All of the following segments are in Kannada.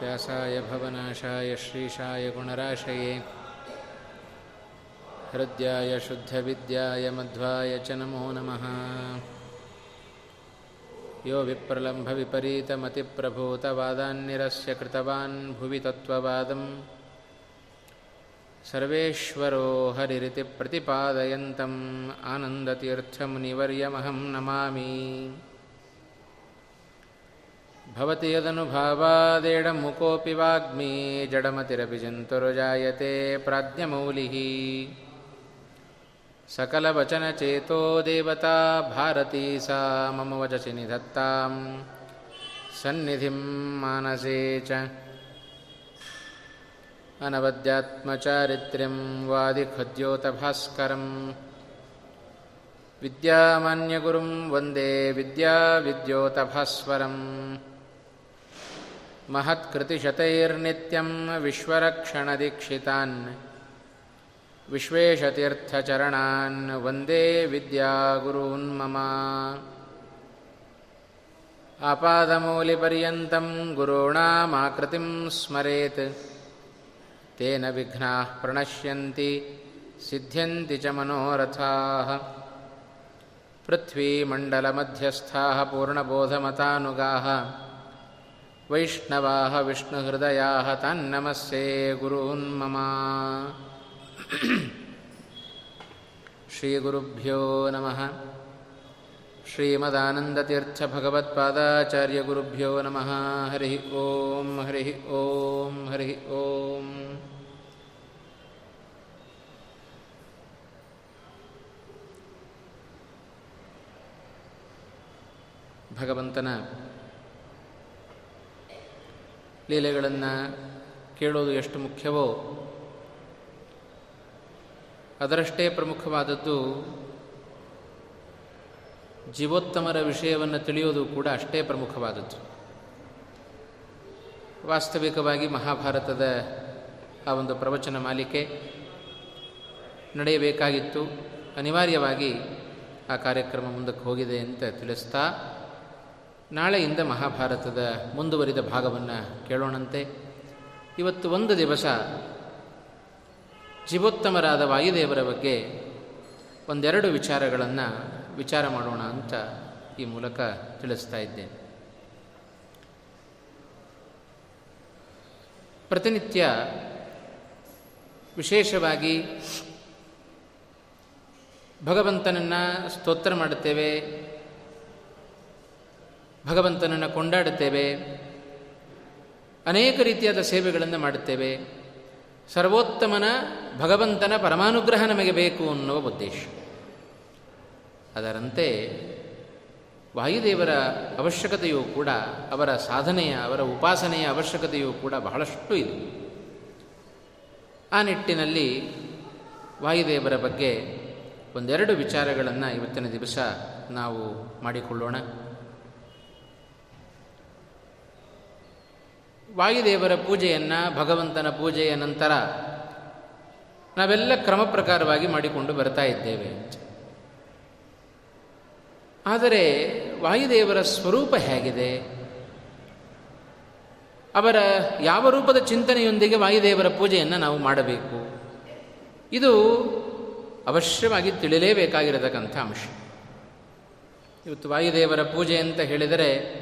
व्यासाय भवनाशाय श्रीशाय गुणराशये हृद्याय शुद्धविद्याय मध्वाय च नमो नमः यो विप्रलम्भविपरीतमतिप्रभूतवादान्निरस्य कृतवान् भुवि तत्त्ववादम् सर्वेश्वरो हरिरिति प्रतिपादयन्तम् आनन्दतीर्थमुनिवर्यमहं नमामि। भवति यदनुभावादेडमुकोऽपि वाग्मी जडमतिरपि जन्तुर्जायते प्राज्ञमौलिः। सकलवचनचेतो देवता भारती सा मम वचसि निधत्तां सन्निधिं मानसे च अनवद्यात्मचारित्र्यं वादिखद्योतभास्करम्। विद्यामान्यगुरुं वन्दे विद्याविद्योतभास्वरम्। महत्कृतिशतैर्नित्यं विश्वरक्षणदीक्षितान्। विश्वेशतीर्थचरणान् वन्दे विद्यागुरून् मम। आपादमौलिपर्यन्तं गुरूणामाकृतिं स्मरेत् तेन विघ्नाः प्रणश्यन्ति सिद्ध्यन्ति च मनोरथाः पृथ्वीमण्डलमध्यस्थाः पूर्णबोधमतानुगाः वैष्णवाः विष्णुहृदयाः तान्नमस्ये गुरून्मम श्रीगुरुभ्यो नमः श्रीमदानन्दतीर्थभगवत्पादाचार्यगुरुभ्यो नमः हरिः ॐ हरिः ॐ हरिः ॐ ಭಗವಂತನ ಲೀಲೆಗಳನ್ನು ಕೇಳೋದು ಎಷ್ಟು ಮುಖ್ಯವೋ, ಅದರಷ್ಟೇ ಪ್ರಮುಖವಾದದ್ದು ಜೀವೋತ್ತಮರ ವಿಷಯವನ್ನು ತಿಳಿಯೋದು ಕೂಡ ಅಷ್ಟೇ ಪ್ರಮುಖವಾದದ್ದು. ವಾಸ್ತವಿಕವಾಗಿ ಮಹಾಭಾರತದ ಆ ಒಂದು ಪ್ರವಚನ ಮಾಲಿಕೆ ನಡೆಯಬೇಕಾಗಿತ್ತು. ಅನಿವಾರ್ಯವಾಗಿ ಆ ಕಾರ್ಯಕ್ರಮ ಮುಂದಕ್ಕೆ ಹೋಗಿದೆ ಅಂತ ತಿಳಿಸ್ತಾ ನಾಳೆಯಿಂದ ಮಹಾಭಾರತದ ಮುಂದುವರಿದ ಭಾಗವನ್ನು ಕೇಳೋಣಂತೆ. ಇವತ್ತು ಒಂದು ದಿವಸ ಜೀವೋತ್ತಮರಾದ ವಾಯುದೇವರ ಬಗ್ಗೆ ಒಂದೆರಡು ವಿಚಾರಗಳನ್ನು ವಿಚಾರ ಮಾಡೋಣ ಅಂತ ಈ ಮೂಲಕ ತಿಳಿಸ್ತಾ ಇದ್ದೇನೆ ಪ್ರತಿನಿತ್ಯ ವಿಶೇಷವಾಗಿ ಭಗವಂತನನ್ನು ಸ್ತೋತ್ರ ಮಾಡುತ್ತೇವೆ ಭಗವಂತನನ್ನು ಕೊಂಡಾಡುತ್ತೇವೆ. ಅನೇಕ ರೀತಿಯಾದ ಸೇವೆಗಳನ್ನು ಮಾಡುತ್ತೇವೆ. ಸರ್ವೋತ್ತಮನ ಭಗವಂತನ ಪರಮಾನುಗ್ರಹ ನಮಗೆ ಬೇಕು ಅನ್ನುವ ಉದ್ದೇಶ. ಅದರಂತೆ ವಾಯುದೇವರ ಅವಶ್ಯಕತೆಯೂ ಕೂಡ ಅವರ ಸಾಧನೆಯ, ಅವರ ಉಪಾಸನೆಯ ಅವಶ್ಯಕತೆಯೂ ಕೂಡ ಬಹಳಷ್ಟು ಇದೆ. ಆ ನಿಟ್ಟಿನಲ್ಲಿ ವಾಯುದೇವರ ಬಗ್ಗೆ ಒಂದೆರಡು ವಿಚಾರಗಳನ್ನು ಇವತ್ತಿನ ದಿವಸ ನಾವು ಮಾಡಿಕೊಳ್ಳೋಣ. ವಾಯುದೇವರ ಪೂಜೆಯನ್ನು, ಭಗವಂತನ ಪೂಜೆಯ ನಂತರ ನಾವೆಲ್ಲ ಕ್ರಮ ಪ್ರಕಾರವಾಗಿ ಮಾಡಿಕೊಂಡು ಬರ್ತಾ ಇದ್ದೇವೆ. ಆದರೆ ವಾಯುದೇವರ ಸ್ವರೂಪ ಹೇಗಿದೆ? ಅವರ ಯಾವ ರೂಪದ ಚಿಂತನೆಯೊಂದಿಗೆ ವಾಯುದೇವರ ಪೂಜೆಯನ್ನು ನಾವು ಮಾಡಬೇಕು? ಇದು ಅವಶ್ಯವಾಗಿ ತಿಳಿಯಲೇಬೇಕಾಗಿರತಕ್ಕಂಥ ಅಂಶ. ಇವತ್ತು ವಾಯುದೇವರ ಪೂಜೆ ಅಂತ ಹೇಳಿದರೆ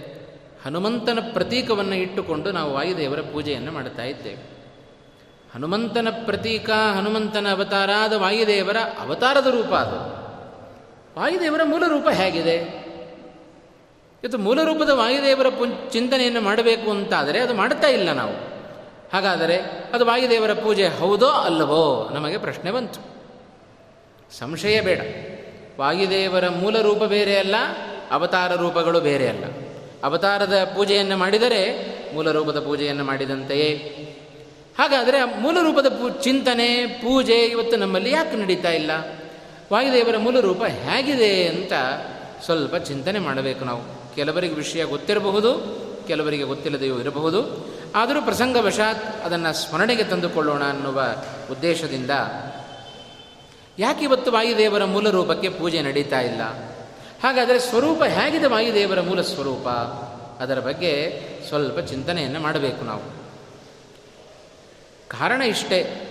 ಹನುಮಂತನ ಪ್ರತೀಕವನ್ನು ಇಟ್ಟುಕೊಂಡು ನಾವು ವಾಯುದೇವರ ಪೂಜೆಯನ್ನು ಮಾಡುತ್ತಾ ಇದ್ದೇವೆ. ಹನುಮಂತನ ಪ್ರತೀಕ, ಹನುಮಂತನ ಅವತಾರಾದ ವಾಯುದೇವರ ಅವತಾರದ ರೂಪ ಅದು. ವಾಯುದೇವರ ಮೂಲ ರೂಪ ಹೇಗಿದೆ? ಇದು ಮೂಲ ರೂಪದ ವಾಯುದೇವರ ಪು, ಚಿಂತನೆಯನ್ನು ಮಾಡಬೇಕು ಅಂತಾದರೆ ಅದು ಮಾಡ್ತಾ ಇಲ್ಲ ನಾವು. ಹಾಗಾದರೆ ಅದು ವಾಯುದೇವರ ಪೂಜೆ ಹೌದೋ ಅಲ್ಲವೋ ನಮಗೆ ಪ್ರಶ್ನೆ ಬಂತು. ಸಂಶಯ ಬೇಡ. ವಾಯುದೇವರ ಮೂಲ ರೂಪ ಬೇರೆ ಅಲ್ಲ, ಅವತಾರ ರೂಪಗಳು ಬೇರೆ ಅಲ್ಲ. ಅವತಾರದ ಪೂಜೆಯನ್ನು ಮಾಡಿದರೆ ಮೂಲ ರೂಪದ ಪೂಜೆಯನ್ನು ಮಾಡಿದಂತೆಯೇ. ಹಾಗಾದರೆ ಮೂಲ ರೂಪದ ಪೂ, ಚಿಂತನೆ, ಪೂಜೆ ಇವತ್ತು ನಮ್ಮಲ್ಲಿ ಯಾಕೆ ನಡೀತಾ ಇಲ್ಲ? ವಾಯುದೇವರ ಮೂಲ ರೂಪ ಹೇಗಿದೆ ಅಂತ ಸ್ವಲ್ಪ ಚಿಂತನೆ ಮಾಡಬೇಕು ನಾವು. ಕೆಲವರಿಗೆ ವಿಷಯ ಗೊತ್ತಿರಬಹುದು, ಕೆಲವರಿಗೆ ಗೊತ್ತಿಲ್ಲದೆಯೂ ಇರಬಹುದು. ಆದರೂ ಪ್ರಸಂಗವಶಾತ್ ಅದನ್ನು ಸ್ಮರಣೆಗೆ ತಂದುಕೊಳ್ಳೋಣ ಅನ್ನುವ ಉದ್ದೇಶದಿಂದ. ಯಾಕೆ ಇವತ್ತು ವಾಯುದೇವರ ಮೂಲ ರೂಪಕ್ಕೆ ಪೂಜೆ ನಡೀತಾ ಇಲ್ಲ? ಹಾಗಾದರೆ ಸ್ವರೂಪ ಹೇಗಿದೆ ವಾಯುದೇವರ ಮೂಲ ಸ್ವರೂಪ? ಅದರ ಬಗ್ಗೆ ಸ್ವಲ್ಪ ಚಿಂತನೆಯನ್ನು ಮಾಡಬೇಕು ನಾವು. ಕಾರಣ ಇಷ್ಟೇ.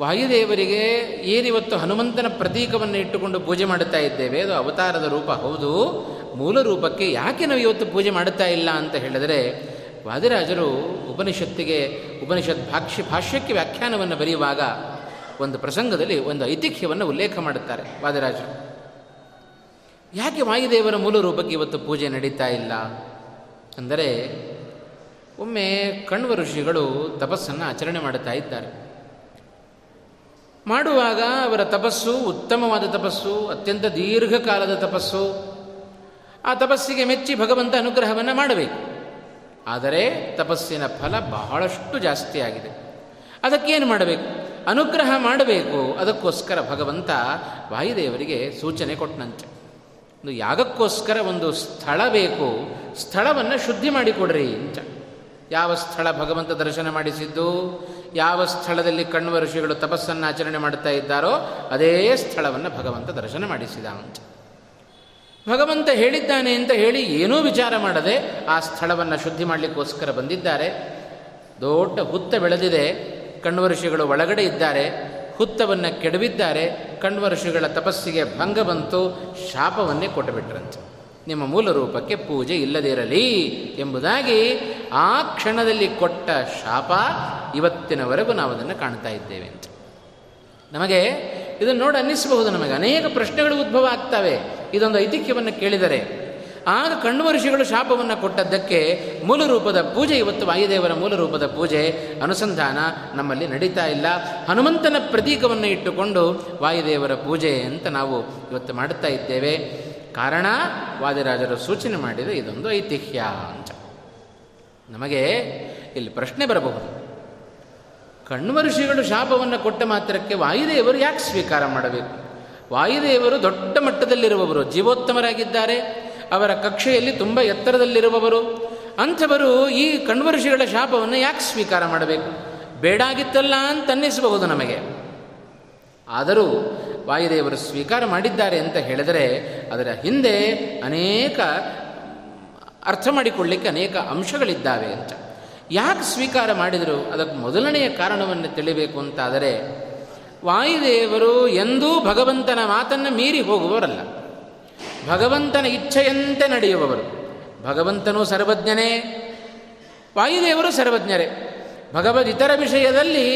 ವಾಯುದೇವರಿಗೆ ಏನಿವತ್ತು ಹನುಮಂತನ ಪ್ರತೀಕವನ್ನು ಇಟ್ಟುಕೊಂಡು ಪೂಜೆ ಮಾಡುತ್ತಾ ಇದ್ದೇವೆ, ಅದು ಅವತಾರದ ರೂಪ. ಹೌದು, ಮೂಲ ರೂಪಕ್ಕೆ ಯಾಕೆ ನಾವು ಇವತ್ತು ಪೂಜೆ ಮಾಡುತ್ತಾ ಇಲ್ಲ ಅಂತ ಹೇಳಿದರೆ, ವಾದಿರಾಜರು ಉಪನಿಷತ್ತಿಗೆ, ಉಪನಿಷತ್ ಭಾಷ್ಯ, ಭಾಷ್ಯಕ್ಕೆ ವ್ಯಾಖ್ಯಾನವನ್ನು ಬರೆಯುವಾಗ ಒಂದು ಪ್ರಸಂಗದಲ್ಲಿ ಒಂದು ಐತಿಹ್ಯವನ್ನು ಉಲ್ಲೇಖ ಮಾಡುತ್ತಾರೆ ವಾದಿರಾಜರು. ಯಾಕೆ ವಾಯುದೇವರ ಮೂಲ ರೂಪಕ್ಕೆ ಇವತ್ತು ಪೂಜೆ ನಡೀತಾ ಇಲ್ಲ? ಅಂದರೆ ಒಮ್ಮೆ ಕಣ್ವ ಋಷಿಗಳು ತಪಸ್ಸನ್ನು ಆಚರಣೆ ಮಾಡುತ್ತಾ ಇದ್ದಾರೆ. ಮಾಡುವಾಗ ಅವರ ತಪಸ್ಸು, ಉತ್ತಮವಾದ ತಪಸ್ಸು, ಅತ್ಯಂತ ದೀರ್ಘಕಾಲದ ತಪಸ್ಸು, ಆ ತಪಸ್ಸಿಗೆ ಮೆಚ್ಚಿ ಭಗವಂತ ಅನುಗ್ರಹವನ್ನು ಮಾಡಬೇಕು. ಆದರೆ ತಪಸ್ಸಿನ ಫಲ ಬಹಳಷ್ಟು ಜಾಸ್ತಿ ಆಗಿದೆ. ಅದಕ್ಕೇನು ಮಾಡಬೇಕು? ಅನುಗ್ರಹ ಮಾಡಬೇಕು. ಅದಕ್ಕೋಸ್ಕರ ಭಗವಂತ ವಾಯುದೇವರಿಗೆ ಸೂಚನೆ ಕೊಟ್ಟನಂತೆ. ಒಂದು ಯಾಗಕ್ಕೋಸ್ಕರ ಒಂದು ಸ್ಥಳ ಬೇಕು, ಸ್ಥಳವನ್ನು ಶುದ್ಧಿ ಮಾಡಿಕೊಡ್ರಿ ಅಂತ. ಯಾವ ಸ್ಥಳ ಭಗವಂತ ದರ್ಶನ ಮಾಡಿಸಿದ್ದು, ಯಾವ ಸ್ಥಳದಲ್ಲಿ ಕಣ್ವ ಋಷಿಗಳು ತಪಸ್ಸನ್ನು ಆಚರಣೆ ಮಾಡ್ತಾ ಇದ್ದಾರೋ, ಅದೇ ಸ್ಥಳವನ್ನು ಭಗವಂತ ದರ್ಶನ ಮಾಡಿಸಿದ ಅಂತ. ಭಗವಂತ ಹೇಳಿದ್ದಾನೆ ಅಂತ ಹೇಳಿ ಏನೂ ವಿಚಾರ ಮಾಡದೆ ಆ ಸ್ಥಳವನ್ನು ಶುದ್ಧಿ ಮಾಡಲಿಕ್ಕೋಸ್ಕರ ಬಂದಿದ್ದಾರೆ. ದೊಡ್ಡ ಹುತ್ತ ಬೆಳೆದಿದೆ. ಕಣ್ವ ಋಷಿಗಳು ಒಳಗಡೆ ಇದ್ದಾರೆ. ಹುತ್ತವನ್ನು ಕೆಡವಿದ್ದಾರೆ ಕಣ್ವ ಋಷಿಗಳ ತಪಸ್ಸಿಗೆ ಭಂಗ ಬಂತು, ಶಾಪವನ್ನೇ ಕೊಟ್ಟುಬಿಟ್ರಂತೆ. ನಿಮ್ಮ ಮೂಲ ರೂಪಕ್ಕೆ ಪೂಜೆ ಇಲ್ಲದಿರಲಿ ಎಂಬುದಾಗಿ ಆ ಕ್ಷಣದಲ್ಲಿ ಕೊಟ್ಟ ಶಾಪ ಇವತ್ತಿನವರೆಗೂ ನಾವು ಅದನ್ನು ಕಾಣ್ತಾ ಇದ್ದೇವೆ ಅಂತ. ನಮಗೆ ಇದನ್ನು ನೋಡಿ ಅನ್ನಿಸಬಹುದು, ನಮಗೆ ಅನೇಕ ಪ್ರಶ್ನೆಗಳು ಉದ್ಭವ ಆಗ್ತವೆ. ಇದೊಂದು ಐತಿಹ್ಯವನ್ನು ಕೇಳಿದರೆ ಆಗ ಕಣ್ಣು ಋಷಿಗಳು ಶಾಪವನ್ನು ಕೊಟ್ಟದ್ದಕ್ಕೆ ಮೂಲ ರೂಪದ ಪೂಜೆ ಇವತ್ತು ವಾಯುದೇವರ ಮೂಲ ರೂಪದ ಪೂಜೆ. ಅನುಸಂಧಾನ ನಮ್ಮಲ್ಲಿ ನಡೀತಾ ಇಲ್ಲ. ಹನುಮಂತನ ಪ್ರತೀಕವನ್ನು ಇಟ್ಟುಕೊಂಡು ವಾಯುದೇವರ ಪೂಜೆ ಅಂತ ನಾವು ಇವತ್ತು ಮಾಡುತ್ತಾ ಇದ್ದೇವೆ. ಕಾರಣ ವಾದಿರಾಜರು ಸೂಚನೆ ಮಾಡಿದ ಇದೊಂದು ಐತಿಹ್ಯ ಅಂತ. ನಮಗೆ ಇಲ್ಲಿ ಪ್ರಶ್ನೆ ಬರಬಹುದು. ಕಣ್ವ ಋಷಿಗಳು ಶಾಪವನ್ನು ಕೊಟ್ಟ ಮಾತ್ರಕ್ಕೆ ವಾಯುದೇವರು ಯಾಕೆ ಸ್ವೀಕಾರ ಮಾಡಬೇಕು? ವಾಯುದೇವರು ದೊಡ್ಡ ಮಟ್ಟದಲ್ಲಿರುವವರು, ಜೀವೋತ್ತಮರಾಗಿದ್ದಾರೆ. ಅವರ ಕಕ್ಷೆಯಲ್ಲಿ ತುಂಬ ಎತ್ತರದಲ್ಲಿರುವವರು. ಅಂಥವರು ಈ ಕಣ್ವ ಋಷಿಗಳ ಶಾಪವನ್ನು ಯಾಕೆ ಸ್ವೀಕಾರ ಮಾಡಬೇಕು? ಬೇಡಾಗಿತ್ತಲ್ಲ ಅಂತ ಅನ್ನಿಸಬಹುದು ನಮಗೆ. ಆದರೂ ವಾಯುದೇವರು ಸ್ವೀಕಾರ ಮಾಡಿದ್ದಾರೆ ಅಂತ ಹೇಳಿದರೆ ಅದರ ಹಿಂದೆ ಅನೇಕ ಅರ್ಥ ಮಾಡಿಕೊಳ್ಳಿಕ್ಕೆ ಅನೇಕ ಅಂಶಗಳಿದ್ದಾವೆ ಅಂತ. ಯಾಕೆ ಸ್ವೀಕಾರ ಮಾಡಿದರು? ಅದಕ್ಕೆ ಮೊದಲನೆಯ ಕಾರಣವನ್ನು ತಿಳಿಬೇಕು ಅಂತಾದರೆ, ವಾಯುದೇವರು ಎಂದೂ ಭಗವಂತನ ಮಾತನ್ನು ಮೀರಿ ಹೋಗುವವರಲ್ಲ. ಭಗವಂತನ ಇಚ್ಛೆಯಂತೆ ನಡೆಯುವವರು. ಭಗವಂತನೂ ಸರ್ವಜ್ಞನೇ. ವಾಯುದೇವರು ಸರ್ವಜ್ಞರೇ. ಭಗವದ್ ಇತರ ವಿಷಯದಲ್ಲಿ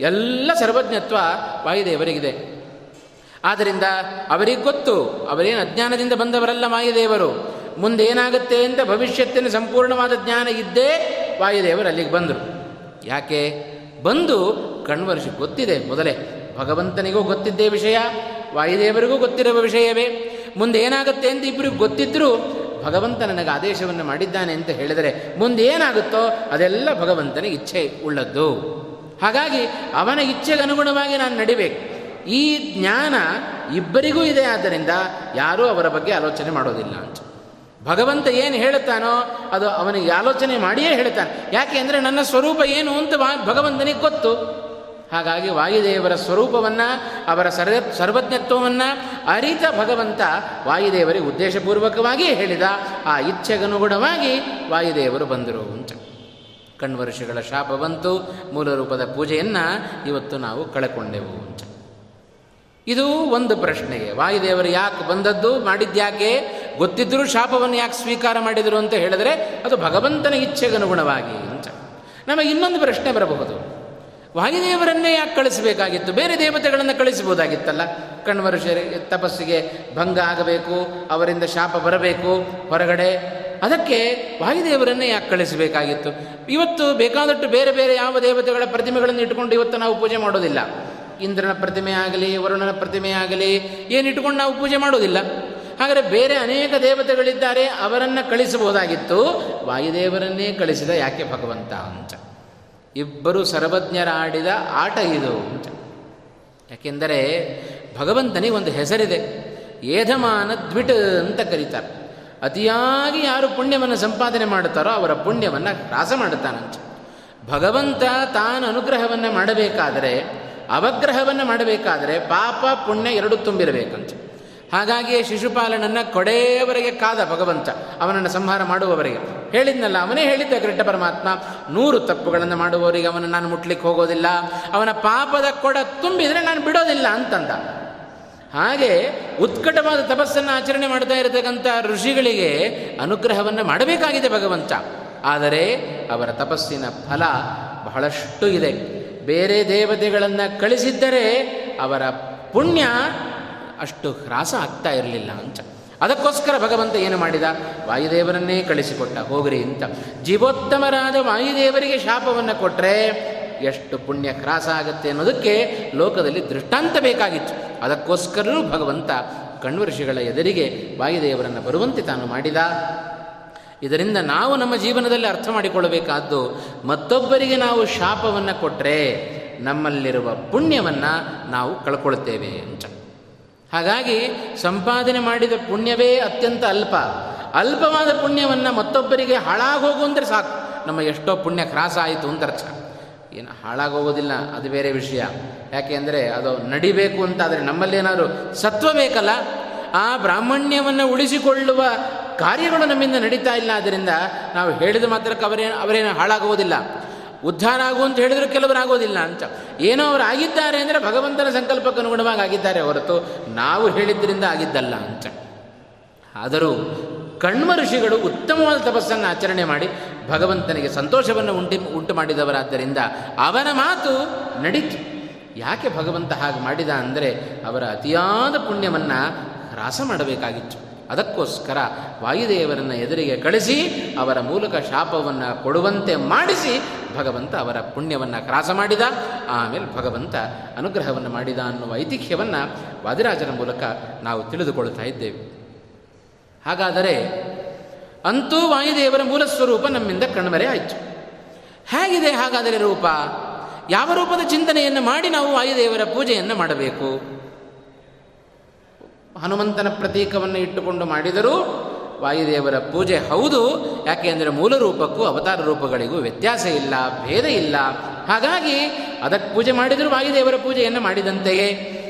ಎಲ್ಲ ಸರ್ವಜ್ಞತ್ವ ವಾಯುದೇವರಿಗಿದೆ. ಆದ್ದರಿಂದ ಅವರಿಗೆ ಗೊತ್ತು, ಅವರೇನು ಅಜ್ಞಾನದಿಂದ ಬಂದವರಲ್ಲ ವಾಯುದೇವರು. ಮುಂದೇನಾಗುತ್ತೆ ಅಂತ ಭವಿಷ್ಯತ್ತಿನ ಸಂಪೂರ್ಣವಾದ ಜ್ಞಾನ ಇದ್ದೇ ವಾಯುದೇವರು ಅಲ್ಲಿಗೆ ಬಂದರು. ಯಾಕೆ? ಬಂದು ಕಣ್ವರ್ಷಿ ಗೊತ್ತಿದೆ ಮೊದಲೇ. ಭಗವಂತನಿಗೂ ಗೊತ್ತಿದ್ದೇ ವಿಷಯ, ವಾಯುದೇವರಿಗೂ ಗೊತ್ತಿರುವ ವಿಷಯವೇ. ಮುಂದೆ ಏನಾಗುತ್ತೆ ಅಂತ ಇಬ್ಬರಿಗೂ ಗೊತ್ತಿದ್ದರೂ ಭಗವಂತ ನನಗೆ ಆದೇಶವನ್ನು ಮಾಡಿದ್ದಾನೆ ಅಂತ ಹೇಳಿದರೆ ಮುಂದೆ ಏನಾಗುತ್ತೋ ಅದೆಲ್ಲ ಭಗವಂತನ ಇಚ್ಛೆ ಉಳ್ಳದ್ದು. ಹಾಗಾಗಿ ಅವನ ಇಚ್ಛೆಗೆ ಅನುಗುಣವಾಗಿ ನಾನು ನಡಿಬೇಕು. ಈ ಜ್ಞಾನ ಇಬ್ಬರಿಗೂ ಇದೆ ಆದ್ದರಿಂದ ಯಾರೂ ಅವರ ಬಗ್ಗೆ ಆಲೋಚನೆ ಮಾಡೋದಿಲ್ಲ ಅಂತ. ಭಗವಂತ ಏನು ಹೇಳುತ್ತಾನೋ ಅದು ಅವನಿಗೆ ಆಲೋಚನೆ ಮಾಡಿಯೇ ಹೇಳುತ್ತಾನೆ. ಯಾಕೆ ಅಂದರೆ ನನ್ನ ಸ್ವರೂಪ ಏನು ಅಂತ ಭಗವಂತನಿಗೆ ಗೊತ್ತು. ಹಾಗಾಗಿ ವಾಯುದೇವರ ಸ್ವರೂಪವನ್ನು, ಅವರ ಸರ್ವ, ಸರ್ವಜ್ಞತ್ವವನ್ನು ಅರಿತ ಭಗವಂತ ವಾಯುದೇವರಿಗೆ ಉದ್ದೇಶಪೂರ್ವಕವಾಗಿ ಹೇಳಿದ. ಆ ಇಚ್ಛೆಗನುಗುಣವಾಗಿ ವಾಯುದೇವರು ಬಂದರು ಅಂತ. ಕಣ್ವರ್ಷಗಳ ಶಾಪ ಬಂತು ಮೂಲ ರೂಪದ ಪೂಜೆಯನ್ನು ಇವತ್ತು ನಾವು ಕಳೆಕೊಂಡೆವು ಅಂತ. ಇದು ಒಂದು ಪ್ರಶ್ನೆಗೆ ವಾಯುದೇವರು ಯಾಕೆ ಬಂದದ್ದು ಮಾಡಿದ್ಯಾಕೆ ಗೊತ್ತಿದ್ದರೂ ಶಾಪವನ್ನು ಯಾಕೆ ಸ್ವೀಕಾರ ಮಾಡಿದರು ಅಂತ ಹೇಳಿದರೆ ಅದು ಭಗವಂತನ ಇಚ್ಛೆಗನುಗುಣವಾಗಿ ಅಂತ. ನಮಗೆ ಇನ್ನೊಂದು ಪ್ರಶ್ನೆ ಬರಬಹುದು. ವಾಯುದೇವರನ್ನೇ ಯಾಕೆ ಕಳಿಸಬೇಕಾಗಿತ್ತು? ಬೇರೆ ದೇವತೆಗಳನ್ನು ಕಳಿಸಬಹುದಾಗಿತ್ತಲ್ಲ ಕಣ್ವರ್ಷ ತಪಸ್ಸಿಗೆ ಭಂಗ ಆಗಬೇಕು, ಅವರಿಂದ ಶಾಪ ಬರಬೇಕು, ಹೊರಗಡೆ. ಅದಕ್ಕೆ ವಾಯುದೇವರನ್ನೇ ಯಾಕೆ ಕಳಿಸಬೇಕಾಗಿತ್ತು? ಇವತ್ತು ಬೇಕಾದಷ್ಟು ಬೇರೆ ಬೇರೆ ಯಾವ ದೇವತೆಗಳ ಪ್ರತಿಮೆಗಳನ್ನು ಇಟ್ಟುಕೊಂಡು ಇವತ್ತು ನಾವು ಪೂಜೆ ಮಾಡೋದಿಲ್ಲ. ಇಂದ್ರನ ಪ್ರತಿಮೆ ಆಗಲಿ, ವರುಣನ ಪ್ರತಿಮೆ ಆಗಲಿ ಏನಿಟ್ಟುಕೊಂಡು ನಾವು ಪೂಜೆ ಮಾಡೋದಿಲ್ಲ. ಹಾಗಾದರೆ ಬೇರೆ ಅನೇಕ ದೇವತೆಗಳಿದ್ದಾರೆ, ಅವರನ್ನು ಕಳಿಸಬಹುದಾಗಿತ್ತು ವಾಯುದೇವರನ್ನೇ ಕಳಿಸಿದ ಯಾಕೆ ಭಗವಂತ ಅಂತ. ಇಬ್ಬರು ಸರ್ವಜ್ಞರಾಡಿದ ಆಟ ಇದು. ಅಂತ ಯಾಕೆಂದರೆ ಭಗವಂತನಿಗೆ ಒಂದು ಹೆಸರಿದೆ. ಏಧಮಾನ ದ್ವಿಟ್ ಅಂತ ಕರೀತಾರೆ. ಅತಿಯಾಗಿ ಯಾರು ಪುಣ್ಯವನ್ನು ಸಂಪಾದನೆ ಮಾಡುತ್ತಾರೋ ಅವರ ಪುಣ್ಯವನ್ನು ಹ್ರಾಸ ಮಾಡುತ್ತಾನಂತೆ. ಭಗವಂತ ತಾನು ಅನುಗ್ರಹವನ್ನು ಮಾಡಬೇಕಾದರೆ, ಅವಗ್ರಹವನ್ನು ಮಾಡಬೇಕಾದರೆ ಪಾಪ ಪುಣ್ಯ ಎರಡು ತುಂಬಿರಬೇಕಂತ. ಹಾಗಾಗಿ ಶಿಶುಪಾಲನನ್ನು ಕೊಡೆಯವರೆಗೆ ಕಾದ ಭಗವಂತ, ಅವನನ್ನು ಸಂಹಾರ ಮಾಡುವವರಿಗೆ. ಹೇಳಿದ್ನಲ್ಲ, ಅವನೇ ಹೇಳಿದ್ದ ಕೃಷ್ಣ ಪರಮಾತ್ಮ, ನೂರು ತಪ್ಪುಗಳನ್ನು ಮಾಡುವವರಿಗೆ ಅವನನ್ನು ನಾನು ಮುಟ್ಲಿಕ್ಕೆ ಹೋಗೋದಿಲ್ಲ, ಅವನ ಪಾಪದ ಕೊಡ ತುಂಬಿದರೆ ನಾನು ಬಿಡೋದಿಲ್ಲ ಅಂತಂದ. ಹಾಗೆ ಉತ್ಕಟವಾದ ತಪಸ್ಸನ್ನು ಆಚರಣೆ ಮಾಡ್ತಾ ಇರತಕ್ಕಂಥ ಋಷಿಗಳಿಗೆ ಅನುಗ್ರಹವನ್ನು ಮಾಡಬೇಕಾಗಿದೆ ಭಗವಂತ. ಆದರೆ ಅವರ ತಪಸ್ಸಿನ ಫಲ ಬಹಳಷ್ಟು ಇದೆ. ಬೇರೆ ದೇವತೆಗಳನ್ನು ಕಳಿಸಿದ್ದರೆ ಅವರ ಪುಣ್ಯ ಅಷ್ಟು ಹ್ರಾಸ ಆಗ್ತಾ ಇರಲಿಲ್ಲ ಅಂತ. ಅದಕ್ಕೋಸ್ಕರ ಭಗವಂತ ಏನು ಮಾಡಿದ? ವಾಯುದೇವರನ್ನೇ ಕಳಿಸಿಕೊಟ್ಟ, ಹೋಗ್ರಿ ಅಂತ. ಜೀವೋತ್ತಮರಾದ ವಾಯುದೇವರಿಗೆ ಶಾಪವನ್ನು ಕೊಟ್ಟರೆ ಎಷ್ಟು ಪುಣ್ಯ ಕ್ರಾಸ ಆಗುತ್ತೆ ಅನ್ನೋದಕ್ಕೆ ಲೋಕದಲ್ಲಿ ದೃಷ್ಟಾಂತ ಬೇಕಾಗಿತ್ತು. ಅದಕ್ಕೋಸ್ಕರವೂ ಭಗವಂತ ಕಣ್ವರ್ಷಿಗಳ ಎದುರಿಗೆ ವಾಯುದೇವರನ್ನು ಬರುವಂತೆ ತಾನು ಮಾಡಿದ. ಇದರಿಂದ ನಾವು ನಮ್ಮ ಜೀವನದಲ್ಲಿ ಅರ್ಥ ಮಾಡಿಕೊಳ್ಳಬೇಕಾದ್ದು, ಮತ್ತೊಬ್ಬರಿಗೆ ನಾವು ಶಾಪವನ್ನು ಕೊಟ್ಟರೆ ನಮ್ಮಲ್ಲಿರುವ ಪುಣ್ಯವನ್ನು ನಾವು ಕಳ್ಕೊಳ್ತೇವೆ ಅಂತ. ಹಾಗಾಗಿ ಸಂಪಾದನೆ ಮಾಡಿದ ಪುಣ್ಯವೇ ಅತ್ಯಂತ ಅಲ್ಪ. ಅಲ್ಪವಾದ ಪುಣ್ಯವನ್ನು ಮತ್ತೊಬ್ಬರಿಗೆ ಹಾಳಾಗೋಗು ಅಂದರೆ ಸಾಕು. ನಮ್ಮ ಎಷ್ಟೋ ಪುಣ್ಯ ಕ್ರಾಸ ಆಯಿತು ಅಂತ ಅರ್ಥ. ಏನು ಹಾಳಾಗೋಗೋದಿಲ್ಲ, ಅದು ಬೇರೆ ವಿಷಯ. ಯಾಕೆ ಅಂದರೆ ಅದು ನಡಿಬೇಕು ಅಂತ ಆದರೆ ನಮ್ಮಲ್ಲೇನಾದರೂ ಸತ್ವ ಬೇಕಲ್ಲ? ಆ ಬ್ರಾಹ್ಮಣ್ಯವನ್ನು ಉಳಿಸಿಕೊಳ್ಳುವ ಕಾರ್ಯಗಳು ನಮ್ಮಿಂದ ನಡೀತಾ ಇಲ್ಲ ಆದ್ದರಿಂದ ನಾವು ಹೇಳಿದ ಮಾತ್ರಕ್ಕೆ ಅವರೇ ಅವರೇನು ಹಾಳಾಗುವುದಿಲ್ಲ ಉದ್ಧಾರ ಆಗು ಅಂತ ಹೇಳಿದ್ರು ಕೆಲವರು ಆಗೋದಿಲ್ಲ ಅಂತ. ಏನೋ ಅವರು ಆಗಿದ್ದಾರೆ ಅಂದರೆ ಭಗವಂತನ ಸಂಕಲ್ಪಕ್ಕೆ ಅನುಗುಣವಾಗಿ ಆಗಿದ್ದಾರೆ ಹೊರತು ನಾವು ಹೇಳಿದ್ದರಿಂದ ಆಗಿದ್ದಲ್ಲ ಅಂತ. ಆದರೂ ಕಣ್ಮ ಋಷಿಗಳು ಉತ್ತಮವಾದ ತಪಸ್ಸನ್ನು ಆಚರಣೆ ಮಾಡಿ ಭಗವಂತನಿಗೆ ಸಂತೋಷವನ್ನು ಉಂಟಿ ಉಂಟು ಮಾಡಿದವರಾದ್ದರಿಂದ ಅವನ ಮಾತು ನಡೀತು. ಯಾಕೆ ಭಗವಂತ ಹಾಗೆ ಮಾಡಿದ ಅಂದರೆ ಅವರ ಅತಿಯಾದ ಪುಣ್ಯವನ್ನು ಹ್ರಾಸ ಮಾಡಬೇಕಾಗಿತ್ತು. ಅದಕ್ಕೋಸ್ಕರ ವಾಯುದೇವರನ್ನು ಎದುರಿಗೆ ಕಳಿಸಿ, ಅವರ ಮೂಲಕ ಶಾಪವನ್ನು ಕೊಡುವಂತೆ ಮಾಡಿಸಿ, ಭಗವಂತ ಅವರ ಪುಣ್ಯವನ್ನು ಕ್ರಾಸ ಮಾಡಿದ, ಆಮೇಲೆ ಭಗವಂತ ಅನುಗ್ರಹವನ್ನು ಮಾಡಿದ ಅನ್ನುವ ಐತಿಹ್ಯವನ್ನು ವಾದಿರಾಜನ ಮೂಲಕ ನಾವು ತಿಳಿದುಕೊಳ್ತಾ ಇದ್ದೇವೆ. ಹಾಗಾದರೆ ಅಂತೂ ವಾಯುದೇವರ ಮೂಲ ಸ್ವರೂಪ ನಮ್ಮಿಂದ ಕಣ್ಮರೆ ಆಯಿತು. ಹೇಗಿದೆ ಹಾಗಾದರೆ ರೂಪ? ಯಾವ ರೂಪದ ಚಿಂತನೆಯನ್ನು ಮಾಡಿ ನಾವು ವಾಯುದೇವರ ಪೂಜೆಯನ್ನು ಮಾಡಬೇಕು? ಹನುಮಂತನ ಪ್ರತೀಕವನ್ನು ಇಟ್ಟುಕೊಂಡು ಮಾಡಿದರೂ ವಾಯುದೇವರ ಪೂಜೆ ಹೌದು. ಯಾಕೆ ಅಂದರೆ ಮೂಲ ರೂಪಕ್ಕೂ ಅವತಾರ ರೂಪಗಳಿಗೂ ವ್ಯತ್ಯಾಸ ಇಲ್ಲ, ಭೇದ ಇಲ್ಲ. ಹಾಗಾಗಿ ಅದಕ್ಕೆ ಪೂಜೆ ಮಾಡಿದರೂ ವಾಯುದೇವರ ಪೂಜೆಯನ್ನು ಮಾಡಿದಂತೆಯೇ.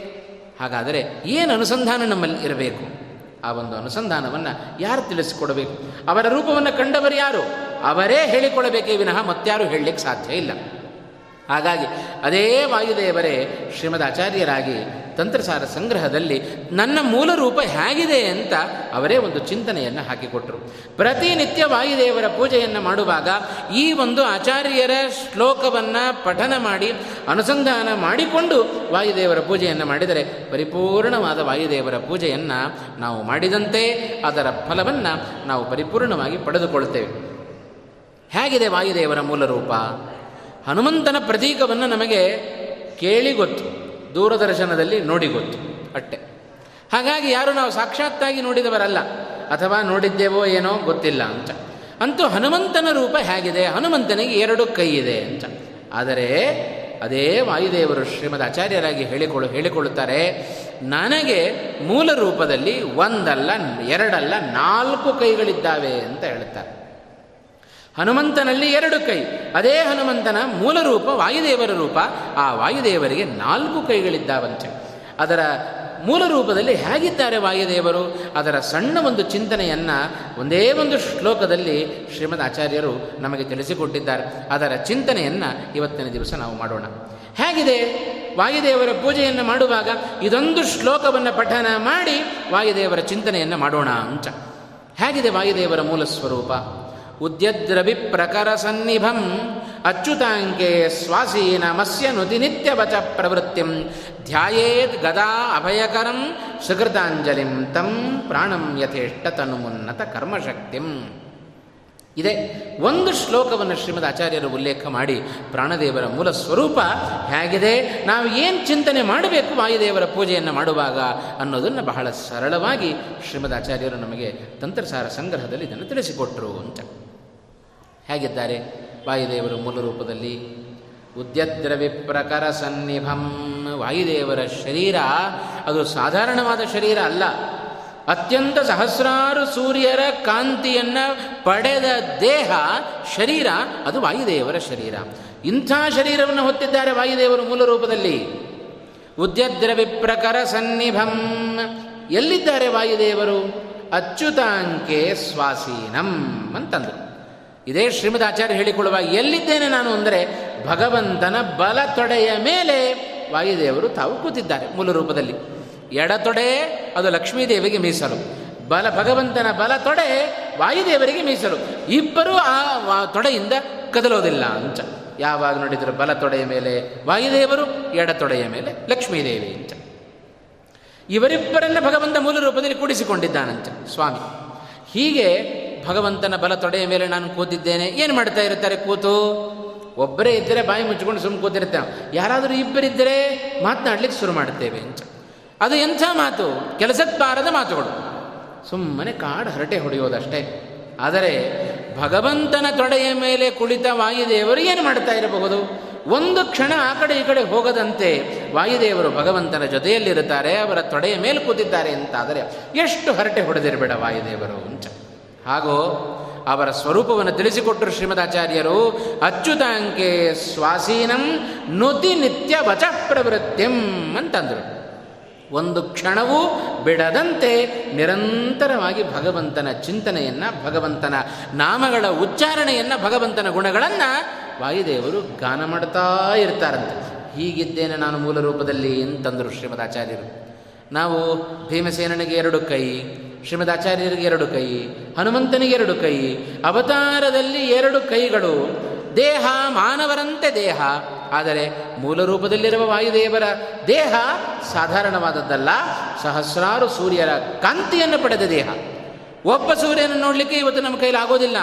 ಹಾಗಾದರೆ ಏನು ಅನುಸಂಧಾನ ನಮ್ಮಲ್ಲಿ ಇರಬೇಕು? ಆ ಒಂದು ಅನುಸಂಧಾನವನ್ನು ಯಾರು ತಿಳಿಸಿಕೊಡಬೇಕು? ಅವರ ರೂಪವನ್ನು ಕಂಡವರು ಯಾರು? ಅವರೇ ಹೇಳಿಕೊಡಬೇಕೇ ವಿನಃ ಮತ್ತಾರು ಹೇಳಲಿಕ್ಕೆ ಸಾಧ್ಯ ಇಲ್ಲ. ಹಾಗಾಗಿ ಅದೇ ವಾಯುದೇವರೇ ಶ್ರೀಮದ್ ಆಚಾರ್ಯರಾಗಿ ತಂತ್ರಸಾರ ಸಂಗ್ರಹದಲ್ಲಿ ನನ್ನ ಮೂಲ ರೂಪ ಹೇಗಿದೆ ಅಂತ ಅವರೇ ಒಂದು ಚಿಂತನೆಯನ್ನು ಹಾಕಿಕೊಟ್ಟರು ಪ್ರತಿನಿತ್ಯ ವಾಯುದೇವರ ಪೂಜೆಯನ್ನು ಮಾಡುವಾಗ ಈ ಒಂದು ಆಚಾರ್ಯರ ಶ್ಲೋಕವನ್ನು ಪಠನ ಮಾಡಿ, ಅನುಸಂಧಾನ ಮಾಡಿಕೊಂಡು ವಾಯುದೇವರ ಪೂಜೆಯನ್ನು ಮಾಡಿದರೆ ಪರಿಪೂರ್ಣವಾದ ವಾಯುದೇವರ ಪೂಜೆಯನ್ನು ನಾವು ಮಾಡಿದಂತೆ ಅದರ ಫಲವನ್ನು ನಾವು ಪರಿಪೂರ್ಣವಾಗಿ ಪಡೆದುಕೊಳ್ತೇವೆ. ಹೇಗಿದೆ ವಾಯುದೇವರ ಮೂಲ ರೂಪ? ಹನುಮಂತನ ಪ್ರತೀಕವನ್ನು ನಮಗೆ ಕೇಳಿ ಗೊತ್ತು. ದೂರದರ್ಶನದಲ್ಲಿ ನೋಡಿ ಗೊತ್ತು. ಅಟ್ಟೆ. ಹಾಗಾಗಿ ಯಾರು ನಾವು ಸಾಕ್ಷಾತ್ತಾಗಿ ನೋಡಿದವರಲ್ಲ. ಅಥವಾ ನೋಡಿದ್ದೇವೋ ಏನೋ ಗೊತ್ತಿಲ್ಲ ಅಂತ. ಅಂತೂ ಹನುಮಂತನ ರೂಪ ಹೇಗಿದೆ? ಹನುಮಂತನಿಗೆ ಎರಡು ಕೈ ಇದೆ ಅಂತ. ಆದರೆ ಅದೇ ವಾಯುದೇವರು ಶ್ರೀಮದ್ ಆಚಾರ್ಯರಾಗಿ ಹೇಳಿಕೊಳ್ಳು ಹೇಳಿಕೊಳ್ಳುತ್ತಾರೆ, ನನಗೆ ಮೂಲ ರೂಪದಲ್ಲಿ ಒಂದಲ್ಲ, ಎರಡಲ್ಲ, ನಾಲ್ಕು ಕೈಗಳಿದ್ದಾವೆ ಅಂತ ಹೇಳುತ್ತಾರೆ. ಹನುಮಂತನಲ್ಲಿ ಎರಡು ಕೈ. ಅದೇ ಹನುಮಂತನ ಮೂಲ ರೂಪ ವಾಯುದೇವರ ರೂಪ. ಆ ವಾಯುದೇವರಿಗೆ ನಾಲ್ಕು ಕೈಗಳಿದ್ದಾವಂತೆ. ಅದರ ಮೂಲ ರೂಪದಲ್ಲಿ ಹೇಗಿದ್ದಾರೆ ವಾಯುದೇವರು? ಅದರ ಸಣ್ಣ ಒಂದು ಚಿಂತನೆಯನ್ನು ಒಂದೇ ಒಂದು ಶ್ಲೋಕದಲ್ಲಿ ಶ್ರೀಮದ್ ಆಚಾರ್ಯರು ನಮಗೆ ತಿಳಿಸಿಕೊಟ್ಟಿದ್ದಾರೆ. ಅದರ ಚಿಂತನೆಯನ್ನು ಇವತ್ತಿನ ದಿವಸ ನಾವು ಮಾಡೋಣ. ಹೇಗಿದೆ? ವಾಯುದೇವರ ಪೂಜೆಯನ್ನು ಮಾಡುವಾಗ ಇದೊಂದು ಶ್ಲೋಕವನ್ನು ಪಠನ ಮಾಡಿ ವಾಯುದೇವರ ಚಿಂತನೆಯನ್ನು ಮಾಡೋಣ ಅಂತ. ಹೇಗಿದೆ ವಾಯುದೇವರ ಮೂಲ ಸ್ವರೂಪ? ಉದ್ಯದ್ರವಿ ಪ್ರಕರ ಸನ್ನಿಭಂ ಅಚ್ಯುತಾಂಕೆ ಸ್ವಾಸೀನಮಸ್ಯ ನುತಿ ನಿತ್ಯವಚ ಪ್ರವೃತ್ತಿಂ ಧ್ಯಾಯೇತ್ ಗದಾ ಅಭಯಕರಂ ಸುಕೃತಾಂಜಲಿಂ ತಂ ಪ್ರಾಣಂ ಯಥೇಷ್ಟ ತನುಮುನ್ನತ ಕರ್ಮಶಕ್ತಿಂ. ಇದೆ, ಒಂದು ಶ್ಲೋಕವನ್ನು ಶ್ರೀಮದ್ ಆಚಾರ್ಯರು ಉಲ್ಲೇಖ ಮಾಡಿ ಪ್ರಾಣದೇವರ ಮೂಲ ಸ್ವರೂಪ ಹೇಗಿದೆ, ನಾವು ಏನು ಚಿಂತನೆ ಮಾಡಬೇಕು ವಾಯುದೇವರ ಪೂಜೆಯನ್ನು ಮಾಡುವಾಗ ಅನ್ನೋದನ್ನು ಬಹಳ ಸರಳವಾಗಿ ಶ್ರೀಮದ್ ಆಚಾರ್ಯರು ನಮಗೆ ತಂತ್ರಸಾರ ಸಂಗ್ರಹದಲ್ಲಿ ಇದನ್ನು ತಿಳಿಸಿಕೊಟ್ರು ಅಂತ. ಹೇಗಿದ್ದಾರೆ? ವಾಯುದೇವರು ಮೂಲ ರೂಪದಲ್ಲಿ ಉದ್ಯದ್ರವಿಪ್ರಕರ ಸನ್ನಿಭಂ. ವಾಯುದೇವರ ಶರೀರ, ಅದು ಸಾಧಾರಣವಾದ ಶರೀರ ಅಲ್ಲ. ಅತ್ಯಂತ ಸಹಸ್ರಾರು ಸೂರ್ಯರ ಕಾಂತಿಯನ್ನು ಪಡೆದ ದೇಹ, ಶರೀರ, ಅದು ವಾಯುದೇವರ ಶರೀರ. ಇಂಥ ಶರೀರವನ್ನು ಹೊತ್ತಿದ್ದಾರೆ ವಾಯುದೇವರು ಮೂಲ ರೂಪದಲ್ಲಿ. ಉದ್ಯದ್ರವಿಪ್ರಕರ ಸನ್ನಿಭಂ. ಎಲ್ಲಿದ್ದಾರೆ ವಾಯುದೇವರು? ಅಚ್ಯುತಾಂಕೆ ಸ್ವಾಸೀನಂ ಅಂತಂದರು. ಇದೇ ಶ್ರೀಮದ್ ಆಚಾರ್ಯ ಹೇಳಿಕೊಳ್ಳುವ ಎಲ್ಲಿದ್ದೇನೆ ನಾನು ಅಂದರೆ ಭಗವಂತನ ಬಲ ತೊಡೆಯ ಮೇಲೆ ವಾಯುದೇವರು ತಾವು ಕೂತಿದ್ದಾರೆ ಮೂಲ ರೂಪದಲ್ಲಿ. ಎಡತೊಡೆ ಅದು ಲಕ್ಷ್ಮೀದೇವಿಗೆ ಮೀಸಲು, ಬಲ ಭಗವಂತನ ಬಲ ತೊಡೆ ವಾಯುದೇವರಿಗೆ ಮೀಸಲು. ಇಬ್ಬರೂ ಆ ತೊಡೆಯಿಂದ ಕದಲೋದಿಲ್ಲ ಅಂಚ. ಯಾವಾಗ ನೋಡಿದರು ಬಲ ತೊಡೆಯ ಮೇಲೆ ವಾಯುದೇವರು ಎಡತೊಡೆಯ ಮೇಲೆ ಲಕ್ಷ್ಮೀದೇವಿ ಅಂತ ಇವರಿಬ್ಬರನ್ನ ಭಗವಂತ ಮೂಲ ರೂಪದಲ್ಲಿ ಕೂಡಿಸಿಕೊಂಡಿದ್ದಾನಂತೆ ಸ್ವಾಮಿ. ಹೀಗೆ ಭಗವಂತನ ಬಲ ತೊಡೆಯ ಮೇಲೆ ನಾನು ಕೂತಿದ್ದೇನೆ. ಏನು ಮಾಡ್ತಾ ಇರ್ತಾರೆ ಕೂತು? ಒಬ್ಬರೇ ಇದ್ದರೆ ಬಾಯಿ ಮುಚ್ಚಿಕೊಂಡು ಸುಮ್ಮನೆ ಕೂತಿರ್ತೇವೆ ಯಾರಾದರೂ ಇಬ್ಬರಿದ್ದರೆ ಮಾತನಾಡ್ಲಿಕ್ಕೆ ಶುರು ಮಾಡ್ತೇವೆ ಅಂತ ಅದು ಎಂಥ ಮಾತು? ಕೆಲಸಕ್ಕೆ ಬಾರದ ಮಾತುಗಳು. ಸುಮ್ಮನೆ ಕಾಡು ಹರಟೆ ಹೊಡೆಯೋದಷ್ಟೇ. ಆದರೆ ಭಗವಂತನ ತೊಡೆಯ ಮೇಲೆ ಕುಳಿತ ವಾಯುದೇವರು ಏನು ಮಾಡ್ತಾ ಇರಬಹುದು? ಒಂದು ಕ್ಷಣ ಆ ಕಡೆ ಈ ಕಡೆ ಹೋಗದಂತೆ ವಾಯುದೇವರು ಭಗವಂತನ ಜೊತೆಯಲ್ಲಿರುತ್ತಾರೆ, ಅವರ ತೊಡೆಯ ಮೇಲೆ ಕೂತಿದ್ದಾರೆ ಅಂತಾದರೆ ಎಷ್ಟು ಹರಟೆ ಹೊಡೆದಿರಬೇಡ ವಾಯುದೇವರು ಅಂತ. ಹಾಗೂ ಅವರ ಸ್ವರೂಪವನ್ನು ತಿಳಿಸಿಕೊಟ್ಟರು ಶ್ರೀಮದಾಚಾರ್ಯರು, ಅಚ್ಯುತಾಂಕೆ ಸ್ವಾಸೀನಂ ನುತಿ ನಿತ್ಯ ವಚ ಪ್ರವೃತ್ತಿಂ ಅಂತಂದರು. ಒಂದು ಕ್ಷಣವೂ ಬಿಡದಂತೆ ನಿರಂತರವಾಗಿ ಭಗವಂತನ ಚಿಂತನೆಯನ್ನು, ಭಗವಂತನ ನಾಮಗಳ ಉಚ್ಚಾರಣೆಯನ್ನು, ಭಗವಂತನ ಗುಣಗಳನ್ನು ವಾಯುದೇವರು ಗಾನ ಮಾಡ್ತಾ ಇರ್ತಾರಂತೆ. ಹೀಗಿದ್ದೇನೆ ನಾನು ಮೂಲ ರೂಪದಲ್ಲಿ ಅಂತಂದರು ಶ್ರೀಮದಾಚಾರ್ಯರು. ನಾವು ಭೀಮಸೇನನಿಗೆ ಎರಡು ಕೈ ಶ್ರೀಮದಾಚಾರ್ಯರಿಗೆ ಎರಡು ಕೈ, ಹನುಮಂತನಿಗೆ ಎರಡು ಕೈ, ಅವತಾರದಲ್ಲಿ ಎರಡು ಕೈಗಳು, ದೇಹ ಮಾನವರಂತೆ ದೇಹ, ಆದರೆ ಮೂಲ ರೂಪದಲ್ಲಿರುವ ವಾಯುದೇವರ ದೇಹ ಸಾಧಾರಣವಾದದ್ದಲ್ಲ, ಸಹಸ್ರಾರು ಸೂರ್ಯರ ಕಾಂತಿಯನ್ನು ಪಡೆದ ದೇಹ. ಒಬ್ಬ ಸೂರ್ಯನ ನೋಡಲಿಕ್ಕೆ ಇವತ್ತು ನಮ್ಮ ಕೈಲಿ ಆಗೋದಿಲ್ಲ.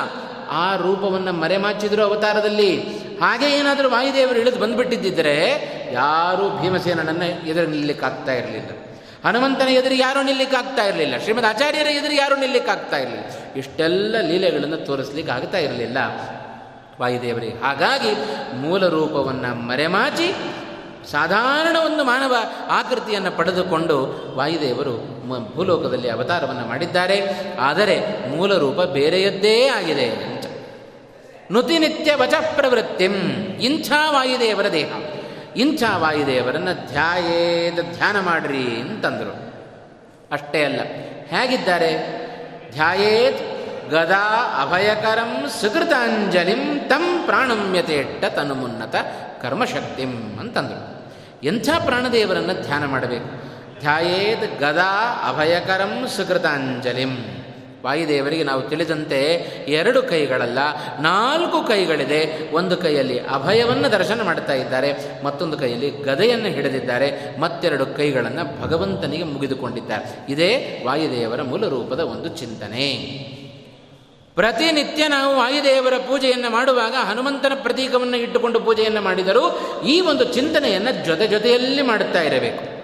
ಆ ರೂಪವನ್ನು ಮರೆಮಾಚಿದ್ರು ಅವತಾರದಲ್ಲಿ. ಹಾಗೆ ಏನಾದರೂ ವಾಯುದೇವರು ಇಳಿದು ಬಂದುಬಿಟ್ಟಿದ್ದರೆ ಯಾರೂ ಭೀಮಸೇನನನ್ನು ಎದುರು ನಿಲ್ಲಕ್ಕಾಗ್ತಾ ಇರಲಿಲ್ಲ. ಹನುಮಂತನ ಎದುರು ಯಾರೂ ನಿಲ್ಲಿಕ್ಕಾಗ್ತಾ ಇರಲಿಲ್ಲ. ಶ್ರೀಮದ್ ಆಚಾರ್ಯರ ಎದುರು ಯಾರೂ ನಿಲ್ಲಿಕ್ಕಾಗ್ತಾ ಇರಲಿಲ್ಲ. ಇಷ್ಟೆಲ್ಲ ಲೀಲೆಗಳನ್ನು ತೋರಿಸ್ಲಿಕ್ಕೆ ಆಗ್ತಾ ಇರಲಿಲ್ಲ. ವಾಯುದೇವರಿಗೆ ಹಾಗಾಗಿ ಮೂಲ ರೂಪವನ್ನು ಮರೆಮಾಚಿ ಸಾಧಾರಣ ಒಂದು ಮಾನವ ಆಕೃತಿಯನ್ನು ಪಡೆದುಕೊಂಡು ವಾಯುದೇವರು ಭೂಲೋಕದಲ್ಲಿ ಅವತಾರವನ್ನು ಮಾಡಿದ್ದಾರೆ. ಆದರೆ ಮೂಲ ರೂಪ ಬೇರೆಯದ್ದೇ ಆಗಿದೆ. ನುತಿನಿತ್ಯ ವಚ ಪ್ರವೃತ್ತಿಂ. ಇಂಥ ವಾಯುದೇವರ ದೇಹ. ಇಂಥ ವಾಯುದೇವರನ್ನು ಧ್ಯಾಯೇದ ಧ್ಯಾನ ಮಾಡ್ರಿ ಅಂತಂದರು. ಅಷ್ಟೇ ಅಲ್ಲ, ಹೇಗಿದ್ದಾರೆ? ಧ್ಯಾಯೇತ್ ಗದಾ ಅಭಯಕರಂ ಸುಕೃತಾಂಜಲಿಂ ತಂ ಪ್ರಾಣಮ್ಯತೆಟ್ಟ ತನುಮುನ್ನತ ಕರ್ಮಶಕ್ತಿಂ ಅಂತಂದರು. ಎಂಥ ಪ್ರಾಣದೇವರನ್ನು ಧ್ಯಾನ ಮಾಡಬೇಕು? ಧ್ಯಾಯೇದ್ ಗದಾ ಅಭಯಕರಂ ಸುಕೃತಾಂಜಲಿಂ. ವಾಯುದೇವರಿಗೆ ನಾವು ತಿಳಿದಂತೆ ಎರಡು ಕೈಗಳಲ್ಲ, ನಾಲ್ಕು ಕೈಗಳಿದೆ. ಒಂದು ಕೈಯಲ್ಲಿ ಅಭಯವನ್ನು ದರ್ಶನ ಮಾಡ್ತಾ ಇದ್ದಾರೆ, ಮತ್ತೊಂದು ಕೈಯಲ್ಲಿ ಗದೆಯನ್ನು ಹಿಡಿದಿದ್ದಾರೆ, ಮತ್ತೆರಡು ಕೈಗಳನ್ನು ಭಗವಂತನಿಗೆ ಮುಗಿದುಕೊಂಡಿದ್ದಾರೆ. ಇದೇ ವಾಯುದೇವರ ಮೂಲ ರೂಪದ ಒಂದು ಚಿಂತನೆ. ಪ್ರತಿನಿತ್ಯ ನಾವು ವಾಯುದೇವರ ಪೂಜೆಯನ್ನು ಮಾಡುವಾಗ ಹನುಮಂತನ ಪ್ರತೀಕವನ್ನು ಇಟ್ಟುಕೊಂಡು ಪೂಜೆಯನ್ನು ಮಾಡಿದರೂ ಈ ಒಂದು ಚಿಂತನೆಯನ್ನು ಜೊತೆ ಜೊತೆಯಲ್ಲಿ ಮಾಡುತ್ತಾ ಇರಬೇಕು.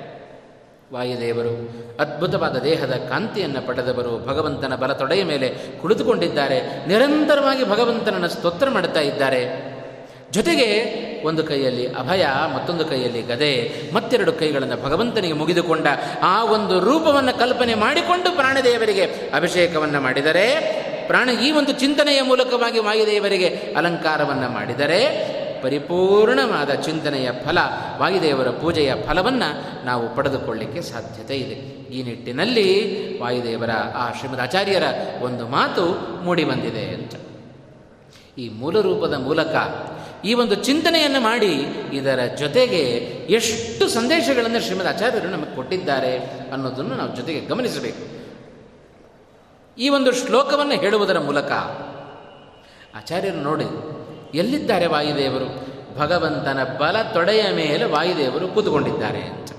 ವಾಯುದೇವರು ಅದ್ಭುತವಾದ ದೇಹದ ಕಾಂತಿಯನ್ನು ಪಡೆದವರು ಭಗವಂತನ ಬಲ ತೊಡೆಯ ಮೇಲೆ ಕುಳಿತುಕೊಂಡಿದ್ದಾರೆ, ನಿರಂತರವಾಗಿ ಭಗವಂತನನ್ನು ಸ್ತೋತ್ರ ಮಾಡುತ್ತಾ ಇದ್ದಾರೆ. ಜೊತೆಗೆ ಒಂದು ಕೈಯಲ್ಲಿ ಅಭಯ, ಮತ್ತೊಂದು ಕೈಯಲ್ಲಿ ಗದೆ, ಮತ್ತೆರಡು ಕೈಗಳನ್ನು ಭಗವಂತನಿಗೆ ಮುಗಿದುಕೊಂಡ ಆ ಒಂದು ರೂಪವನ್ನು ಕಲ್ಪನೆ ಮಾಡಿಕೊಂಡು ಪ್ರಾಣದೇವರಿಗೆ ಅಭಿಷೇಕವನ್ನು ಮಾಡಿದರೆ, ಪ್ರಾಣ ಈ ಒಂದು ಚಿಂತನೆಯ ಮೂಲಕವಾಗಿ ವಾಯುದೇವರಿಗೆ ಅಲಂಕಾರವನ್ನು ಮಾಡಿದರೆ ಪರಿಪೂರ್ಣವಾದ ಚಿಂತನೆಯ ಫಲ, ವಾಯುದೇವರ ಪೂಜೆಯ ಫಲವನ್ನು ನಾವು ಪಡೆದುಕೊಳ್ಳಿಕ್ಕೆ ಸಾಧ್ಯತೆ ಇದೆ. ಈ ನಿಟ್ಟಿನಲ್ಲಿ ವಾಯುದೇವರ ಆ ಶ್ರೀಮದ್ ಆಚಾರ್ಯರ ಒಂದು ಮಾತು ಮೂಡಿಬಂದಿದೆ ಅಂತ. ಈ ಮೂಲ ರೂಪದ ಮೂಲಕ ಈ ಒಂದು ಚಿಂತನೆಯನ್ನು ಮಾಡಿ ಇದರ ಜೊತೆಗೆ ಎಷ್ಟು ಸಂದೇಶಗಳನ್ನು ಶ್ರೀಮದ್ ಆಚಾರ್ಯರು ನಮಗೆ ಕೊಟ್ಟಿದ್ದಾರೆ ಅನ್ನೋದನ್ನು ನಾವು ಜೊತೆಗೆ ಗಮನಿಸಬೇಕು. ಈ ಒಂದು ಶ್ಲೋಕವನ್ನು ಹೇಳುವುದರ ಮೂಲಕ ಆಚಾರ್ಯರು ನೋಡಿ ಎಲ್ಲಿದ್ದಾರೆ ವಾಯುದೇವರು? ಭಗವಂತನ ಬಲ ತೊಡೆಯ ಮೇಲೆ ವಾಯುದೇವರು ಕೂತ್ಕೊಂಡಿದ್ದಾರೆ ಅಂತ.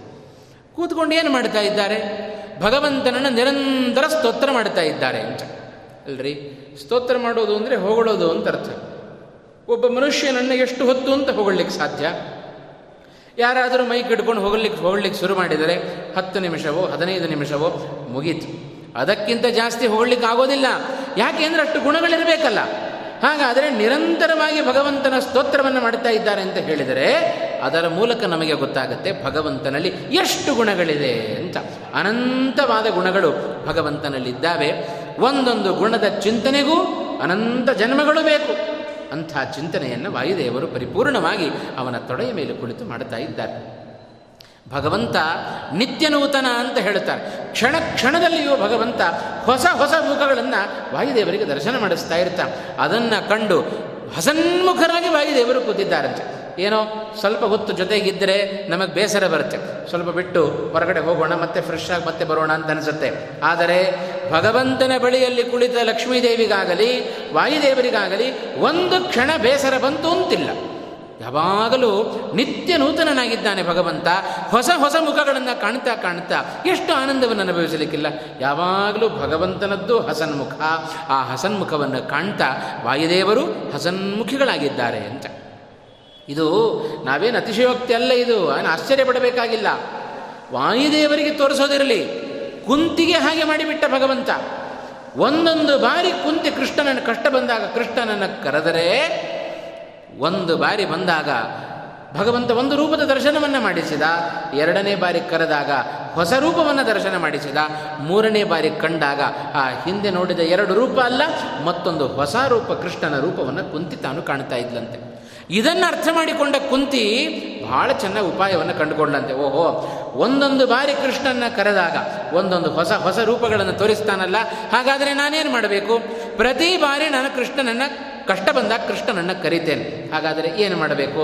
ಕೂತ್ಕೊಂಡು ಏನು ಮಾಡ್ತಾ ಇದ್ದಾರೆ? ಭಗವಂತನನ್ನು ನಿರಂತರ ಸ್ತೋತ್ರ ಮಾಡ್ತಾ ಇದ್ದಾರೆ ಅಂತ. ಅಲ್ರಿ? ಸ್ತೋತ್ರ ಮಾಡೋದು ಅಂದರೆ ಹೊಗಳೋದು ಅಂತ ಅರ್ಥ. ಒಬ್ಬ ಮನುಷ್ಯನನ್ನು ಎಷ್ಟು ಹೊತ್ತು ಅಂತ ಹೊಗಳಲಿಕ್ಕೆ ಸಾಧ್ಯ? ಯಾರಾದರೂ ಮೈಕ್ ಹಿಡ್ಕೊಂಡು ಹೋಗ್ಲಿಕ್ಕೆ ಹೊಗಳ್ಲಿಕ್ಕೆ ಶುರು ಮಾಡಿದರೆ ಹತ್ತು ನಿಮಿಷವೋ, ಹದಿನೈದು ನಿಮಿಷವೋ ಮುಗೀತು. ಅದಕ್ಕಿಂತ ಜಾಸ್ತಿ ಹೋಗ್ಲಿಕ್ಕೆ ಆಗೋದಿಲ್ಲ. ಯಾಕೆ ಅಂದರೆ ಅಷ್ಟು ಗುಣಗಳಿರಬೇಕಲ್ಲ. ಹಾಗಾದರೆ ನಿರಂತರವಾಗಿ ಭಗವಂತನ ಸ್ತೋತ್ರವನ್ನು ಮಾಡ್ತಾ ಇದ್ದಾರೆ ಅಂತ ಹೇಳಿದರೆ ಅದರ ಮೂಲಕ ನಮಗೆ ಗೊತ್ತಾಗುತ್ತೆ ಭಗವಂತನಲ್ಲಿ ಎಷ್ಟು ಗುಣಗಳಿದೆ ಅಂತ. ಅನಂತವಾದ ಗುಣಗಳು ಭಗವಂತನಲ್ಲಿದ್ದಾವೆ. ಒಂದೊಂದು ಗುಣದ ಚಿಂತನೆಗೂ ಅನಂತ ಜನ್ಮಗಳು ಬೇಕು. ಅಂಥ ಚಿಂತನೆಯನ್ನು ವಾಯುದೇವರು ಪರಿಪೂರ್ಣವಾಗಿ ಅವನ ತೊಡೆಯ ಮೇಲೆ ಕುಳಿತು ಮಾಡ್ತಾ ಇದ್ದಾರೆ. ಭಗವಂತ ನಿತ್ಯ ನೂತನ ಅಂತ ಹೇಳ್ತಾರೆ ಕ್ಷಣ ಕ್ಷಣದಲ್ಲಿಯೂ ಭಗವಂತ ಹೊಸ ಹೊಸ ಮುಖಗಳನ್ನು ವಾಯುದೇವರಿಗೆ ದರ್ಶನ ಮಾಡಿಸ್ತಾ ಇರ್ತಾರೆ ಅದನ್ನು ಕಂಡು ಹಸನ್ಮುಖರಾಗಿ ವಾಯುದೇವರು ಕೂತಿದ್ದಾರಂತೆ. ಏನೋ ಸ್ವಲ್ಪ ಹೊತ್ತು ಜೊತೆಗಿದ್ದರೆ ನಮಗೆ ಬೇಸರ ಬರುತ್ತೆ. ಸ್ವಲ್ಪ ಬಿಟ್ಟು ಹೊರಗಡೆ ಹೋಗೋಣ, ಮತ್ತೆ ಫ್ರೆಶ್ ಆಗಿ ಮತ್ತೆ ಬರೋಣ ಅಂತ ಅನಿಸುತ್ತೆ. ಆದರೆ ಭಗವಂತನ ಬಳಿಯಲ್ಲಿ ಕುಳಿತ ಲಕ್ಷ್ಮೀದೇವಿಗಾಗಲಿ, ವಾಯುದೇವರಿಗಾಗಲಿ ಒಂದು ಕ್ಷಣ ಬೇಸರ ಬಂತು ಅಂತಿಲ್ಲ. ಯಾವಾಗಲೂ ನಿತ್ಯ ನೂತನನಾಗಿದ್ದಾನೆ ಭಗವಂತ. ಹೊಸ ಹೊಸ ಮುಖಗಳನ್ನು ಕಾಣ್ತಾ ಕಾಣ್ತಾ ಎಷ್ಟು ಆನಂದವನ್ನು ಅನುಭವಿಸಲಿಕ್ಕಿಲ್ಲ. ಯಾವಾಗಲೂ ಭಗವಂತನದ್ದು ಹಸನ್ಮುಖ. ಆ ಹಸನ್ಮುಖವನ್ನು ಕಾಣ್ತಾ ವಾಯುದೇವರು ಹಸನ್ಮುಖಿಗಳಾಗಿದ್ದಾರೆ ಅಂತ. ಇದು ನಾವೇನು ಅತಿಶಯೋಕ್ತಿ ಅಲ್ಲ ಇದು. ಏನು ಆಶ್ಚರ್ಯ ಪಡಬೇಕಾಗಿಲ್ಲ ವಾಯುದೇವರಿಗೆ ತೋರಿಸೋದಿರಲಿ. ಕುಂತಿಗೆ ಹಾಗೆ ಮಾಡಿಬಿಟ್ಟ ಭಗವಂತ. ಒಂದೊಂದು ಬಾರಿ ಕುಂತಿ ಕೃಷ್ಣನನ್ನು ಕಷ್ಟ ಬಂದಾಗ ಕೃಷ್ಣನನ್ನು ಕರೆದರೆ ಒಂದು ಬಾರಿ ಬಂದಾಗ ಭಗವಂತ ಒಂದು ರೂಪದ ದರ್ಶನವನ್ನು ಮಾಡಿಸಿದ, ಎರಡನೇ ಬಾರಿ ಕರೆದಾಗ ಹೊಸ ರೂಪವನ್ನು ದರ್ಶನ ಮಾಡಿಸಿದ, ಮೂರನೇ ಬಾರಿ ಕಂಡಾಗ ಆ ಹಿಂದೆ ನೋಡಿದ ಎರಡು ರೂಪ ಅಲ್ಲ, ಮತ್ತೊಂದು ಹೊಸ ರೂಪ ಕೃಷ್ಣನ ರೂಪವನ್ನು ಕುಂತಿ ತಾನು ಕಾಣ್ತಾ ಇದ್ಲಂತೆ. ಇದನ್ನು ಅರ್ಥ ಮಾಡಿಕೊಂಡ ಕುಂತಿ ಬಹಳ ಚೆನ್ನಾಗಿ ಉಪಾಯವನ್ನು ಕಂಡುಕೊಂಡಂತೆ. ಓಹೋ, ಒಂದೊಂದು ಬಾರಿ ಕೃಷ್ಣನ ಕರೆದಾಗ ಒಂದೊಂದು ಹೊಸ ಹೊಸ ರೂಪಗಳನ್ನು ತೋರಿಸ್ತಾನಲ್ಲ, ಹಾಗಾದರೆ ನಾನೇನು ಮಾಡಬೇಕು? ಪ್ರತಿ ಬಾರಿ ನಾನು ಕೃಷ್ಣನನ್ನು ಕಷ್ಟ ಬಂದಾಗ ಕೃಷ್ಣನನ್ನು ಕರಿತೇನೆ. ಹಾಗಾದರೆ ಏನು ಮಾಡಬೇಕು?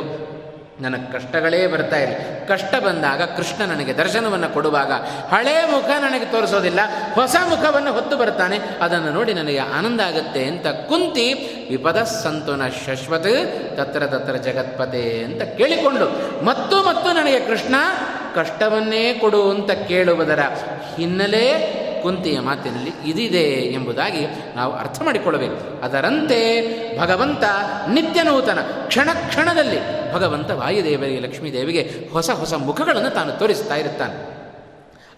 ನನಗೆ ಕಷ್ಟಗಳೇ ಬರ್ತಾ ಇರಲಿ ಕಷ್ಟ ಬಂದಾಗ ಕೃಷ್ಣ ನನಗೆ ದರ್ಶನವನ್ನು ಕೊಡುವಾಗ ಹಳೇ ಮುಖ ನನಗೆ ತೋರಿಸೋದಿಲ್ಲ. ಹೊಸ ಮುಖವನ್ನು ಹೊತ್ತು ಬರ್ತಾನೆ. ಅದನ್ನು ನೋಡಿ ನನಗೆ ಆನಂದ ಆಗುತ್ತೆ ಅಂತ ಕುಂತಿ ವಿಪದ ಸಂತೋನ ಶಶ್ವತ್ ತತ್ರ ತತ್ರ ಜಗತ್ಪತೆ ಅಂತ ಕೇಳಿಕೊಂಡು ಮತ್ತು ಮತ್ತು ನನಗೆ ಕೃಷ್ಣ ಕಷ್ಟವನ್ನೇ ಕೊಡು ಅಂತ ಕೇಳುವುದರ ಹಿನ್ನೆಲೆ ಕುಂತಿಯ ಮಾತಿನಲ್ಲಿ ಇದಿದೆ ಎಂಬುದಾಗಿ ನಾವು ಅರ್ಥ ಮಾಡಿಕೊಳ್ಳಬೇಕು. ಅದರಂತೆ ಭಗವಂತ ನಿತ್ಯ ನೂತನ ಕ್ಷಣ ಕ್ಷಣದಲ್ಲಿ ಭಗವಂತ ವಾಯುದೇವರಿಗೆ, ಲಕ್ಷ್ಮೀದೇವಿಗೆ ಹೊಸ ಹೊಸ ಮುಖಗಳನ್ನು ತಾನು ತೋರಿಸ್ತಾ ಇರುತ್ತಾನೆ.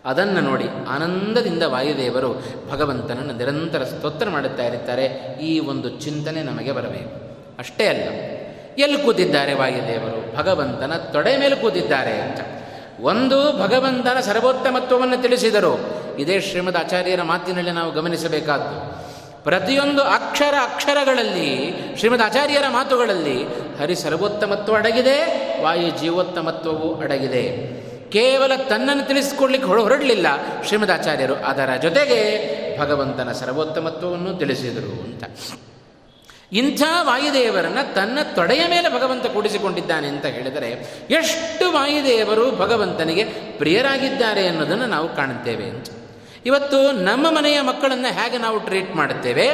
ಅದನ್ನು ನೋಡಿ ಆನಂದದಿಂದ ವಾಯುದೇವರು ಭಗವಂತನನ್ನು ನಿರಂತರ ಸ್ತೋತ್ರ ಮಾಡುತ್ತಾ ಇರುತ್ತಾರೆ. ಈ ಒಂದು ಚಿಂತನೆ ನಮಗೆ ಬರಬೇಕು. ಅಷ್ಟೇ ಅಲ್ಲ, ಎಲ್ಲಿ ಕೂತಿದ್ದಾರೆ ವಾಯುದೇವರು? ಭಗವಂತನ ತೊಡೆ ಮೇಲೆ ಕೂತಿದ್ದಾರೆ ಅಂತ. ಒಂದು ಭಗವಂತನ ಸರ್ವೋತ್ತಮತ್ವವನ್ನು ತಿಳಿಸಿದರು. ಇದೇ ಶ್ರೀಮದ್ ಆಚಾರ್ಯರ ಮಾತಿನಲ್ಲಿ ನಾವು ಗಮನಿಸಬೇಕಾದ್ದು. ಪ್ರತಿಯೊಂದು ಅಕ್ಷರ ಅಕ್ಷರಗಳಲ್ಲಿ, ಶ್ರೀಮದ್ ಆಚಾರ್ಯರ ಮಾತುಗಳಲ್ಲಿ ಹರಿ ಸರ್ವೋತ್ತಮತ್ವ ಅಡಗಿದೆ, ವಾಯು ಜೀವೋತ್ತಮತ್ವವೂ ಅಡಗಿದೆ. ಕೇವಲ ತನ್ನನ್ನು ತಿಳಿಸಿಕೊಡ್ಲಿಕ್ಕೆ ಹೊರಡಲಿಲ್ಲ ಶ್ರೀಮದ್ ಆಚಾರ್ಯರು. ಅದರ ಜೊತೆಗೆ ಭಗವಂತನ ಸರ್ವೋತ್ತಮತ್ವವನ್ನು ತಿಳಿಸಿದರು ಅಂತ. ಇಂಥ ವಾಯುದೇವರನ್ನು ತನ್ನ ತೊಡೆಯ ಮೇಲೆ ಭಗವಂತ ಕೂಡಿಸಿಕೊಂಡಿದ್ದಾನೆ ಅಂತ ಹೇಳಿದರೆ ಎಷ್ಟು ವಾಯುದೇವರು ಭಗವಂತನಿಗೆ ಪ್ರಿಯರಾಗಿದ್ದಾರೆ ಅನ್ನೋದನ್ನು ನಾವು ಕಾಣುತ್ತೇವೆ ಅಂತ. ಇವತ್ತು ನಮ್ಮ ಮನೆಯ ಮಕ್ಕಳನ್ನು ಹೇಗೆ ನಾವು ಟ್ರೀಟ್ ಮಾಡುತ್ತೇವೆ?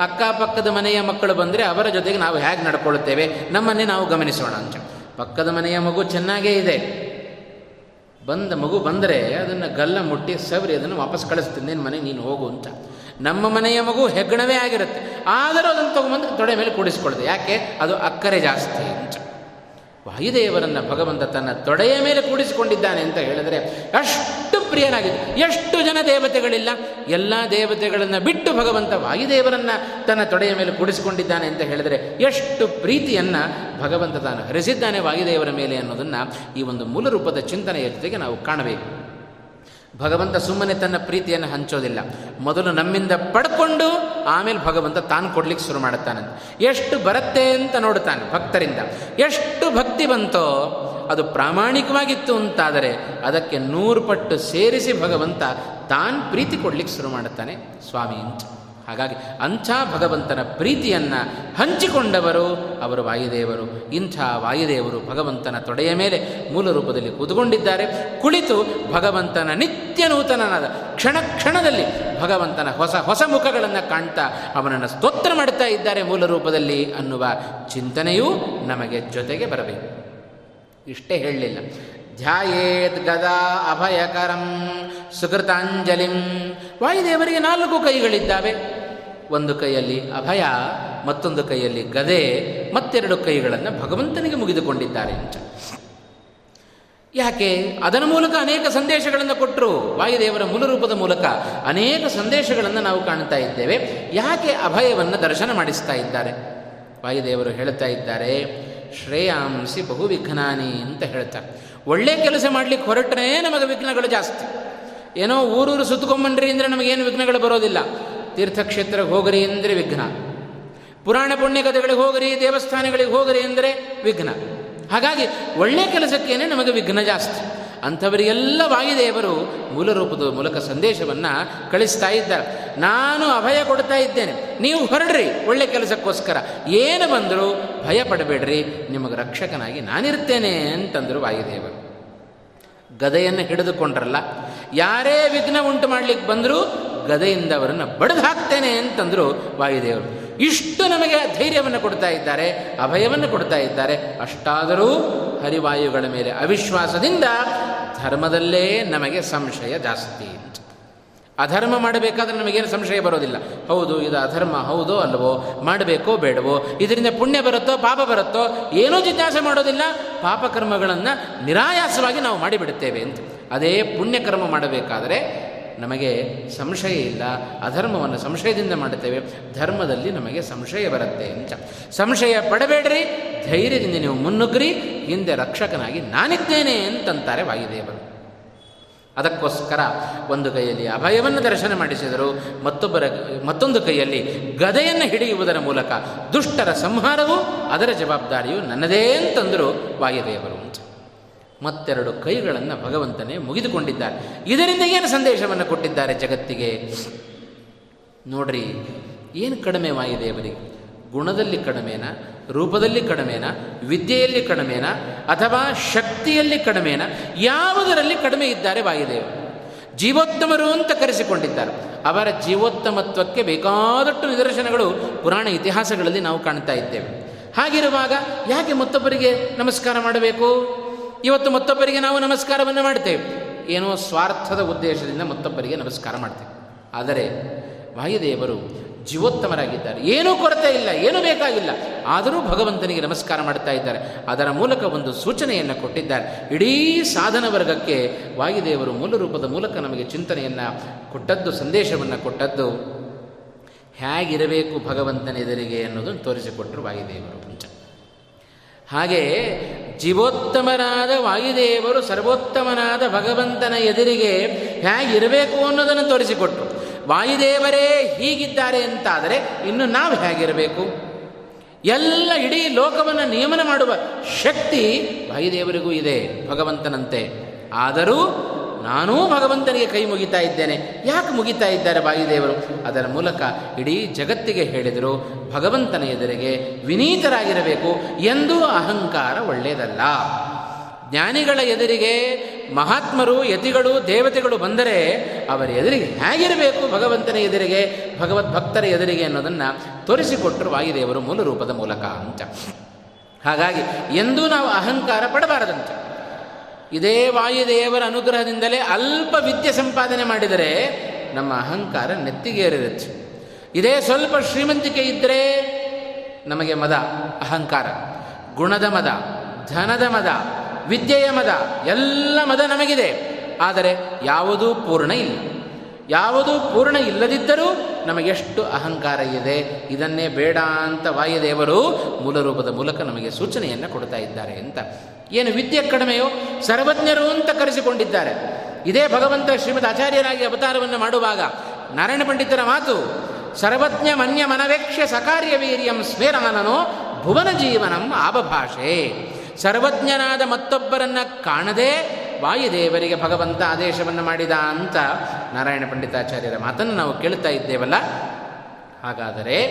ಅಕ್ಕಪಕ್ಕದ ಮನೆಯ ಮಕ್ಕಳು ಬಂದರೆ ಅವರ ಜೊತೆಗೆ ನಾವು ಹೇಗೆ ನಡ್ಕೊಳ್ಳುತ್ತೇವೆ? ನಮ್ಮನ್ನೇ ನಾವು ಗಮನಿಸೋಣ ಅಂತ. ಪಕ್ಕದ ಮನೆಯ ಮಗು ಚೆನ್ನಾಗೇ ಇದೆ. ಬಂದ ಮಗು ಬಂದರೆ ಅದನ್ನು ಗಲ್ಲ ಮುಟ್ಟಿ ಸವರಿ ಅದನ್ನು ವಾಪಸ್ ಕಳಿಸ್ತೀನಿ ಮನೆ ನೀನು ಹೋಗು ಅಂತ. ನಮ್ಮ ಮನೆಯ ಮಗು ಹೆಗ್ಗಣವೇ ಆಗಿರುತ್ತೆ. ಆದರೂ ಅದನ್ನು ತೊಗೊಂಬಂದು ತೊಡೆ ಮೇಲೆ ಕೂಡಿಸ್ಕೊಳ್ದೆ ಯಾಕೆ? ಅದು ಅಕ್ಕರೆ ಜಾಸ್ತಿ ಅಂತ. ವಾಯುದೇವರನ್ನು ಭಗವಂತ ತನ್ನ ತೊಡೆಯ ಮೇಲೆ ಕೂಡಿಸಿಕೊಂಡಿದ್ದಾನೆ ಅಂತ ಹೇಳಿದರೆ ಅಷ್ಟು ಪ್ರಿಯನಾಗಿದೆ ಎಷ್ಟು ಜನ ದೇವತೆಗಳಿಲ್ಲ, ಎಲ್ಲ ದೇವತೆಗಳನ್ನು ಬಿಟ್ಟು ಭಗವಂತ ವಾಯುದೇವರನ್ನು ತನ್ನ ತೊಡೆಯ ಮೇಲೆ ಕೂಡಿಸಿಕೊಂಡಿದ್ದಾನೆ ಅಂತ ಹೇಳಿದರೆ ಎಷ್ಟು ಪ್ರೀತಿಯನ್ನು ಭಗವಂತ ತಾನು ಹರಿಸಿದ್ದಾನೆ ವಾಯುದೇವರ ಮೇಲೆ ಅನ್ನೋದನ್ನು ಈ ಒಂದು ಮೂಲ ರೂಪದ ಚಿಂತನೆಯ ಜೊತೆಗೆ ನಾವು ಕಾಣಬೇಕು. ಭಗವಂತ ಸುಮ್ಮನೆ ತನ್ನ ಪ್ರೀತಿಯನ್ನು ಹಂಚೋದಿಲ್ಲ. ಮೊದಲು ನಮ್ಮಿಂದ ಪಡ್ಕೊಂಡು ಆಮೇಲೆ ಭಗವಂತ ತಾನು ಕೊಡ್ಲಿಕ್ಕೆ ಶುರು ಮಾಡುತ್ತಾನಂತ. ಎಷ್ಟು ಬರುತ್ತೆ ಅಂತ ನೋಡುತ್ತಾನೆ ಭಕ್ತರಿಂದ. ಎಷ್ಟು ಭಕ್ತಿ ಬಂತೋ ಅದು ಪ್ರಾಮಾಣಿಕವಾಗಿತ್ತು ಅಂತಾದರೆ ಅದಕ್ಕೆ ನೂರು ಪಟ್ಟು ಸೇರಿಸಿ ಭಗವಂತ ತಾನು ಪ್ರೀತಿ ಕೊಡ್ಲಿಕ್ಕೆ ಶುರು ಮಾಡುತ್ತಾನೆ. ಸ್ವಾಮಿ ಹಾಗಾಗಿ ಅಂಥ ಭಗವಂತನ ಪ್ರೀತಿಯನ್ನು ಹಂಚಿಕೊಂಡವರು ಅವರು ವಾಯುದೇವರು. ಇಂಥ ವಾಯುದೇವರು ಭಗವಂತನ ತೊಡೆಯ ಮೇಲೆ ಮೂಲ ರೂಪದಲ್ಲಿ ಕೂತುಕೊಂಡಿದ್ದಾರೆ. ಕುಳಿತು ಭಗವಂತನ ನಿತ್ಯ ನೂತನನಾದ ಕ್ಷಣ ಕ್ಷಣದಲ್ಲಿ ಭಗವಂತನ ಹೊಸ ಹೊಸ ಮುಖಗಳನ್ನು ಕಾಣ್ತಾ ಅವನನ್ನು ಸ್ತೋತ್ರ ಮಾಡ್ತಾ ಇದ್ದಾರೆ ಮೂಲ ರೂಪದಲ್ಲಿ ಅನ್ನುವ ಚಿಂತನೆಯೂ ನಮಗೆ ಜೊತೆಗೆ ಬರಬೇಕು. ಇಷ್ಟೇ ಹೇಳಲಿಲ್ಲ. ಧ್ಯಾಯೇತ್ ಗದಾ ಅಭಯಕರಂ ಸುಕೃತಾಂಜಲಿಂ. ವಾಯುದೇವರಿಗೆ ನಾಲ್ಕು ಕೈಗಳಿದ್ದಾವೆ. ಒಂದು ಕೈಯಲ್ಲಿ ಅಭಯ, ಮತ್ತೊಂದು ಕೈಯಲ್ಲಿ ಗದೆ, ಮತ್ತೆರಡು ಕೈಗಳನ್ನು ಭಗವಂತನಿಗೆ ಮುಗಿದುಕೊಂಡಿದ್ದಾರೆ ಅಂತ. ಯಾಕೆ? ಅದರ ಮೂಲಕ ಅನೇಕ ಸಂದೇಶಗಳನ್ನು ಕೊಟ್ಟರು ವಾಯುದೇವರ ಮೂಲ ರೂಪದ ಮೂಲಕ ಅನೇಕ ಸಂದೇಶಗಳನ್ನು ನಾವು ಕಾಣ್ತಾ ಇದ್ದೇವೆ. ಯಾಕೆ ಅಭಯವನ್ನು ದರ್ಶನ ಮಾಡಿಸ್ತಾ ಇದ್ದಾರೆ? ವಾಯುದೇವರು ಹೇಳ್ತಾ ಇದ್ದಾರೆ, ಶ್ರೇಯಾಂಸಿ ಬಹು ವಿಘ್ನಾನಿ ಅಂತ ಹೇಳ್ತಾರೆ. ಒಳ್ಳೆ ಕೆಲಸ ಮಾಡಲಿಕ್ಕೆ ಹೊರಟ್ರೆ ನಮಗೆ ವಿಘ್ನಗಳು ಜಾಸ್ತಿ. ಏನೋ ಊರೂರು ಸುತ್ತಕೊಂಬನ್ರಿ ಅಂದರೆ ನಮಗೇನು ವಿಘ್ನಗಳು ಬರೋದಿಲ್ಲ. ತೀರ್ಥಕ್ಷೇತ್ರಕ್ಕೆ ಹೋಗ್ರಿ ಅಂದರೆ ವಿಘ್ನ. ಪುರಾಣ ಪುಣ್ಯಕಥೆಗಳಿಗೆ ಹೋಗ್ರಿ, ದೇವಸ್ಥಾನಗಳಿಗೆ ಹೋಗ್ರಿ ಅಂದರೆ ವಿಘ್ನ. ಹಾಗಾಗಿ ಒಳ್ಳೆ ಕೆಲಸಕ್ಕೇನೆ ನಮಗೆ ವಿಘ್ನ ಜಾಸ್ತಿ. ಅಂಥವರಿಗೆಲ್ಲ ವಾಯುದೇವರು ಮೂಲ ರೂಪದ ಮೂಲಕ ಸಂದೇಶವನ್ನು ಕಳಿಸ್ತಾ ಇದ್ದಾರೆ. ನಾನು ಅಭಯ ಕೊಡ್ತಾ ಇದ್ದೇನೆ. ನೀವು ಹೊರಡ್ರಿ, ಒಳ್ಳೆ ಕೆಲಸಕ್ಕೋಸ್ಕರ. ಏನು ಬಂದರೂ ಭಯ ಪಡಬೇಡ್ರಿ, ನಿಮಗೆ ರಕ್ಷಕನಾಗಿ ನಾನಿರ್ತೇನೆ ಅಂತಂದರು ವಾಯುದೇವರು. ಗದೆಯನ್ನು ಹಿಡಿದುಕೊಂಡ್ರಲ್ಲ, ಯಾರೇ ವಿಘ್ನ ಉಂಟು ಮಾಡಲಿಕ್ಕೆ ಬಂದರೂ ಗದೆಯಿಂದ ಅವರನ್ನು ಬಡಿದು ಹಾಕ್ತೇನೆ ಅಂತಂದರು ವಾಯುದೇವರು. ಇಷ್ಟು ನಮಗೆ ಧೈರ್ಯವನ್ನು ಕೊಡ್ತಾ ಇದ್ದಾರೆ, ಅಭಯವನ್ನು ಕೊಡ್ತಾ ಇದ್ದಾರೆ. ಅಷ್ಟಾದರೂ ಹರಿವಾಯುಗಳ ಮೇಲೆ ಅವಿಶ್ವಾಸದಿಂದ ಧರ್ಮದಲ್ಲೇ ನಮಗೆ ಸಂಶಯ ಜಾಸ್ತಿ ಅಧರ್ಮ ಮಾಡಬೇಕಾದ್ರೆ ನಮಗೇನು ಸಂಶಯ ಬರೋದಿಲ್ಲ. ಹೌದು, ಇದು ಅಧರ್ಮ, ಹೌದೋ ಅಲ್ವೋ, ಮಾಡಬೇಕೋ ಬೇಡವೋ, ಇದರಿಂದ ಪುಣ್ಯ ಬರುತ್ತೋ, ಪಾಪ ಬರುತ್ತೋ, ಏನೂ ಜಿಜ್ಞಾಸೆ ಮಾಡೋದಿಲ್ಲ. ಪಾಪಕರ್ಮಗಳನ್ನು ನಿರಾಯಾಸವಾಗಿ ನಾವು ಮಾಡಿಬಿಡುತ್ತೇವೆ ಅಂತ. ಅದೇ ಪುಣ್ಯಕರ್ಮ ಮಾಡಬೇಕಾದರೆ ನಮಗೆ ಸಂಶಯ ಇಲ್ಲ, ಅಧರ್ಮವನ್ನು ಸಂಶಯದಿಂದ ಮಾಡುತ್ತೇವೆ, ಧರ್ಮದಲ್ಲಿ ನಮಗೆ ಸಂಶಯ ಬರುತ್ತೆ ಅಂತ. ಸಂಶಯ ಪಡಬೇಡ್ರಿ, ಧೈರ್ಯದಿಂದ ನೀವು ಮುನ್ನುಗ್ಗ್ರಿ, ಹಿಂದೆ ರಕ್ಷಕನಾಗಿ ನಾನಿದ್ದೇನೆ ಅಂತಂತಾರೆ ವಾಯುದೇವರು. ಅದಕ್ಕೋಸ್ಕರ ಒಂದು ಕೈಯಲ್ಲಿ ಅಭಯವನ್ನು ದರ್ಶನ ಮಾಡಿಸಿದರು, ಮತ್ತೊಬ್ಬರ, ಮತ್ತೊಂದು ಕೈಯಲ್ಲಿ ಗದೆಯನ್ನು ಹಿಡಿಯುವುದರ ಮೂಲಕ ದುಷ್ಟರ ಸಂಹಾರವು ಅದರ ಜವಾಬ್ದಾರಿಯು ನನ್ನದೇ ಅಂತಂದರು ವಾಯುದೇವರು ಮತ್ತೆರಡು ಕೈಗಳನ್ನು ಭಗವಂತನೇ ಮುಗಿದುಕೊಂಡಿದ್ದಾರೆ. ಇದರಿಂದ ಏನು ಸಂದೇಶವನ್ನು ಕೊಟ್ಟಿದ್ದಾರೆ ಜಗತ್ತಿಗೆ? ನೋಡ್ರಿ, ಏನು ಕಡಿಮೆ ಅವರಿಗೆ ಗುಣದಲ್ಲಿ ಕಡಿಮೆನ? ರೂಪದಲ್ಲಿ ಕಡಿಮೆನ? ವಿದ್ಯೆಯಲ್ಲಿ ಕಡಿಮೆನ? ಅಥವಾ ಶಕ್ತಿಯಲ್ಲಿ ಕಡಿಮೆನ? ಯಾವುದರಲ್ಲಿ ಕಡಿಮೆ ಇದ್ದಾರೆ ವಾಯುದೇವರು ಜೀವೋತ್ತಮರು ಅಂತ ಕರೆಸಿಕೊಂಡಿದ್ದಾರೆ. ಅವರ ಜೀವೋತ್ತಮತ್ವಕ್ಕೆ ಬೇಕಾದಷ್ಟು ನಿದರ್ಶನಗಳು ಪುರಾಣ ಇತಿಹಾಸಗಳಲ್ಲಿ ನಾವು ಕಾಣ್ತಾ ಇದ್ದೇವೆ. ಹಾಗಿರುವಾಗ ಯಾಕೆ ಮತ್ತೊಬ್ಬರಿಗೆ ನಮಸ್ಕಾರ ಮಾಡಬೇಕು? ಇವತ್ತು ಮತ್ತೊಬ್ಬರಿಗೆ ನಾವು ನಮಸ್ಕಾರವನ್ನು ಮಾಡ್ತೇವೆ. ಏನೋ ಸ್ವಾರ್ಥದ ಉದ್ದೇಶದಿಂದ ಮತ್ತೊಬ್ಬರಿಗೆ ನಮಸ್ಕಾರ ಮಾಡ್ತೇವೆ. ಆದರೆ ವಾಯುದೇವರು ಜೀವೋತ್ತಮರಾಗಿದ್ದಾರೆ. ಏನೂ ಕೊರತೆ ಇಲ್ಲ, ಏನೂ ಬೇಕಾಗಿಲ್ಲ. ಆದರೂ ಭಗವಂತನಿಗೆ ನಮಸ್ಕಾರ ಮಾಡ್ತಾ ಇದ್ದಾರೆ. ಅದರ ಮೂಲಕ ಒಂದು ಸೂಚನೆಯನ್ನು ಕೊಟ್ಟಿದ್ದಾರೆ. ಇಡೀ ಸಾಧನ ವರ್ಗಕ್ಕೆ ವಾಯುದೇವರು ಮೂಲ ರೂಪದ ಮೂಲಕ ನಮಗೆ ಚಿಂತನೆಯನ್ನು ಕೊಟ್ಟದ್ದು, ಸಂದೇಶವನ್ನು ಕೊಟ್ಟದ್ದು ಹೇಗಿರಬೇಕು ಭಗವಂತನ ಎದುರಿಗೆ ಅನ್ನೋದನ್ನು ತೋರಿಸಿಕೊಟ್ಟರು ವಾಯುದೇವರು ಪುಂಚ ಹಾಗೆ ಜೀವೋತ್ತಮರಾದ ವಾಯುದೇವರು ಸರ್ವೋತ್ತಮನಾದ ಭಗವಂತನ ಎದುರಿಗೆ ಹೇಗಿರಬೇಕು ಅನ್ನೋದನ್ನು ತೋರಿಸಿಕೊಟ್ರು ವಾಯುದೇವರೇ, ಹೀಗಿದ್ದಾರೆ ಅಂತಾದರೆ ಇನ್ನು ನಾವು ಹೇಗಿರಬೇಕು? ಎಲ್ಲ ಇಡೀ ಲೋಕವನ್ನು ನಿಯಮನ ಮಾಡುವ ಶಕ್ತಿ ವಾಯುದೇವರಿಗೂ ಇದೆ, ಭಗವಂತನಂತೆ. ಆದರೂ ನಾನೂ ಭಗವಂತನಿಗೆ ಕೈ ಮುಗಿತಾ ಇದ್ದೇನೆ. ಯಾಕೆ ಮುಗಿತಾ ಇದ್ದಾರೆ ಬಾಯಿದೇವರು? ಅದರ ಮೂಲಕ ಇಡೀ ಜಗತ್ತಿಗೆ ಹೇಳಿದರು, ಭಗವಂತನ ಎದುರಿಗೆ ವಿನೀತರಾಗಿರಬೇಕು ಎಂದೂ ಅಹಂಕಾರ ಒಳ್ಳೆಯದಲ್ಲ. ಜ್ಞಾನಿಗಳ ಎದುರಿಗೆ ಮಹಾತ್ಮರು, ಯತಿಗಳು, ದೇವತೆಗಳು ಬಂದರೆ ಅವರ ಎದುರಿಗೆ ಹೇಗಿರಬೇಕು ಭಗವಂತನ ಎದುರಿಗೆ ಭಗವದ್ಭಕ್ತರ ಎದುರಿಗೆ ಅನ್ನೋದನ್ನು ತೋರಿಸಿಕೊಟ್ಟರು ವಾಯುದೇವರು ಮೂಲ ರೂಪದ ಮೂಲಕ ಅಂತ. ಹಾಗಾಗಿ ಎಂದೂ ನಾವು ಅಹಂಕಾರ ಪಡಬಾರದಂತ. ಇದೇ ವಾಯುದೇವರ ಅನುಗ್ರಹದಿಂದಲೇ ಅಲ್ಪ ವಿದ್ಯೆ ಸಂಪಾದನೆ ಮಾಡಿದರೆ ನಮ್ಮ ಅಹಂಕಾರ ನೆತ್ತಿಗೇರಿರುತ್ತೆ. ಇದೇ ಸ್ವಲ್ಪ ಶ್ರೀಮಂತಿಕೆ ಇದ್ದರೆ ನಮಗೆ ಮದ, ಅಹಂಕಾರ, ಗುಣದ ಮದ, ಧನದ ಮದ, ವಿದ್ಯೆಯ ಮದ, ಎಲ್ಲ ಮದ ನಮಗಿದೆ. ಆದರೆ ಯಾವುದೂ ಪೂರ್ಣ ಇಲ್ಲ. ಯಾವುದೂ ಪೂರ್ಣ ಇಲ್ಲದಿದ್ದರೂ ನಮಗೆಷ್ಟು ಅಹಂಕಾರ ಇದೆ. ಇದನ್ನೇ ಬೇಡ ಅಂತ ವಾಯುದೇವರು ಮೂಲರೂಪದ ಮೂಲಕ ನಮಗೆ ಸೂಚನೆಯನ್ನು ಕೊಡ್ತಾ ಇದ್ದಾರೆ ಅಂತ. ಏನು ವಿದ್ಯೆ ಕಡಿಮೆಯೋ ಸರ್ವಜ್ಞರು ಅಂತ ಕರೆಸಿಕೊಂಡಿದ್ದಾರೆ. ಇದೇ ಭಗವಂತ ಶ್ರೀಮದ್ ಆಚಾರ್ಯರಾಗಿ ಅವತಾರವನ್ನು ಮಾಡುವಾಗ ನಾರಾಯಣ ಪಂಡಿತರ ಮಾತು, ಸರ್ವಜ್ಞ ಮನ್ಯ ಸಕಾರ್ಯ ವೀರ್ಯಂ ಸ್ಮೇರಾನನೋ ಭುವನ ಜೀವನಂ ಆಬಭಾಷೆ. ಸರ್ವಜ್ಞನಾದ ಮತ್ತೊಬ್ಬರನ್ನು ಕಾಣದೆ ವಾಯುದೇವರಿಗೆ ಭಗವಂತ ಆದೇಶವನ್ನು ಮಾಡಿದ ಅಂತ ನಾರಾಯಣ ಪಂಡಿತಾಚಾರ್ಯರ ಮಾತನ್ನು ನಾವು ಕೇಳ್ತಾ ಇದ್ದೇವಲ್ಲ. ಹಾಗಾದರೆ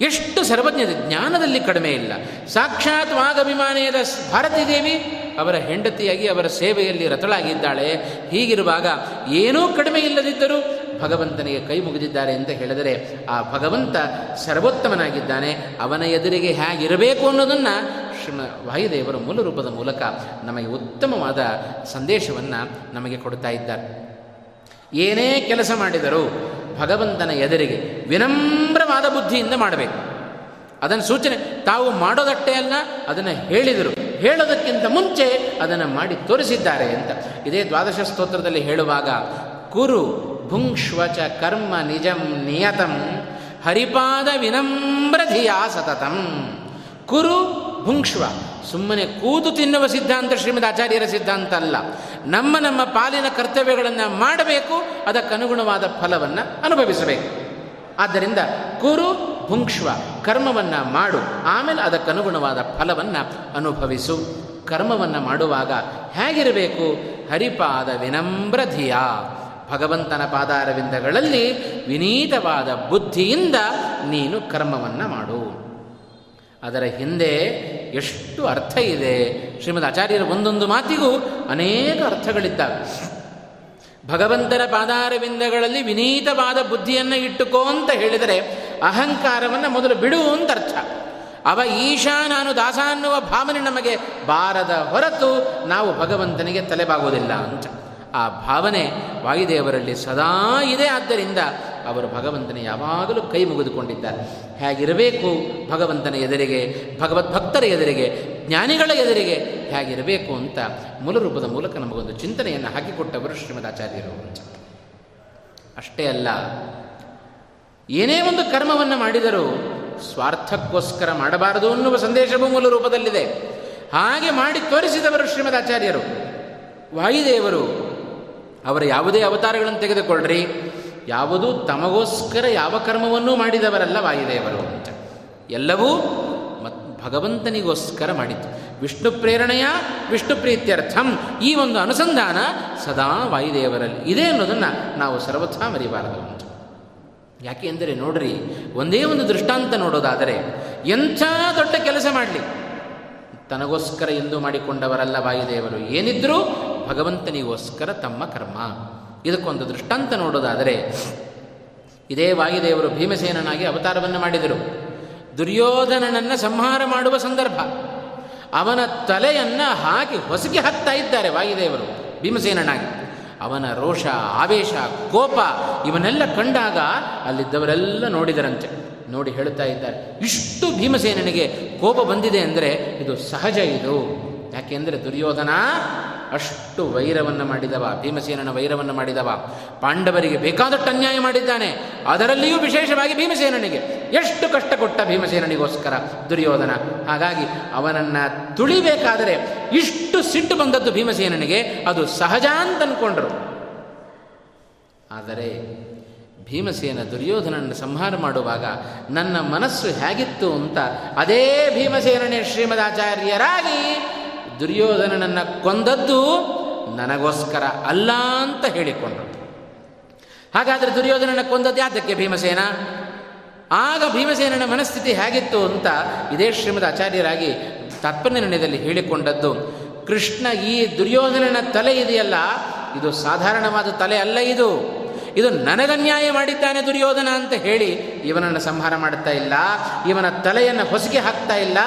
ಎಷ್ಟು ಸರ್ವಜ್ಞ ಜ್ಞಾನದಲ್ಲಿ ಕಡಿಮೆ ಇಲ್ಲ. ಸಾಕ್ಷಾತ್ ವಾಗಭಿಮಾನಿಯಾದ ಭಾರತೀ ದೇವಿ ಅವರ ಹೆಂಡತಿಯಾಗಿ ಅವರ ಸೇವೆಯಲ್ಲಿ ರತಳಾಗಿದ್ದಾಳೆ. ಹೀಗಿರುವಾಗ ಏನೂ ಕಡಿಮೆ ಇಲ್ಲದಿದ್ದರೂ ಭಗವಂತನಿಗೆ ಕೈ ಮುಗಿದಿದ್ದಾರೆ ಅಂತ ಹೇಳಿದರೆ ಆ ಭಗವಂತ ಸರ್ವೋತ್ತಮನಾಗಿದ್ದಾನೆ. ಅವನ ಎದುರಿಗೆ ಹೇಗಿರಬೇಕು ಅನ್ನೋದನ್ನು ಶ್ರೀಮ ವಾಯುದೇವರ ಮೂಲ ರೂಪದ ಮೂಲಕ ನಮಗೆ ಉತ್ತಮವಾದ ಸಂದೇಶವನ್ನು ನಮಗೆ ಕೊಡ್ತಾ ಇದ್ದಾರೆ. ಏನೇ ಕೆಲಸ ಮಾಡಿದರೂ ಭಗವಂತನ ಎದುರಿಗೆ ವಿನಮ್ರವಾದ ಬುದ್ಧಿಯಿಂದ ಮಾಡಬೇಕು. ಅದನ್ನು ಸೂಚನೆ, ತಾವು ಮಾಡೋದಟ್ಟೇ ಅಲ್ಲ, ಅದನ್ನು ಹೇಳಿದರು. ಹೇಳೋದಕ್ಕಿಂತ ಮುಂಚೆ ಅದನ್ನು ಮಾಡಿ ತೋರಿಸಿದ್ದಾರೆ ಅಂತ. ಇದೇ ದ್ವಾದಶ ಸ್ತೋತ್ರದಲ್ಲಿ ಹೇಳುವಾಗ, ಕುರು ಭುಂಕ್ಷ್ವಚ ಕರ್ಮ ನಿಜಂ ನಿಯತಂ ಹರಿಪಾದ ವಿನಮ್ರಧಿಯಾ ಸತತಂ. ಕುರು ಭುಂಕ್ಷ್ವ ಸುಮ್ಮನೆ ಕೂತು ತಿನ್ನುವ ಸಿದ್ಧಾಂತ ಶ್ರೀಮದ್ ಆಚಾರ್ಯರ ಸಿದ್ಧಾಂತ ಅಲ್ಲ. ನಮ್ಮ ನಮ್ಮ ಪಾಲಿನ ಕರ್ತವ್ಯಗಳನ್ನು ಮಾಡಬೇಕು ಅದಕ್ಕನುಗುಣವಾದ ಫಲವನ್ನು ಅನುಭವಿಸಬೇಕು. ಆದ್ದರಿಂದ ಕುರು ಭುಂಕ್ಷ್ವ ಕರ್ಮವನ್ನು ಮಾಡು, ಆಮೇಲೆ ಅದಕ್ಕನುಗುಣವಾದ ಫಲವನ್ನು ಅನುಭವಿಸು. ಕರ್ಮವನ್ನು ಮಾಡುವಾಗ ಹೇಗಿರಬೇಕು? ಹರಿಪಾದ ವಿನಮ್ರಧಿಯ ಭಗವಂತನ ಪಾದಾರವಿಂದಗಳಲ್ಲಿ ವಿನೀತವಾದ ಬುದ್ಧಿಯಿಂದ ನೀನು ಕರ್ಮವನ್ನು ಮಾಡು. ಅದರ ಹಿಂದೆ ಎಷ್ಟು ಅರ್ಥ ಇದೆ. ಶ್ರೀಮದ್ ಆಚಾರ್ಯರ ಒಂದೊಂದು ಮಾತಿಗೂ ಅನೇಕ ಅರ್ಥಗಳಿದ್ದಾವೆ. ಭಗವಂತನ ಪಾದಾರವಿಂದಗಳಲ್ಲಿ ವಿನೀತವಾದ ಬುದ್ಧಿಯನ್ನು ಇಟ್ಟುಕೋ ಅಂತ ಹೇಳಿದರೆ ಅಹಂಕಾರವನ್ನು ಮೊದಲು ಬಿಡು ಅಂತ ಅರ್ಥ. ಅವ ಈಶಾ ನಾನು ದಾಸ ಅನ್ನುವ ಭಾವನೆ ನಮಗೆ ಬಾರದ ಹೊರತು ನಾವು ಭಗವಂತನಿಗೆ ತಲೆಬಾಗುವುದಿಲ್ಲ ಅಂತ. ಆ ಭಾವನೆ ವಾಯುದೇವರಲ್ಲಿ ಸದಾ ಇದೆ. ಆದ್ದರಿಂದ ಅವರು ಭಗವಂತನ ಯಾವಾಗಲೂ ಕೈ ಮುಗಿದುಕೊಂಡಿದ್ದಾರೆ. ಹೇಗಿರಬೇಕು ಭಗವಂತನ ಎದುರಿಗೆ ಭಗವದ್ಭಕ್ತರ ಎದುರಿಗೆ, ಜ್ಞಾನಿಗಳ ಎದುರಿಗೆ ಹೇಗಿರಬೇಕು ಅಂತ ಮೂಲರೂಪದ ಮೂಲಕ ನಮಗೊಂದು ಚಿಂತನೆಯನ್ನು ಹಾಕಿಕೊಟ್ಟವರು ಶ್ರೀಮದಾಚಾರ್ಯರು ಅಷ್ಟೇ ಅಲ್ಲ, ಏನೇ ಒಂದು ಕರ್ಮವನ್ನು ಮಾಡಿದರೂ ಸ್ವಾರ್ಥಕ್ಕೋಸ್ಕರ ಮಾಡಬಾರದು ಅನ್ನುವ ಸಂದೇಶವೂ ಮೂಲ ರೂಪದಲ್ಲಿದೆ. ಹಾಗೆ ಮಾಡಿ ತೋರಿಸಿದವರು ಶ್ರೀಮದಾಚಾರ್ಯರು ವಾಯುದೇವರು ಅವರ ಯಾವುದೇ ಅವತಾರಗಳನ್ನು ತೆಗೆದುಕೊಳ್ಳ್ರಿ. ಯಾವುದೂ ತಮಗೋಸ್ಕರ ಯಾವ ಕರ್ಮವನ್ನೂ ಮಾಡಿದವರಲ್ಲ ವಾಯುದೇವರು ಅಂತ. ಎಲ್ಲವೂ ಮತ್ ಭಗವಂತನಿಗೋಸ್ಕರ ಮಾಡಿತು ವಿಷ್ಣು ಪ್ರೇರಣೆಯ ವಿಷ್ಣು ಪ್ರೀತ್ಯರ್ಥಂ. ಈ ಒಂದು ಅನುಸಂಧಾನ ಸದಾ ವಾಯುದೇವರಲ್ಲಿ ಇದೆ ಅನ್ನೋದನ್ನು ನಾವು ಸರ್ವಥಾ ಮರಿಬಾರದು ಅಂತ. ಯಾಕೆ ಅಂದರೆ ನೋಡ್ರಿ, ಒಂದೇ ಒಂದು ದೃಷ್ಟಾಂತ ನೋಡೋದಾದರೆ ಎಂಥ ದೊಡ್ಡ ಕೆಲಸ ಮಾಡಲಿ. ತನಗೋಸ್ಕರ ಎಂದು ಮಾಡಿಕೊಂಡವರಲ್ಲ ವಾಯುದೇವರು. ಏನಿದ್ರೂ ಭಗವಂತನಿಗೋಸ್ಕರ ತಮ್ಮ ಕರ್ಮ. ಇದಕ್ಕೊಂದು ದೃಷ್ಟಾಂತ ನೋಡೋದಾದರೆ, ಇದೇ ವಾಯುದೇವರು ಭೀಮಸೇನನಾಗಿ ಅವತಾರವನ್ನು ಮಾಡಿದರು. ದುರ್ಯೋಧನನನ್ನು ಸಂಹಾರ ಮಾಡುವ ಸಂದರ್ಭ. ಅವನ ತಲೆಯನ್ನು ಹಾಕಿ ಹೊಸಗೆ ಹಾಕ್ತಾ ಇದ್ದಾರೆ ವಾಯುದೇವರು ಭೀಮಸೇನನಾಗಿ. ಅವನ ರೋಷ, ಆವೇಶ, ಕೋಪ ಇವನ್ನೆಲ್ಲ ಕಂಡಾಗ ಅಲ್ಲಿದ್ದವರೆಲ್ಲ ನೋಡಿದರಂತೆ. ನೋಡಿ ಹೇಳುತ್ತಾ ಇದ್ದಾರೆ, ಇಷ್ಟು ಭೀಮಸೇನನಿಗೆ ಕೋಪ ಬಂದಿದೆ ಅಂದರೆ ಇದು ಸಹಜ ಇದು. ಯಾಕೆಂದರೆ ದುರ್ಯೋಧನ ಅಷ್ಟು ವೈರವನ್ನು ಮಾಡಿದವ, ಭೀಮಸೇನನ ವೈರವನ್ನು ಮಾಡಿದವ. ಪಾಂಡವರಿಗೆ ಬೇಕಾದಷ್ಟು ಅನ್ಯಾಯ ಮಾಡಿದ್ದಾನೆ. ಅದರಲ್ಲಿಯೂ ವಿಶೇಷವಾಗಿ ಭೀಮಸೇನನಿಗೆ ಎಷ್ಟು ಕಷ್ಟ ಕೊಟ್ಟ ಭೀಮಸೇನನಿಗೋಸ್ಕರ ದುರ್ಯೋಧನ. ಹಾಗಾಗಿ ಅವನನ್ನು ತುಳಿಬೇಕಾದರೆ ಇಷ್ಟು ಸಿಟ್ಟು ಬಂದದ್ದು ಭೀಮಸೇನನಿಗೆ, ಅದು ಸಹಜ ಅಂತ ಅಂದ್ಕೊಂಡರು ಆದರೆ ಭೀಮಸೇನ ದುರ್ಯೋಧನನ್ನು ಸಂಹಾರ ಮಾಡುವಾಗ ನನ್ನ ಮನಸ್ಸು ಹೇಗಿತ್ತು ಅಂತ ಅದೇ ಭೀಮಸೇನನೇ ಶ್ರೀಮದಾಚಾರ್ಯರಾಗಿ ದುರ್ಯೋಧನನನ್ನು ಕೊಂದದ್ದು ನನಗೋಸ್ಕರ ಅಲ್ಲ ಅಂತ ಹೇಳಿಕೊಂಡರು. ಹಾಗಾದರೆ ದುರ್ಯೋಧನನ ಕೊಂದದ್ದು ಯಾತಕ್ಕೆ ಭೀಮಸೇನ? ಆಗ ಭೀಮಸೇನನ ಮನಸ್ಥಿತಿ ಹೇಗಿತ್ತು ಅಂತ ಇದೇ ಶ್ರೀಮದ ಆಚಾರ್ಯರಾಗಿ ತತ್ಪನಿರ್ಣಯದಲ್ಲಿ ಹೇಳಿಕೊಂಡದ್ದು, ಕೃಷ್ಣ ಈ ದುರ್ಯೋಧನನ ತಲೆ ಇದೆಯಲ್ಲ, ಇದು ಸಾಧಾರಣವಾದ ತಲೆ ಅಲ್ಲ ಇದು. ಇದು ನನಗನ್ಯಾಯ ಮಾಡಿದ್ದಾನೆ ದುರ್ಯೋಧನ ಅಂತ ಹೇಳಿ ಇವನನ್ನು ಸಂಹಾರ ಮಾಡುತ್ತಾ ಇಲ್ಲ, ಇವನ ತಲೆಯನ್ನು ಹೊಸಗೆ ಹಾಕ್ತಾ ಇಲ್ಲ,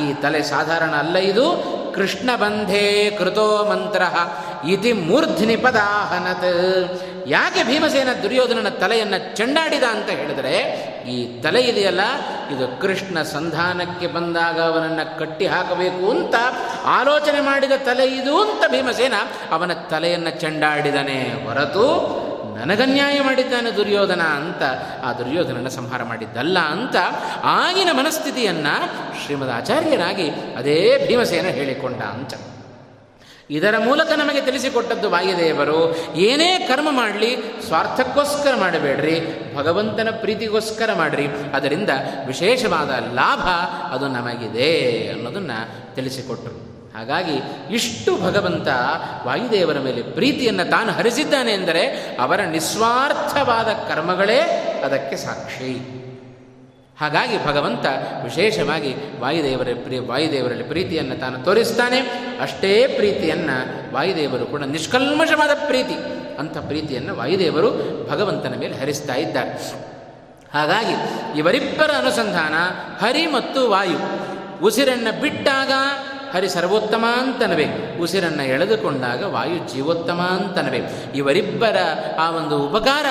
ಈ ತಲೆ ಸಾಧಾರಣ ಅಲ್ಲ ಇದು ಕೃಷ್ಣ ಬಂಧೇ ಕೃತೋ ಮಂತ್ರ ಇತಿ ಮೂರ್ಧ್ನಿ ಪದಾಹನತ್. ಯಾಕೆ ಭೀಮಸೇನ ದುರ್ಯೋಧನನ ತಲೆಯನ್ನು ಚೆಂಡಾಡಿದ ಅಂತ ಹೇಳಿದರೆ, ಈ ತಲೆ ಇದೆಯಲ್ಲ, ಇದು ಕೃಷ್ಣ ಸಂಧಾನಕ್ಕೆ ಬಂದಾಗ ಅವನನ್ನು ಕಟ್ಟಿ ಹಾಕಬೇಕು ಅಂತ ಆಲೋಚನೆ ಮಾಡಿದ ತಲೆ ಇದು ಅಂತ ಭೀಮಸೇನ ಅವನ ತಲೆಯನ್ನು ಚೆಂಡಾಡಿದನೆ. ಹೊರತು ನನಗನ್ಯಾಯ ಮಾಡಿದ್ದಾನೆ ದುರ್ಯೋಧನ ಅಂತ, ಆ ದುರ್ಯೋಧನನ ಸಂಹಾರ ಮಾಡಿದ್ದಲ್ಲ ಅಂತ ಆಗಿನ ಮನಸ್ಥಿತಿಯನ್ನು ಶ್ರೀಮದ್ ಆಚಾರ್ಯರಾಗಿ ಅದೇ ಭೀಮಸೇನ ಹೇಳಿಕೊಂಡ ಅಂತ. ಇದರ ಮೂಲಕ ನಮಗೆ ತಿಳಿಸಿಕೊಟ್ಟದ್ದು ವಾಯುದೇವರು, ಏನೇ ಕರ್ಮ ಮಾಡಲಿ, ಸ್ವಾರ್ಥಕ್ಕೋಸ್ಕರ ಮಾಡಬೇಡ್ರಿ, ಭಗವಂತನ ಪ್ರೀತಿಗೋಸ್ಕರ ಮಾಡ್ರಿ, ಅದರಿಂದ ವಿಶೇಷವಾದ ಲಾಭ ಅದು ನಮಗಿದೆ ಅನ್ನೋದನ್ನು ತಿಳಿಸಿಕೊಟ್ಟರು. ಹಾಗಾಗಿ ಇಷ್ಟು ಭಗವಂತ ವಾಯುದೇವರ ಮೇಲೆ ಪ್ರೀತಿಯನ್ನು ತಾನು ಹರಿಸಿದ್ದಾನೆ ಎಂದರೆ ಅವರ ನಿಸ್ವಾರ್ಥವಾದ ಕರ್ಮಗಳೇ ಅದಕ್ಕೆ ಸಾಕ್ಷಿ. ಹಾಗಾಗಿ ಭಗವಂತ ವಿಶೇಷವಾಗಿ ವಾಯುದೇವರ ಪ್ರಿಯ, ವಾಯುದೇವರಲ್ಲಿ ಪ್ರೀತಿಯನ್ನು ತಾನು ತೋರಿಸ್ತಾನೆ. ಅಷ್ಟೇ ಪ್ರೀತಿಯನ್ನು ವಾಯುದೇವರು ಕೂಡ ನಿಷ್ಕಲ್ಮಷವಾದ ಪ್ರೀತಿ ಅಂಥ ಪ್ರೀತಿಯನ್ನು ವಾಯುದೇವರು ಭಗವಂತನ ಮೇಲೆ ಹರಿಸ್ತಾ ಇದ್ದಾರೆ. ಹಾಗಾಗಿ ಇವರಿಬ್ಬರ ಅನುಸಂಧಾನ ಹರಿ ಮತ್ತು ವಾಯು ಉಸಿರನ್ನು ಬಿಟ್ಟಾಗ ಹರಿ ಸರ್ವೋತ್ತಮ ಅಂತನವೇ ಉಸಿರನ್ನು ಎಳೆದುಕೊಂಡಾಗ ವಾಯು ಜೀವೋತ್ತಮ ಅಂತನವೇ ಇವರಿಬ್ಬರ ಆ ಒಂದು ಉಪಕಾರ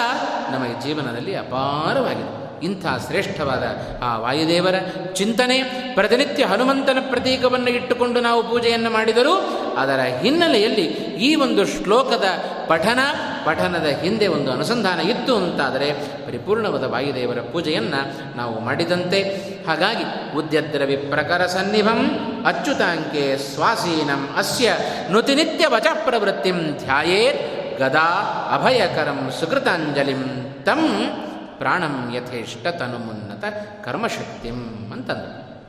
ನಮಗೆ ಜೀವನದಲ್ಲಿ ಅಪಾರವಾಗಿದೆ. ಇಂಥ ಶ್ರೇಷ್ಠವಾದ ಆ ವಾಯುದೇವರ ಚಿಂತನೆ ಪ್ರತಿನಿತ್ಯ ಹನುಮಂತನ ಪ್ರತೀಕವನ್ನು ಇಟ್ಟುಕೊಂಡು ನಾವು ಪೂಜೆಯನ್ನು ಮಾಡಿದರೂ ಅದರ ಹಿನ್ನೆಲೆಯಲ್ಲಿ ಈ ಒಂದು ಶ್ಲೋಕದ ಪಠನ, ಪಠನದ ಹಿಂದೆ ಒಂದು ಅನುಸಂಧಾನ ಇತ್ತು ಅಂತಾದರೆ ಪರಿಪೂರ್ಣವಾದ ವಾಯುದೇವರ ಪೂಜೆಯನ್ನು ನಾವು ಮಾಡಿದಂತೆ. ಹಾಗಾಗಿ ಉದ್ಯದ್ರವಿ ಪ್ರಕರ ಸನ್ನಿಭಂ ಅಚ್ಯುತಾಂಕೆ ಸ್ವಾಸೀನಂ ಅಸ್ಯ ನುತಿನಿತ್ಯ ವಚ ಪ್ರವೃತ್ತಿಂ ಧ್ಯಾಯೇತ್ ಗದಾ ಅಭಯಕರಂ ಸುಕೃತಾಂಜಲಿಂ ತಂ ಪ್ರಾಣಂ ಯಥೇಷ್ಟ ತನುಮುನ್ನತ ಕರ್ಮಶಕ್ತಿಂ ಅಂತಂದರು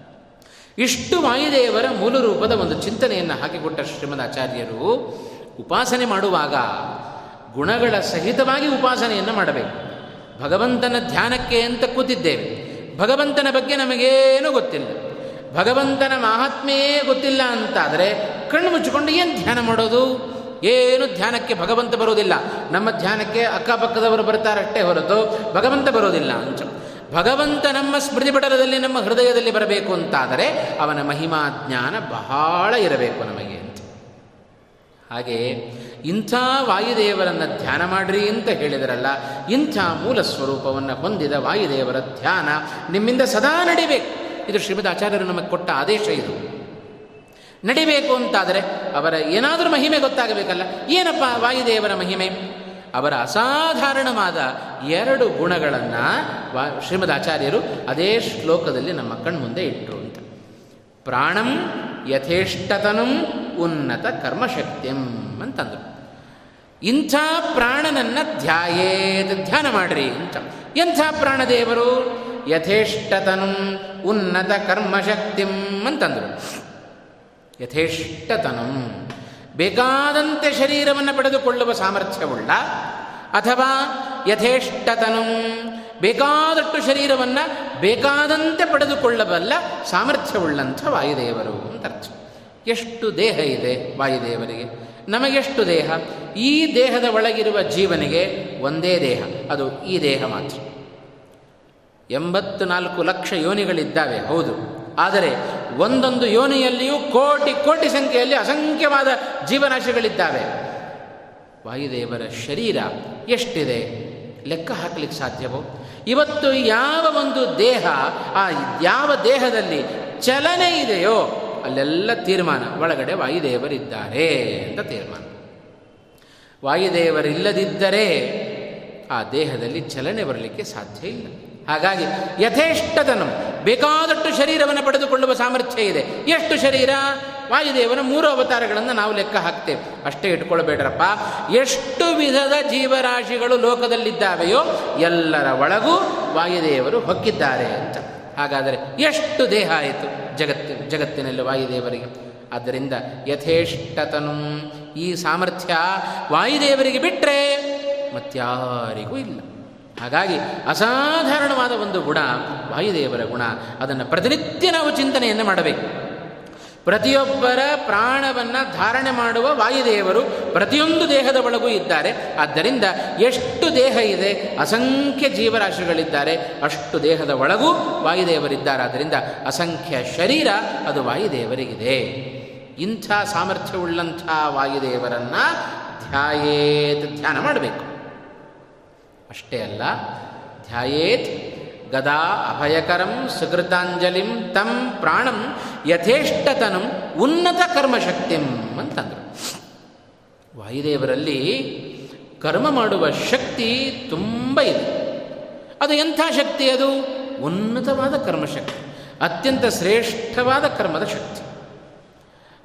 ಇಷ್ಟು ವಾಯುದೇವರ ಮೂಲ ರೂಪದ ಒಂದು ಚಿಂತನೆಯನ್ನು ಹಾಕಿಕೊಟ್ಟ ಶ್ರೀಮದ್ ಆಚಾರ್ಯರು ಉಪಾಸನೆ ಮಾಡುವಾಗ ಗುಣಗಳ ಸಹಿತವಾಗಿ ಉಪಾಸನೆಯನ್ನು ಮಾಡಬೇಕು. ಭಗವಂತನ ಧ್ಯಾನಕ್ಕೆ ಅಂತ ಕೂತಿದ್ದೇವೆ. ಭಗವಂತನ ಬಗ್ಗೆ ನಮಗೇನೂ ಗೊತ್ತಿಲ್ಲ. ಭಗವಂತನ ಮಹಾತ್ಮೆಯೇ ಗೊತ್ತಿಲ್ಲ ಅಂತಾದರೆ ಕಣ್ಣು ಮುಚ್ಚಿಕೊಂಡು ಏನು ಧ್ಯಾನ ಮಾಡೋದು? ಏನು ಧ್ಯಾನಕ್ಕೆ ಭಗವಂತ ಬರೋದಿಲ್ಲ ನಮ್ಮ ಧ್ಯಾನಕ್ಕೆ ಅಕ್ಕಪಕ್ಕದವರು ಬರ್ತಾರಷ್ಟೇ ಹೊರತು ಭಗವಂತ ಬರೋದಿಲ್ಲ ಅಂತ ಭಗವಂತ ನಮ್ಮ ಸ್ಮೃತಿ ಪಟಲದಲ್ಲಿ, ನಮ್ಮ ಹೃದಯದಲ್ಲಿ ಬರಬೇಕು ಅಂತಾದರೆ ಅವನ ಮಹಿಮಾ ಜ್ಞಾನ ಬಹಳ ಇರಬೇಕು ನಮಗೆ ಅಂತ. ಹಾಗೆ ಇಂಥ ವಾಯುದೇವರನ್ನು ಧ್ಯಾನ ಮಾಡ್ರಿ ಅಂತ ಹೇಳಿದರಲ್ಲ, ಇಂಥ ಮೂಲ ಸ್ವರೂಪವನ್ನು ಹೊಂದಿದ ವಾಯುದೇವರ ಧ್ಯಾನ ನಿಮ್ಮಿಂದ ಸದಾ ನಡಿಬೇಕು ಇದು ಶ್ರೀಮದ್ ಆಚಾರ್ಯರು ನಮಗೆ ಕೊಟ್ಟ ಆದೇಶ ಇದು. ನಡಿಬೇಕು ಅಂತಾದರೆ ಅವರ ಏನಾದರೂ ಮಹಿಮೆ ಗೊತ್ತಾಗಬೇಕಲ್ಲ? ಏನಪ್ಪ ವಾಯುದೇವರ ಮಹಿಮೆ? ಅವರ ಅಸಾಧಾರಣವಾದ ಎರಡು ಗುಣಗಳನ್ನು ವಾ ಶ್ರೀಮದ್ ಆಚಾರ್ಯರು ಅದೇ ಶ್ಲೋಕದಲ್ಲಿ ನಮ್ಮ ಕಣ್ಮುಂದೆ ಇಟ್ಟರು ಅಂತ. ಪ್ರಾಣಂ ಯಥೇಷ್ಟತನಂ ಉನ್ನತ ಕರ್ಮಶಕ್ತಿಂ ಅಂತಂದರು. ಇಂಥ ಪ್ರಾಣನನ್ನು ಧ್ಯಾಯೇದ ಧ್ಯಾನ ಮಾಡ್ರಿ ಅಂತ. ಎಂಥ ಪ್ರಾಣದೇವರು ಯಥೇಷ್ಟತನಂ ಉನ್ನತ ಕರ್ಮಶಕ್ತಿಂ ಅಂತಂದರು. ಯಥೇಷ್ಟತನು. ಬೇಕಾದಂತೆ ಶರೀರವನ್ನು ಪಡೆದುಕೊಳ್ಳುವ ಸಾಮರ್ಥ್ಯವುಳ್ಳ ಅಥವಾ ಯಥೇಷ್ಟತನಂ. ಬೇಕಾದಷ್ಟು ಶರೀರವನ್ನು ಬೇಕಾದಂತೆ ಪಡೆದುಕೊಳ್ಳಬಲ್ಲ ಸಾಮರ್ಥ್ಯವುಳ್ಳಂಥ ವಾಯುದೇವರು ಅಂತ ಅರ್ಥ. ಎಷ್ಟು ದೇಹ ಇದೆ ವಾಯುದೇವರಿಗೆ? ನಮಗೆಷ್ಟು ದೇಹ? ಈ ದೇಹದ ಒಳಗಿರುವ ಜೀವನಿಗೆ ಒಂದೇ ದೇಹ, ಅದು ಈ ದೇಹ ಮಾತ್ರ. ಎಂಬತ್ತು ನಾಲ್ಕು ಲಕ್ಷ ಯೋನಿಗಳಿದ್ದಾವೆ, ಹೌದು. ಆದರೆ ಒಂದೊಂದು ಯೋನಿಯಲ್ಲಿಯೂ ಕೋಟಿ ಕೋಟಿ ಸಂಖ್ಯೆಯಲ್ಲಿ ಅಸಂಖ್ಯವಾದ ಜೀವರಾಶಿಗಳಿದ್ದಾವೆ. ವಾಯುದೇವರ ಶರೀರ ಎಷ್ಟಿದೆ? ಲೆಕ್ಕ ಹಾಕಲಿಕ್ಕೆ ಸಾಧ್ಯವೋ? ಇವತ್ತು ಯಾವ ಒಂದು ದೇಹ, ಆ ಯಾವ ದೇಹದಲ್ಲಿ ಚಲನೆ ಇದೆಯೋ, ಅಲ್ಲೆಲ್ಲ ತೀರ್ಮಾನ. ಒಳಗಡೆ ವಾಯುದೇವರಿದ್ದಾರೆ ಅಂತ ತೀರ್ಮಾನ. ವಾಯುದೇವರಿಲ್ಲದಿದ್ದರೆ ಆ ದೇಹದಲ್ಲಿ ಚಲನೆ ಬರಲಿಕ್ಕೆ ಸಾಧ್ಯ ಇಲ್ಲ. ಹಾಗಾಗಿ ಯಥೇಷ್ಟತನಂ. ಬೇಕಾದಷ್ಟು ಶರೀರವನ್ನು ಪಡೆದುಕೊಳ್ಳುವ ಸಾಮರ್ಥ್ಯ ಇದೆ. ಎಷ್ಟು ಶರೀರ? ವಾಯುದೇವನ ಮೂರು ಅವತಾರಗಳನ್ನು ನಾವು ಲೆಕ್ಕ ಹಾಕ್ತೇವೆ. ಅಷ್ಟೇ ಇಟ್ಕೊಳ್ಬೇಡ್ರಪ್ಪ. ಎಷ್ಟು ವಿಧದ ಜೀವರಾಶಿಗಳು ಲೋಕದಲ್ಲಿದ್ದಾವೆಯೋ ಎಲ್ಲರ ಒಳಗೂ ವಾಯುದೇವರು ಹೊಕ್ಕಿದ್ದಾರೆ ಅಂತ. ಹಾಗಾದರೆ ಎಷ್ಟು ದೇಹ ಆಯಿತು ಜಗತ್ತು, ಜಗತ್ತಿನಲ್ಲಿ ವಾಯುದೇವರಿಗೆ? ಆದ್ದರಿಂದ ಯಥೇಷ್ಟತನು. ಈ ಸಾಮರ್ಥ್ಯ ವಾಯುದೇವರಿಗೆ ಬಿಟ್ಟರೆ ಮತ್ಯಾರಿಗೂ ಇಲ್ಲ. ಹಾಗಾಗಿ ಅಸಾಧಾರಣವಾದ ಒಂದು ಗುಣ, ವಾಯುದೇವರ ಗುಣ. ಅದನ್ನು ಪ್ರತಿನಿತ್ಯ ನಾವು ಚಿಂತನೆಯನ್ನು ಮಾಡಬೇಕು. ಪ್ರತಿಯೊಬ್ಬರ ಪ್ರಾಣವನ್ನು ಧಾರಣೆ ಮಾಡುವ ವಾಯುದೇವರು ಪ್ರತಿಯೊಂದು ದೇಹದ ಒಳಗೂ ಇದ್ದಾರೆ. ಆದ್ದರಿಂದ ಎಷ್ಟು ದೇಹ ಇದೆ, ಅಸಂಖ್ಯ ಜೀವರಾಶಿಗಳಿದ್ದಾರೆ, ಅಷ್ಟು ದೇಹದ ಒಳಗೂ ವಾಯುದೇವರಿದ್ದಾರಾದ್ದರಿಂದ ಅಸಂಖ್ಯ ಶರೀರ, ಅದು ವಾಯುದೇವರಿಗಿದೆ. ಇಂಥ ಸಾಮರ್ಥ್ಯವುಳ್ಳಂಥ ವಾಯುದೇವರನ್ನು ಧ್ಯಾಯೇತ ಧ್ಯಾನ ಮಾಡಬೇಕು. ಅಷ್ಟೇ ಅಲ್ಲ. ಧ್ಯಾಯೇತ್ ಗದಾ ಅಭಯಕರಂ ಸುಕೃತಾಂಜಲಿಂ ತಂ ಪ್ರಾಣಂ ಯಥೇಷ್ಟತನಂ ಉನ್ನತ ಕರ್ಮಶಕ್ತಿಂ ಅಂತಂದರು. ವಾಯುದೇವರಲ್ಲಿ ಕರ್ಮ ಮಾಡುವ ಶಕ್ತಿ ತುಂಬ ಇದೆ. ಅದು ಎಂಥ ಶಕ್ತಿ ಅದು? ಉನ್ನತವಾದ ಕರ್ಮಶಕ್ತಿ, ಅತ್ಯಂತ ಶ್ರೇಷ್ಠವಾದ ಕರ್ಮದ ಶಕ್ತಿ.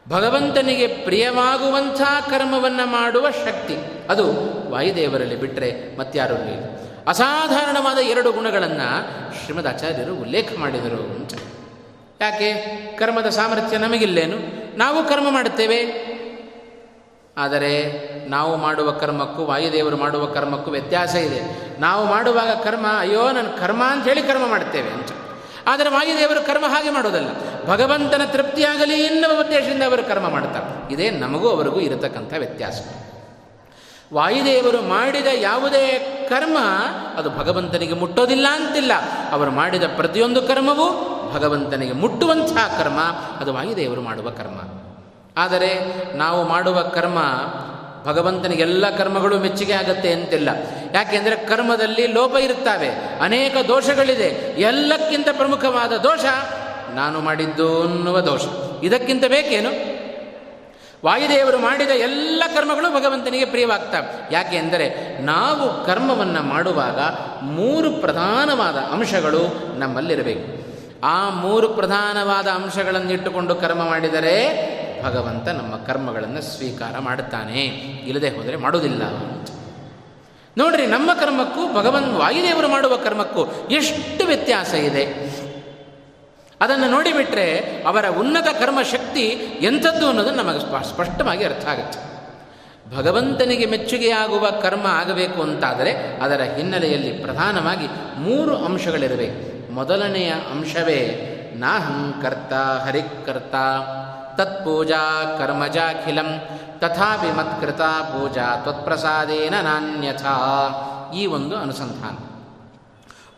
ಭಗವಂತನಿಗೆ ಪ್ರಿಯವಾಗುವಂಥ ಕರ್ಮವನ್ನು ಮಾಡುವ ಶಕ್ತಿ. ಅದು ವಾಯುದೇವರಲ್ಲಿ ಬಿಟ್ಟರೆ ಮತ್ತಾರಲ್ಲಿ ಇಲ್ಲ. ಅಸಾಧಾರಣವಾದ ಎರಡು ಗುಣಗಳನ್ನು ಶ್ರೀಮದ್ ಆಚಾರ್ಯರು ಉಲ್ಲೇಖ ಮಾಡಿದರು ಅಂತ. ಯಾಕೆ? ಕರ್ಮದ ಸಾಮರ್ಥ್ಯ ನಮಗಿಲ್ಲೇನು? ನಾವು ಕರ್ಮ ಮಾಡುತ್ತೇವೆ. ಆದರೆ ನಾವು ಮಾಡುವ ಕರ್ಮಕ್ಕೂ ವಾಯುದೇವರು ಮಾಡುವ ಕರ್ಮಕ್ಕೂ ವ್ಯತ್ಯಾಸ ಇದೆ. ನಾವು ಮಾಡುವಾಗ ಕರ್ಮ, ಅಯ್ಯೋ ನನ್ನ ಕರ್ಮ ಅಂತ ಹೇಳಿ ಕರ್ಮ ಮಾಡ್ತೇವೆ ಅಂತ. ಆದರೆ ವಾಯುದೇವರು ಕರ್ಮ ಹಾಗೆ ಮಾಡೋದಲ್ಲ ಭಗವಂತನ ತೃಪ್ತಿಯಾಗಲಿ ಎನ್ನುವ ಉದ್ದೇಶದಿಂದ ಅವರು ಕರ್ಮ ಮಾಡ್ತಾರೆ. ಇದೇ ನಮಗೂ ಅವರಿಗೂ ಇರತಕ್ಕಂಥ ವ್ಯತ್ಯಾಸ. ವಾಯುದೇವರು ಮಾಡಿದ ಯಾವುದೇ ಕರ್ಮ ಅದು ಭಗವಂತನಿಗೆ ಮುಟ್ಟೋದಿಲ್ಲ ಅಂತಿಲ್ಲ. ಅವರು ಮಾಡಿದ ಪ್ರತಿಯೊಂದು ಕರ್ಮವೂ ಭಗವಂತನಿಗೆ ಮುಟ್ಟುವಂಥ ಕರ್ಮ, ಅದು ವಾಯುದೇವರು ಮಾಡುವ ಕರ್ಮ. ಆದರೆ ನಾವು ಮಾಡುವ ಕರ್ಮ ಭಗವಂತನಿಗೆಲ್ಲ ಕರ್ಮಗಳು ಮೆಚ್ಚುಗೆ ಆಗತ್ತೆ ಅಂತಿಲ್ಲ. ಯಾಕೆಂದರೆ ಕರ್ಮದಲ್ಲಿ ಲೋಪ ಇರುತ್ತವೆ. ಅನೇಕ ದೋಷಗಳಿದೆ. ಎಲ್ಲಕ್ಕಿಂತ ಪ್ರಮುಖವಾದ ದೋಷ ನಾನು ಮಾಡಿದ್ದು ಅನ್ನುವ ದೋಷ. ಇದಕ್ಕಿಂತ ಬೇಕೇನು? ವಾಯುದೇವರು ಮಾಡಿದ ಎಲ್ಲ ಕರ್ಮಗಳು ಭಗವಂತನಿಗೆ ಪ್ರಿಯವಾಗ್ತವೆ. ಯಾಕೆ ಅಂದರೆ ನಾವು ಕರ್ಮವನ್ನು ಮಾಡುವಾಗ ಮೂರು ಪ್ರಧಾನವಾದ ಅಂಶಗಳು ನಮ್ಮಲ್ಲಿರಬೇಕು. ಆ ಮೂರು ಪ್ರಧಾನವಾದ ಅಂಶಗಳನ್ನಿಟ್ಟುಕೊಂಡು ಕರ್ಮ ಮಾಡಿದರೆ ಭಗವಂತ ನಮ್ಮ ಕರ್ಮಗಳನ್ನು ಸ್ವೀಕಾರ ಮಾಡುತ್ತಾನೆ. ಇಲ್ಲದೆ ಹೋದರೆ ಮಾಡೋದಿಲ್ಲ ನೋಡ್ರಿ, ನಮ್ಮ ಕರ್ಮಕ್ಕೂ ಭಗವನ್ ವಾಯುದೇವರು ಮಾಡುವ ಕರ್ಮಕ್ಕೂ ಎಷ್ಟು ವ್ಯತ್ಯಾಸ ಇದೆ? ಅದನ್ನು ನೋಡಿಬಿಟ್ರೆ ಅವರ ಉನ್ನತ ಕರ್ಮ ಶಕ್ತಿ ಎಂಥದ್ದು ಅನ್ನೋದು ನಮಗೆ ಸ್ಪಷ್ಟವಾಗಿ ಅರ್ಥ ಆಗುತ್ತೆ. ಭಗವಂತನಿಗೆ ಮೆಚ್ಚುಗೆಯಾಗುವ ಕರ್ಮ ಆಗಬೇಕು ಅಂತಾದರೆ ಅದರ ಹಿನ್ನೆಲೆಯಲ್ಲಿ ಪ್ರಧಾನವಾಗಿ ಮೂರು ಅಂಶಗಳಿರಬೇಕು ಮೊದಲನೆಯ ಅಂಶವೇ ನಾಹಂಕರ್ತ ಹರಿಕರ್ತ, ತತ್ಪೂಜಾ ಕರ್ಮಜಾಖಿಲಂ ತಥಾಪಿ ಮತ್ಕೃತ ಪೂಜಾ ತ್ವತ್ಪ್ರಸಾದೇನ ನಾನ್ಯಥಾ ಈ ಒಂದು ಅನುಸಂಧಾನ.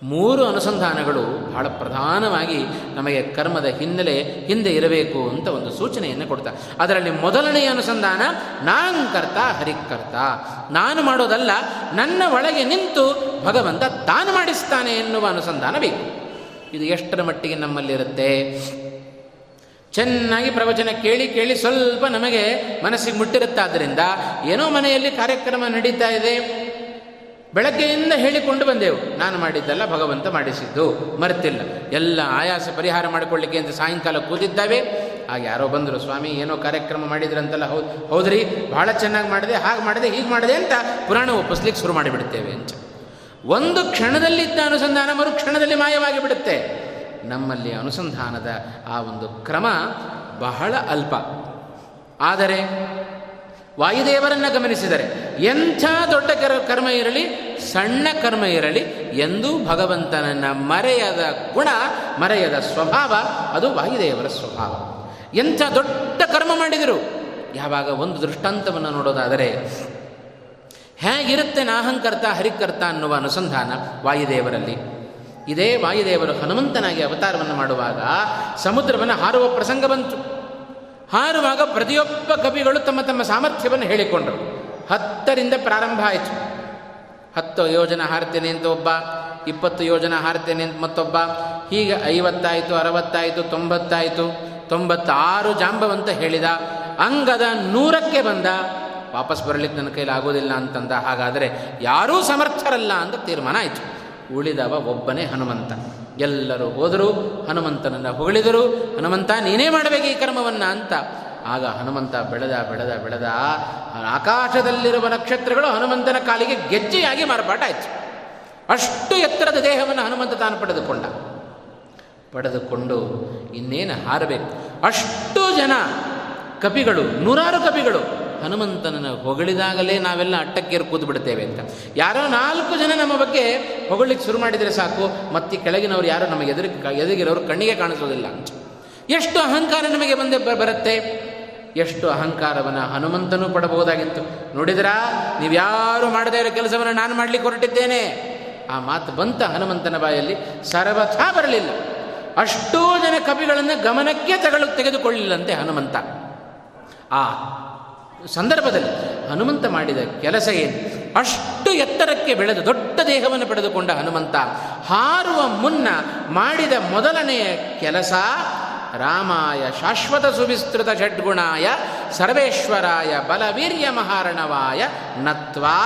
ಮೂರು ಅನುಸಂಧಾನಗಳು ಬಹಳ ಪ್ರಧಾನವಾಗಿ ನಮಗೆ ಕರ್ಮದ ಹಿನ್ನೆಲೆ ಹಿಂದೆ ಇರಬೇಕು ಅಂತ ಒಂದು ಸೂಚನೆಯನ್ನು ಕೊಡ್ತಾ. ಅದರಲ್ಲಿ ಮೊದಲನೆಯ ಅನುಸಂಧಾನ ನಾಂಕರ್ತ ಹರಿಕರ್ತ ನಾನು ಮಾಡೋದಲ್ಲ, ನನ್ನ ಒಳಗೆ ನಿಂತು ಭಗವಂತ ತಾನು ಮಾಡಿಸ್ತಾನೆ ಎನ್ನುವ ಅನುಸಂಧಾನ ಬೇಕು. ಇದು ಎಷ್ಟರ ಮಟ್ಟಿಗೆ ನಮ್ಮಲ್ಲಿರುತ್ತೆ? ಚೆನ್ನಾಗಿ ಪ್ರವಚನ ಕೇಳಿ ಕೇಳಿ ಸ್ವಲ್ಪ ನಮಗೆ ಮನಸ್ಸಿಗೆ ಮುಟ್ಟಿರುತ್ತಾದ್ದರಿಂದ ಏನೋ ಮನೆಯಲ್ಲಿ ಕಾರ್ಯಕ್ರಮ ನಡೀತಾ ಇದೆ. ಬೆಳಗ್ಗೆಯಿಂದ ಹೇಳಿಕೊಂಡು ಬಂದೆವು. ನಾನು ಮಾಡಿದ್ದಲ್ಲ ಭಗವಂತ ಮಾಡಿಸಿದ್ದು. ಮರೆತಿಲ್ಲ. ಎಲ್ಲ ಆಯಾಸ ಪರಿಹಾರ ಮಾಡಿಕೊಳ್ಳಿಕ್ಕೆ ಅಂತ ಸಾಯಂಕಾಲ ಕೂತಿದ್ದಾವೆ. ಆಗ ಯಾರೋ ಬಂದರು, ಸ್ವಾಮಿ, ಏನೋ ಕಾರ್ಯಕ್ರಮ ಮಾಡಿದ್ರಂತಲ್ಲ, ಹೌದು, ಹೌದ್ರಿ? ಭಾಳ ಚೆನ್ನಾಗಿ ಮಾಡಿದೆ, ಹಾಗೆ ಮಾಡಿದೆ, ಹೀಗೆ ಮಾಡಿದೆ ಅಂತ ಪುರಾಣ ಒಪ್ಪಿಸ್ಲಿಕ್ಕೆ ಶುರು ಮಾಡಿಬಿಡ್ತೇವೆ ಅಂತ. ಒಂದು ಕ್ಷಣದಲ್ಲಿದ್ದ ಅನುಸಂಧಾನ ಮರು ಕ್ಷಣದಲ್ಲಿ ಮಾಯವಾಗಿ ಬಿಡುತ್ತೆ. ನಮ್ಮಲ್ಲಿ ಅನುಸಂಧಾನದ ಆ ಒಂದು ಕ್ರಮ ಬಹಳ ಅಲ್ಪ. ಆದರೆ ವಾಯುದೇವರನ್ನು ಗಮನಿಸಿದರೆ. ಎಂಥ ದೊಡ್ಡ ಕರ, ಕರ್ಮ ಇರಲಿ, ಸಣ್ಣ ಕರ್ಮ ಇರಲಿ, ಎಂದೂ ಭಗವಂತನನ್ನು ಮರೆಯದ ಗುಣ, ಮರೆಯದ ಸ್ವಭಾವ, ಅದು ವಾಯುದೇವರ ಸ್ವಭಾವ. ಎಂಥ ದೊಡ್ಡ ಕರ್ಮ ಮಾಡಿದರು. ಯಾವಾಗ ಒಂದು ದೃಷ್ಟಾಂತವನ್ನು ನೋಡೋದಾದರೆ, ಹೇಗಿರುತ್ತೆ ನಾಹಂಕರ್ತ ಹರಿಕರ್ತ ಅನ್ನುವ ಅನುಸಂಧಾನ ವಾಯುದೇವರಲ್ಲಿ. ಇದೇ ವಾಯುದೇವರು ಹನುಮಂತನಾಗಿ ಅವತಾರವನ್ನು ಮಾಡುವಾಗ ಸಮುದ್ರವನ್ನು ಹಾರುವ ಪ್ರಸಂಗ ಬಂತು. ಹಾರುವಾಗ ಪ್ರತಿಯೊಬ್ಬ ಕವಿಗಳು ತಮ್ಮ ತಮ್ಮ ಸಾಮರ್ಥ್ಯವನ್ನು ಹೇಳಿಕೊಂಡರು. ಹತ್ತರಿಂದ ಪ್ರಾರಂಭ ಆಯಿತು. ಹತ್ತು ಯೋಜನೆ ಹಾರ್ತೇನೆ ಅಂತ ಒಬ್ಬ, ಇಪ್ಪತ್ತು ಯೋಜನೆ ಹಾರ್ತೇನೆ ಅಂತ ಮತ್ತೊಬ್ಬ, ಹೀಗೆ ಐವತ್ತಾಯಿತು, ಅರವತ್ತಾಯಿತು, ತೊಂಬತ್ತಾಯಿತು, ತೊಂಬತ್ತಾರು ಜಾಂಬವಂತ ಹೇಳಿದ, ಅಂಗದ ನೂರಕ್ಕೆ ಬಂದ, ವಾಪಸ್ ಬರಲಿಕ್ಕೆ ನನ್ನ ಕೈಲಿ ಆಗೋದಿಲ್ಲ ಅಂತಂದ, ಹಾಗಾದರೆ ಯಾರೂ ಸಮರ್ಥರಲ್ಲ ಅಂತ ತೀರ್ಮಾನ ಆಯಿತು. ಉಳಿದವ ಒಬ್ಬನೇ ಹನುಮಂತ. ಎಲ್ಲರೂ ಹೋದರು, ಹನುಮಂತನನ್ನು ಹೊಗಳಿದರು, ಹನುಮಂತ ನೀನೇ ಮಾಡಬೇಕು ಈ ಕರ್ಮವನ್ನು ಅಂತ. ಆಗ ಹನುಮಂತ ಬೆಳೆದ ಬೆಳೆದ ಬೆಳೆದ, ಆಕಾಶದಲ್ಲಿರುವ ನಕ್ಷತ್ರಗಳು ಹನುಮಂತನ ಕಾಲಿಗೆ ಗೆಜ್ಜೆಯಾಗಿ ಮಾರ್ಪಾಟ ಆಯಿತು. ಅಷ್ಟು ಎತ್ತರದ ದೇಹವನ್ನು ಹನುಮಂತ ತಾನು ಪಡೆದುಕೊಂಡ. ಪಡೆದುಕೊಂಡು ಇನ್ನೇನು ಹಾರಬೇಕು? ಅಷ್ಟು ಜನ ಕಪಿಗಳು, ನೂರಾರು ಕಪಿಗಳು ಹನುಮಂತನನ್ನು ಹೊಗಳಿದಾಗಲೇ ನಾವೆಲ್ಲ ಅಟ್ಟಕ್ಕೇರು ಕೂತು ಬಿಡ್ತೇವೆ ಅಂತ. ಯಾರೋ ನಾಲ್ಕು ಜನ ನಮ್ಮ ಬಗ್ಗೆ ಹೊಗಳಿಕ್ಕೆ ಶುರು ಮಾಡಿದರೆ ಸಾಕು, ಮತ್ತೆ ಕೆಳಗಿನವರು ಯಾರೋ ನಮಗೆ ಎದುರು ಎದುರಿಗಿರೋರು ಕಣ್ಣಿಗೆ ಕಾಣಿಸೋದಿಲ್ಲ. ಅಂತ ಎಷ್ಟು ಅಹಂಕಾರ ನಮಗೆ ಬಂದೆ ಬರುತ್ತೆ? ಎಷ್ಟು ಅಹಂಕಾರವನ್ನು ಹನುಮಂತನು ಪಡಬಹುದಾಗಿತ್ತು. ನೋಡಿದ್ರಾ? ನೀವು ಯಾರು ಮಾಡದೇ ಇರೋ ಕೆಲಸವನ್ನು ನಾನು ಮಾಡಲಿಕ್ಕೆ ಹೊರಟಿದ್ದೇನೆ. ಆ ಮಾತು ಬಂತ ಹನುಮಂತನ ಬಾಯಲ್ಲಿ, ಸರ್ವಥಾ ಬರಲಿಲ್ಲ. ಅಷ್ಟೂ ಜನ ಕವಿಗಳನ್ನು ಗಮನಕ್ಕೆ ತಗೊಳ್ಳ ತೆಗೆದುಕೊಳ್ಳಿಲ್ಲಂತೆ ಹನುಮಂತ. ಆ ಸಂದರ್ಭದಲ್ಲಿ ಹನುಮಂತ ಮಾಡಿದ ಕೆಲಸ ಏನು? ಅಷ್ಟು ಎತ್ತರಕ್ಕೆ ಬೆಳೆದು ದೊಡ್ಡ ದೇಹವನ್ನು ಪಡೆದುಕೊಂಡ ಹನುಮಂತ ಹಾರುವ ಮುನ್ನ ಮಾಡಿದ ಮೊದಲನೆಯ ಕೆಲಸ ರಾಮಾಯ ಶಾಶ್ವತ ಸುವಿಸ್ತೃತ ಷಡ್ಗುಣಾಯ ಸರ್ವೇಶ್ವರಾಯ ಬಲವೀರ್ಯ ಮಹಾರಣವಾಯ ನತ್ವಾ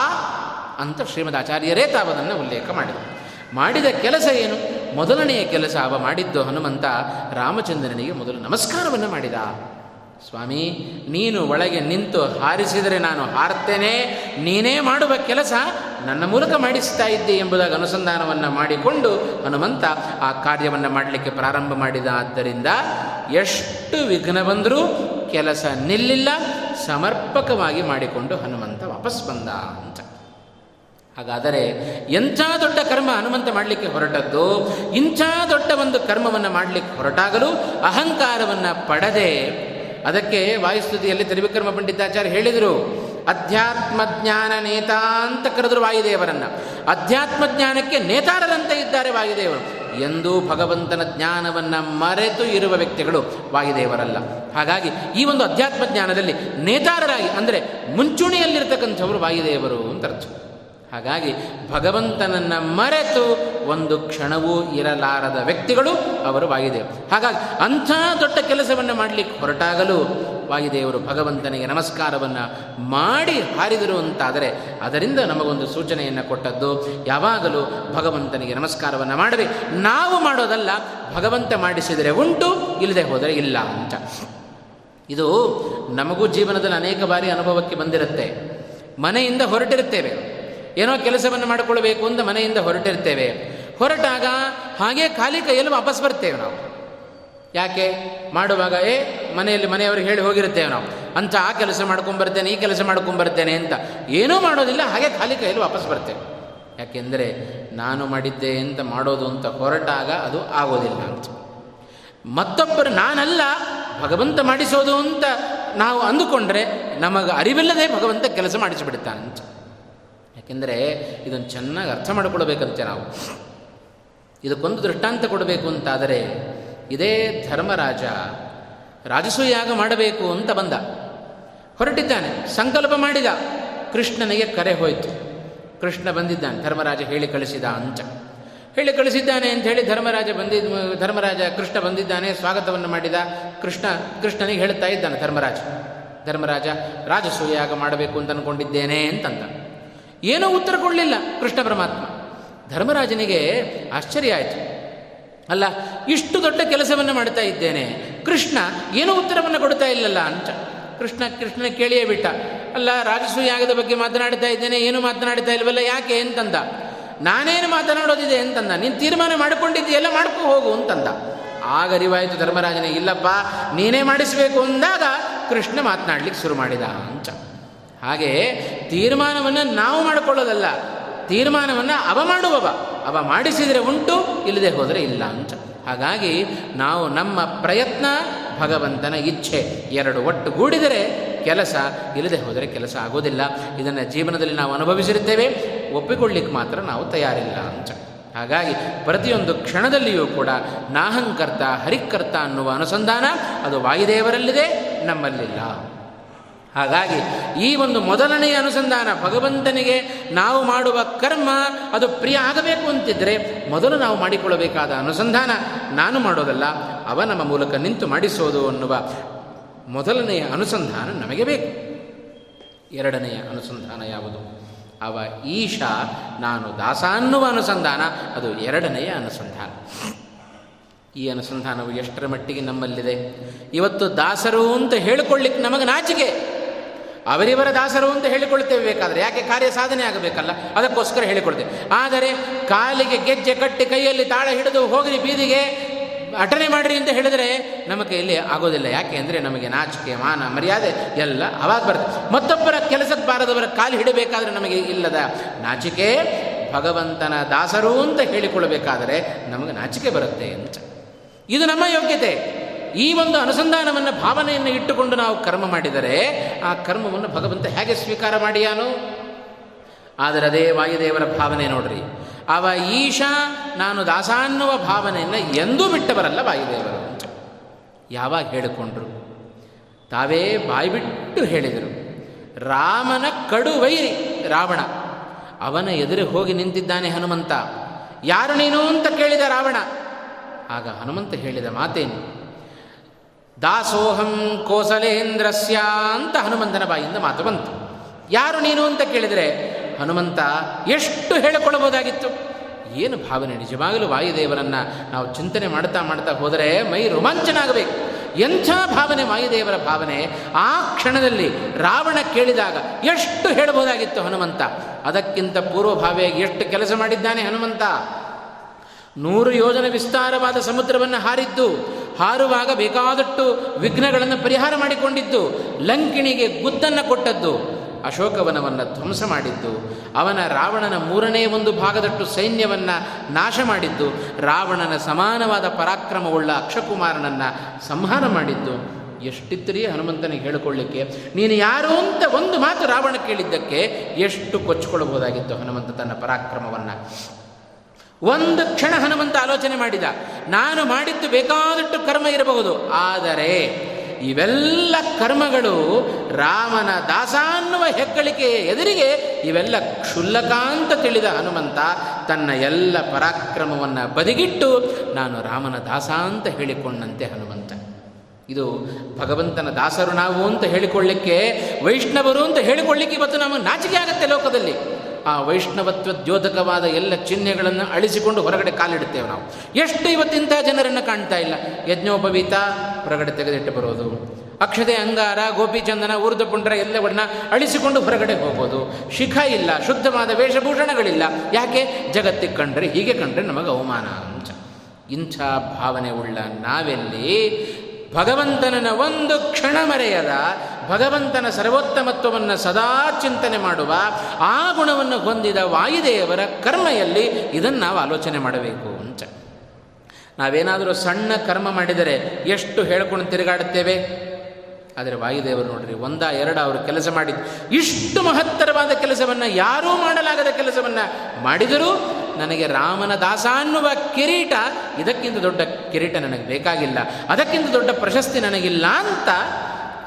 ಅಂತ ಶ್ರೀಮದ್ ಆಚಾರ್ಯರೇ ತಾವದನ್ನು ಉಲ್ಲೇಖ ಮಾಡಿದರು ಮಾಡಿದ ಕೆಲಸ ಏನು? ಮೊದಲನೆಯ ಕೆಲಸ ಅವ ಮಾಡಿದ್ದು ಹನುಮಂತ ರಾಮಚಂದ್ರನಿಗೆ ಮೊದಲು ನಮಸ್ಕಾರವನ್ನು ಮಾಡಿದ. ಸ್ವಾಮಿ, ನೀನು ಒಳಗೆ ನಿಂತು ಹಾರಿಸಿದರೆ ನಾನು ಹಾರ್ತೇನೆ. ನೀನೇ ಮಾಡುವ ಕೆಲಸ ನನ್ನ ಮೂಲಕ ಮಾಡಿಸ್ತಾ ಇದ್ದೆ ಎಂಬುದಾಗಿ ಅನುಸಂಧಾನವನ್ನು ಮಾಡಿಕೊಂಡು ಹನುಮಂತ ಆ ಕಾರ್ಯವನ್ನು ಮಾಡಲಿಕ್ಕೆ ಪ್ರಾರಂಭ ಮಾಡಿದ. ಆದ್ದರಿಂದ ಎಷ್ಟು ವಿಘ್ನ ಬಂದರೂ ಕೆಲಸ ನಿಲ್ಲಿಲ್ಲ, ಸಮರ್ಪಕವಾಗಿ ಮಾಡಿಕೊಂಡು ಹನುಮಂತ ವಾಪಸ್ ಬಂದ ಅಂತ. ಹಾಗಾದರೆ ಎಂಥ ದೊಡ್ಡ ಕರ್ಮ ಹನುಮಂತ ಮಾಡಲಿಕ್ಕೆ ಹೊರಟದ್ದು? ಇಂಥ ದೊಡ್ಡ ಒಂದು ಕರ್ಮವನ್ನು ಮಾಡಲಿಕ್ಕೆ ಹೊರಟಾಗಲು ಅಹಂಕಾರವನ್ನು ಪಡದೆ ಅದಕ್ಕೆ ವಾಯುಸ್ತುತಿಯಲ್ಲಿ ತ್ರಿವಿಕ್ರಮ ಪಂಡಿತಾಚಾರ್ಯ ಹೇಳಿದರು ಅಧ್ಯಾತ್ಮ ಜ್ಞಾನ ನೇತಾ ಅಂತ ಕರೆದರು ವಾಯುದೇವರನ್ನು. ಅಧ್ಯಾತ್ಮ ಜ್ಞಾನಕ್ಕೆ ನೇತಾರರಂತೆ ಇದ್ದಾರೆ ವಾಯುದೇವರು. ಎಂದೂ ಭಗವಂತನ ಜ್ಞಾನವನ್ನು ಮರೆತು ಇರುವ ವ್ಯಕ್ತಿಗಳು ವಾಯುದೇವರಲ್ಲ. ಹಾಗಾಗಿ ಈ ಒಂದು ಅಧ್ಯಾತ್ಮ ಜ್ಞಾನದಲ್ಲಿ ನೇತಾರರಾಗಿ, ಅಂದರೆ ಮುಂಚೂಣಿಯಲ್ಲಿರ್ತಕ್ಕಂಥವರು ವಾಯುದೇವರು ಅಂತ ಅರ್ಥ. ಹಾಗಾಗಿ ಭಗವಂತನನ್ನು ಮರೆತು ಒಂದು ಕ್ಷಣವೂ ಇರಲಾರದ ವ್ಯಕ್ತಿಗಳು ಅವರು ವಾಯುದೇವರು ಹಾಗಾಗಿ ಅಂಥ ದೊಡ್ಡ ಕೆಲಸವನ್ನು ಮಾಡಲಿಕ್ಕೆ ಹೊರಟಾಗಲು ವಾಯುದೇವರು ಭಗವಂತನಿಗೆ ನಮಸ್ಕಾರವನ್ನು ಮಾಡಿ ಹಾರಿದರು ಅಂತಾದರೆ ಅದರಿಂದ ನಮಗೊಂದು ಸೂಚನೆಯನ್ನು ಕೊಟ್ಟದ್ದು, ಯಾವಾಗಲೂ ಭಗವಂತನಿಗೆ ನಮಸ್ಕಾರವನ್ನು ಮಾಡಬೇಕು ನಾವು ಮಾಡೋದಲ್ಲ, ಭಗವಂತ ಮಾಡಿಸಿದರೆ ಉಂಟು, ಇಲ್ಲದೆ ಹೋದರೆ ಇಲ್ಲ ಅಂತ. ಇದು ನಮಗೂ ಜೀವನದಲ್ಲಿ ಅನೇಕ ಬಾರಿ ಅನುಭವಕ್ಕೆ ಬಂದಿರುತ್ತೆ. ಮನೆಯಿಂದ ಹೊರಟಿರುತ್ತೇವೆ. ಏನೋ ಕೆಲಸವನ್ನು ಮಾಡಿಕೊಳ್ಬೇಕು ಅಂತ ಮನೆಯಿಂದ ಹೊರಟಿರ್ತೇವೆ. ಹೊರಟಾಗ ಹಾಗೆ ಖಾಲಿ ಕೈಯಲ್ಲಿ ವಾಪಸ್ ಬರ್ತೇವೆ ನಾವು. ಯಾಕೆ? ಮಾಡುವಾಗ, ಏ, ಮನೆಯಲ್ಲಿ ಮನೆಯವ್ರಿಗೆ ಹೇಳಿ ಹೋಗಿರ್ತೇವೆ ನಾವು. ಅಂತ ಆ ಕೆಲಸ ಮಾಡ್ಕೊಂಬರ್ತೇನೆ, ಈ ಕೆಲಸ ಮಾಡ್ಕೊಂಬರ್ತೇನೆ ಅಂತ. ಏನೂ ಮಾಡೋದಿಲ್ಲ, ಹಾಗೆ ಖಾಲಿ ಕೈಯಲ್ಲಿ ವಾಪಸ್ ಬರ್ತೇವೆ. ಯಾಕೆಂದರೆ ನಾನು ಮಾಡಿದ್ದೆ ಅಂತ ಮಾಡೋದು ಅಂತ ಹೊರಟಾಗ ಅದು ಆಗೋದಿಲ್ಲ ಅಂತ. ಮತ್ತೊಬ್ಬರು ನಾನಲ್ಲ, ಭಗವಂತ ಮಾಡಿಸೋದು ಅಂತ ನಾವು ಅಂದುಕೊಂಡ್ರೆ ನಮಗೆ ಅರಿವಿಲ್ಲದೆ ಭಗವಂತ ಕೆಲಸ ಮಾಡಿಸಿಬಿಡ್ತಾನಂತ ಯಾಕೆಂದರೆ ಇದನ್ನು ಚೆನ್ನಾಗಿ ಅರ್ಥ ಮಾಡಿಕೊಳ್ಬೇಕಂತೆ ನಾವು. ಇದಕ್ಕೊಂದು ದೃಷ್ಟಾಂತ ಕೊಡಬೇಕು ಅಂತಾದರೆ, ಇದೇ ಧರ್ಮರಾಜ ರಾಜಸೂಯಾಗ ಮಾಡಬೇಕು ಅಂತ ಬಂದ. ಹೊರಟಿದ್ದಾನೆ, ಸಂಕಲ್ಪ ಮಾಡಿದ. ಕೃಷ್ಣನಿಗೆ ಕರೆ ಹೋಯಿತು. ಕೃಷ್ಣ ಬಂದಿದ್ದಾನೆ, ಧರ್ಮರಾಜ ಹೇಳಿ ಕಳಿಸಿದ ಅಂತ. ಹೇಳಿ ಕಳಿಸಿದ್ದಾನೆ ಅಂತ ಹೇಳಿ ಧರ್ಮರಾಜ ಬಂದಿದ್ದ ಧರ್ಮರಾಜ ಕೃಷ್ಣ ಬಂದಿದ್ದಾನೆ, ಸ್ವಾಗತವನ್ನು ಮಾಡಿದ. ಕೃಷ್ಣ, ಕೃಷ್ಣನಿಗೆ ಹೇಳ್ತಾ ಇದ್ದಾನೆ, ಧರ್ಮರಾಜ ಧರ್ಮರಾಜ ರಾಜಸೂಯಾಗ ಮಾಡಬೇಕು ಅಂತ ಅಂದ್ಕೊಂಡಿದ್ದೇನೆ ಅಂತಂದ. ಏನೂ ಉತ್ತರ ಕೊಡಲಿಲ್ಲ ಕೃಷ್ಣ ಪರಮಾತ್ಮ. ಧರ್ಮರಾಜನಿಗೆ ಆಶ್ಚರ್ಯ ಆಯಿತು. ಅಲ್ಲ, ಇಷ್ಟು ದೊಡ್ಡ ಕೆಲಸವನ್ನು ಮಾಡ್ತಾ ಇದ್ದೇನೆ. ಕೃಷ್ಣ ಏನೂ ಉತ್ತರವನ್ನು ಕೊಡ್ತಾ ಇಲ್ಲಲ್ಲ ಅಂತ. ಕೃಷ್ಣ, ಕೃಷ್ಣನ ಕೇಳಿಯೇ ಬಿಟ್ಟ. ಅಲ್ಲ ರಾಜಸೂಯಾಗದ ಬಗ್ಗೆ ಮಾತನಾಡ್ತಾ ಇದ್ದೇನೆ, ಏನು ಮಾತನಾಡ್ತಾ ಇಲ್ವಲ್ಲ, ಯಾಕೆ ಅಂತಂದ. ನಾನೇನು ಮಾತನಾಡೋದಿದೆ ಅಂತಂದ. ನೀನು ತೀರ್ಮಾನ ಮಾಡಿಕೊಂಡಿದ್ದೀಯಲ್ಲ, ಮಾಡ್ಕೊ ಹೋಗು ಅಂತಂದ. ಆಗ ಅರಿವಾಯಿತು ಧರ್ಮರಾಜನೇ, ಇಲ್ಲಪ್ಪ, ನೀನೇ ಮಾಡಿಸಬೇಕು ಅಂದಾಗ ಕೃಷ್ಣ ಮಾತನಾಡ್ಲಿಕ್ಕೆ ಶುರು ಮಾಡಿದ ಅಂತ. ಹಾಗೆ ತೀರ್ಮಾನವನ್ನು ನಾವು ಮಾಡಿಕೊಳ್ಳೋದಲ್ಲ. ತೀರ್ಮಾನವನ್ನು ಅವ ಮಾಡುವವ. ಅವ ಮಾಡಿಸಿದರೆ ಉಂಟು, ಇಲ್ಲದೆ ಹೋದರೆ ಇಲ್ಲ ಅಂತ. ಹಾಗಾಗಿ ನಾವು ನಮ್ಮ ಪ್ರಯತ್ನ, ಭಗವಂತನ ಇಚ್ಛೆ ಎರಡು ಒಟ್ಟುಗೂಡಿದರೆ ಕೆಲಸ, ಇಲ್ಲದೆ ಹೋದರೆ ಕೆಲಸ ಆಗೋದಿಲ್ಲ. ಇದನ್ನು ಜೀವನದಲ್ಲಿ ನಾವು ಅನುಭವಿಸಿರುತ್ತೇವೆ. ಒಪ್ಪಿಕೊಳ್ಳಿಕ್ಕೆ ಮಾತ್ರ ನಾವು ತಯಾರಿಲ್ಲ ಅಂತ. ಹಾಗಾಗಿ ಪ್ರತಿಯೊಂದು ಕ್ಷಣದಲ್ಲಿಯೂ ಕೂಡ ನಾಹಂಕರ್ತ ಹರಿಕರ್ತ ಅನ್ನುವ ಅನುಸಂಧಾನ ಅದು ವಾಯುದೇವರಲ್ಲಿದೆ, ನಮ್ಮಲ್ಲಿಲ್ಲ. ಹಾಗಾಗಿ ಈ ಒಂದು ಮೊದಲನೆಯ ಅನುಸಂಧಾನ ಭಗವಂತನಿಗೆ ನಾವು ಮಾಡುವ ಕರ್ಮ ಅದು ಪ್ರಿಯ ಆಗಬೇಕು ಅಂತಿದ್ದರೆ ಮೊದಲು ನಾವು ಮಾಡಿಕೊಳ್ಳಬೇಕಾದ ಅನುಸಂಧಾನ ನಾನು ಮಾಡೋದಲ್ಲ, ಅವ ನಮ್ಮ ಮೂಲಕ ನಿಂತು ಮಾಡಿಸೋದು ಅನ್ನುವ ಮೊದಲನೆಯ ಅನುಸಂಧಾನ ನಮಗೆ ಬೇಕು. ಎರಡನೆಯ ಅನುಸಂಧಾನ ಯಾವುದು? ಅವ ಈಶಾ, ನಾನು ದಾಸ ಅನ್ನುವ ಅನುಸಂಧಾನ, ಅದು ಎರಡನೆಯ ಅನುಸಂಧಾನ. ಈ ಅನುಸಂಧಾನವು ಎಷ್ಟರ ಮಟ್ಟಿಗೆ ನಮ್ಮಲ್ಲಿದೆ? ಇವತ್ತು ದಾಸರು ಅಂತ ಹೇಳಿಕೊಳ್ಳಿಕ್ಕೆ ನಮಗೆ ನಾಚಿಕೆ. ಅವರಿವರ ದಾಸರು ಅಂತ ಹೇಳಿಕೊಳ್ತೇವೆ ಬೇಕಾದರೆ. ಯಾಕೆ ಕಾರ್ಯ ಸಾಧನೆ ಆಗಬೇಕಲ್ಲ? ಅದಕ್ಕೋಸ್ಕರ ಹೇಳಿಕೊಳ್ತೇವೆ ಆದರೆ ಕಾಲಿಗೆ ಗೆಜ್ಜೆ ಕಟ್ಟಿ ಕೈಯಲ್ಲಿ ತಾಳ ಹಿಡಿದು ಹೋಗಿ ಬೀದಿಗೆ ಅಟನೆ ಮಾಡಿರಿ ಅಂತ ಹೇಳಿದರೆ ನಮಗೆ ಇಲ್ಲಿ ಆಗೋದಿಲ್ಲ. ಯಾಕೆ ಅಂದರೆ ನಮಗೆ ನಾಚಿಕೆ, ಮಾನ, ಮರ್ಯಾದೆ ಎಲ್ಲ ಅವಾಗ ಬರುತ್ತೆ ಮತ್ತೊಬ್ಬರ ಕೆಲಸಕ್ಕೆ ಬಾರದವರ ಕಾಲು ಹಿಡಬೇಕಾದ್ರೆ ನಮಗೆ ಇಲ್ಲದ ನಾಚಿಕೆ, ಭಗವಂತನ ದಾಸರು ಅಂತ ಹೇಳಿಕೊಳ್ಳಬೇಕಾದರೆ ನಮಗೆ ನಾಚಿಕೆ ಬರುತ್ತೆ ಅಂತ. ಇದು ನಮ್ಮ ಯೋಗ್ಯತೆ. ಈ ಒಂದು ಅನುಸಂಧಾನವನ್ನು ಭಾವನೆಯನ್ನು ಇಟ್ಟುಕೊಂಡು ನಾವು ಕರ್ಮ ಮಾಡಿದರೆ, ಆ ಕರ್ಮವನ್ನು ಭಗವಂತ ಹೇಗೆ ಸ್ವೀಕಾರ ಮಾಡಿಯಾನು? ಆದರೆ ಅದೇ ವಾಯುದೇವರ ಭಾವನೆ ನೋಡ್ರಿ. ಅವ ಈಶಾ, ನಾನು ದಾಸ ಅನ್ನುವ ಭಾವನೆಯನ್ನು ಎಂದೂ ಬಿಟ್ಟವರಲ್ಲ ವಾಯುದೇವರು. ಯಾವಾಗ ಹೇಳಿಕೊಂಡ್ರು? ತಾವೇ ಬಾಯ್ಬಿಟ್ಟು ಹೇಳಿದರು. ರಾಮನ ಕಡುವೈರಿ, ರಾವಣ. ಅವನ ಎದುರು ಹೋಗಿ ನಿಂತಿದ್ದಾನೆ ಹನುಮಂತ. ಯಾರು ನೀನು ಅಂತ ಕೇಳಿದ ರಾವಣ? ಆಗ ಹನುಮಂತ ಹೇಳಿದ ಮಾತೇನು? ದಾಸೋಹಂ ಕೋಸಲೇಂದ್ರಸ್ಯ ಅಂತ ಹನುಮಂತನ ಬಾಯಿಂದ ಮಾತು ಬಂತು. ಯಾರು ನೀನು ಅಂತ ಕೇಳಿದರೆ, ಹನುಮಂತ ಎಷ್ಟು ಹೇಳಿಕೊಳ್ಳಬಹುದಾಗಿತ್ತು? ಏನು ಭಾವನೆ, ನಿಜವಾಗಲೂ ವಾಯುದೇವರನ್ನು ನಾವು ಚಿಂತನೆ ಮಾಡ್ತಾ ಮಾಡ್ತಾ ಹೋದರೆ ಮೈ ರೋಮಾಂಚನ ಆಗಬೇಕು ಎಂಥ ಭಾವನೆ, ವಾಯುದೇವರ ಭಾವನೆ? ಆ ಕ್ಷಣದಲ್ಲಿ ರಾವಣ ಕೇಳಿದಾಗ ಎಷ್ಟು ಹೇಳಬಹುದಾಗಿತ್ತು ಹನುಮಂತ? ಅದಕ್ಕಿಂತ ಪೂರ್ವಭಾವಿಯಾಗಿ ಎಷ್ಟು ಕೆಲಸ ಮಾಡಿದ್ದಾನೆ ಹನುಮಂತ? ನೂರು ಯೋಜನೆ ವಿಸ್ತಾರವಾದ ಸಮುದ್ರವನ್ನು ಹಾರಿದ್ದು ಹಾರುವಾಗ ಬೇಕಾದಷ್ಟು ವಿಘ್ನಗಳನ್ನು ಪರಿಹಾರ ಮಾಡಿಕೊಂಡಿದ್ದು. ಲಂಕಿಣಿಗೆ ಗುದ್ದನ್ನು ಕೊಟ್ಟದ್ದು. ಅಶೋಕವನವನ್ನು ಧ್ವಂಸ ಮಾಡಿದ್ದು. ಅವನ ರಾವಣನ ಮೂರನೇ ಒಂದು ಭಾಗದಷ್ಟು ಸೈನ್ಯವನ್ನು ನಾಶ ಮಾಡಿದ್ದು. ರಾವಣನ ಸಮಾನವಾದ ಪರಾಕ್ರಮವುಳ್ಳ ಅಕ್ಷಕುಮಾರನನ್ನು ಸಂಹಾರ ಮಾಡಿದ್ದು. ಎಷ್ಟಿತ್ತರಿ ಹನುಮಂತನಿಗೆ ಹೇಳಿಕೊಳ್ಳಿಕ್ಕೆ? ನೀನು ಯಾರು ಅಂತ ಒಂದು ಮಾತು ರಾವಣ ಕೇಳಿದ್ದಕ್ಕೆ ಎಷ್ಟು ಕೊಚ್ಚಿಕೊಳ್ಳಬಹುದಾಗಿತ್ತು ಹನುಮಂತ ತನ್ನ ಪರಾಕ್ರಮವನ್ನು. ಒಂದು ಕ್ಷಣ ಹನುಮಂತ ಆಲೋಚನೆ ಮಾಡಿದ. ನಾನು ಮಾಡಿದ್ದು ಬೇಕಾದಷ್ಟು ಕರ್ಮ ಇರಬಹುದು. ಆದರೆ ಇವೆಲ್ಲ ಕರ್ಮಗಳು ರಾಮನ ದಾಸ ಅನ್ನುವ ಹೆಗ್ಗಳಿಕೆಯ ಎದುರಿಗೆ ಇವೆಲ್ಲ ಕ್ಷುಲ್ಲಕ ಅಂತ ತಿಳಿದ ಹನುಮಂತ ತನ್ನ ಎಲ್ಲ ಪರಾಕ್ರಮವನ್ನು ಬದಿಗಿಟ್ಟು ನಾನು ರಾಮನ ದಾಸ ಅಂತ ಹೇಳಿಕೊಂಡಂತೆ ಹನುಮಂತ. ಇದು ಭಗವಂತನ ದಾಸರು ನಾವು ಅಂತ ಹೇಳಿಕೊಳ್ಳಿಕ್ಕೆ, ವೈಷ್ಣವರು ಅಂತ ಹೇಳಿಕೊಳ್ಳಿಕ್ಕೆ ಇವತ್ತು ನಮಗೆ ನಾಚಿಕೆ ಆಗುತ್ತೆ ಲೋಕದಲ್ಲಿ. ಆ ವೈಷ್ಣವತ್ವ ದ್ಯೋತಕವಾದ ಎಲ್ಲ ಚಿಹ್ನೆಗಳನ್ನು ಅಳಿಸಿಕೊಂಡು ಹೊರಗಡೆ ಕಾಲಿಡುತ್ತೇವೆ ನಾವು. ಎಷ್ಟು ಇವತ್ತಿಂಥ ಜನರನ್ನು ಕಾಣ್ತಾ ಇಲ್ಲ. ಯಜ್ಞೋಪವೀತ ಹೊರಗಡೆ ತೆಗೆದಿಟ್ಟು ಬರೋದು. ಅಕ್ಷತೆ, ಅಂಗಾರ ಗೋಪಿಚಂದನ ಊರ್ಧ ಪುಂಡ್ರ ಎಲ್ಲವನ್ನ ಅಳಿಸಿಕೊಂಡು ಹೊರಗಡೆ ಹೋಗೋದು. ಶಿಖ ಇಲ್ಲ, ಶುದ್ಧವಾದ ವೇಷಭೂಷಣಗಳಿಲ್ಲ. ಯಾಕೆ? ಜಗತ್ತಿಗೆ ಕಂಡ್ರೆ ಹೀಗೆ ಕಂಡ್ರೆ ನಮಗೆ ಅವಮಾನ. ಅಂತ ಇಂಥ ಭಾವನೆ ಉಳ್ಳ ನಾವೆಲ್ಲಿ ಭಗವಂತನನ್ನ ಒಂದು ಕ್ಷಣ ಮರೆಯದ ಭಗವಂತನ ಸರ್ವೋತ್ತಮತ್ವವನ್ನು ಸದಾ ಚಿಂತನೆ ಮಾಡುವ ಆ ಗುಣವನ್ನು ಹೊಂದಿದ ವಾಯುದೇವರ ಕರ್ಮೆಯಲ್ಲಿ ಇದನ್ನು ನಾವು ಆಲೋಚನೆ ಮಾಡಬೇಕು ಅಂತ. ನಾವೇನಾದರೂ ಸಣ್ಣ ಕರ್ಮ ಮಾಡಿದರೆ ಎಷ್ಟು ಹೇಳ್ಕೊಂಡು ತಿರುಗಾಡುತ್ತೇವೆ? ಆದರೆ ವಾಯುದೇವರು ನೋಡ್ರಿ, ಒಂದ ಎರಡ ಅವರು ಕೆಲಸ ಮಾಡಿದ್ದು ಇಷ್ಟು ಮಹತ್ತರವಾದ ಕೆಲಸವನ್ನು ಯಾರೂ ಮಾಡಲಾಗದ ಕೆಲಸವನ್ನು ಮಾಡಿದರೂ ನನಗೆ ರಾಮನ ದಾಸ ಅನ್ನುವ ಕಿರೀಟ, ಇದಕ್ಕಿಂತ ದೊಡ್ಡ ಕಿರೀಟ ನನಗೆ ಬೇಕಾಗಿಲ್ಲ. ಅದಕ್ಕಿಂತ ದೊಡ್ಡ ಪ್ರಶಸ್ತಿ ನನಗಿಲ್ಲ ಅಂತ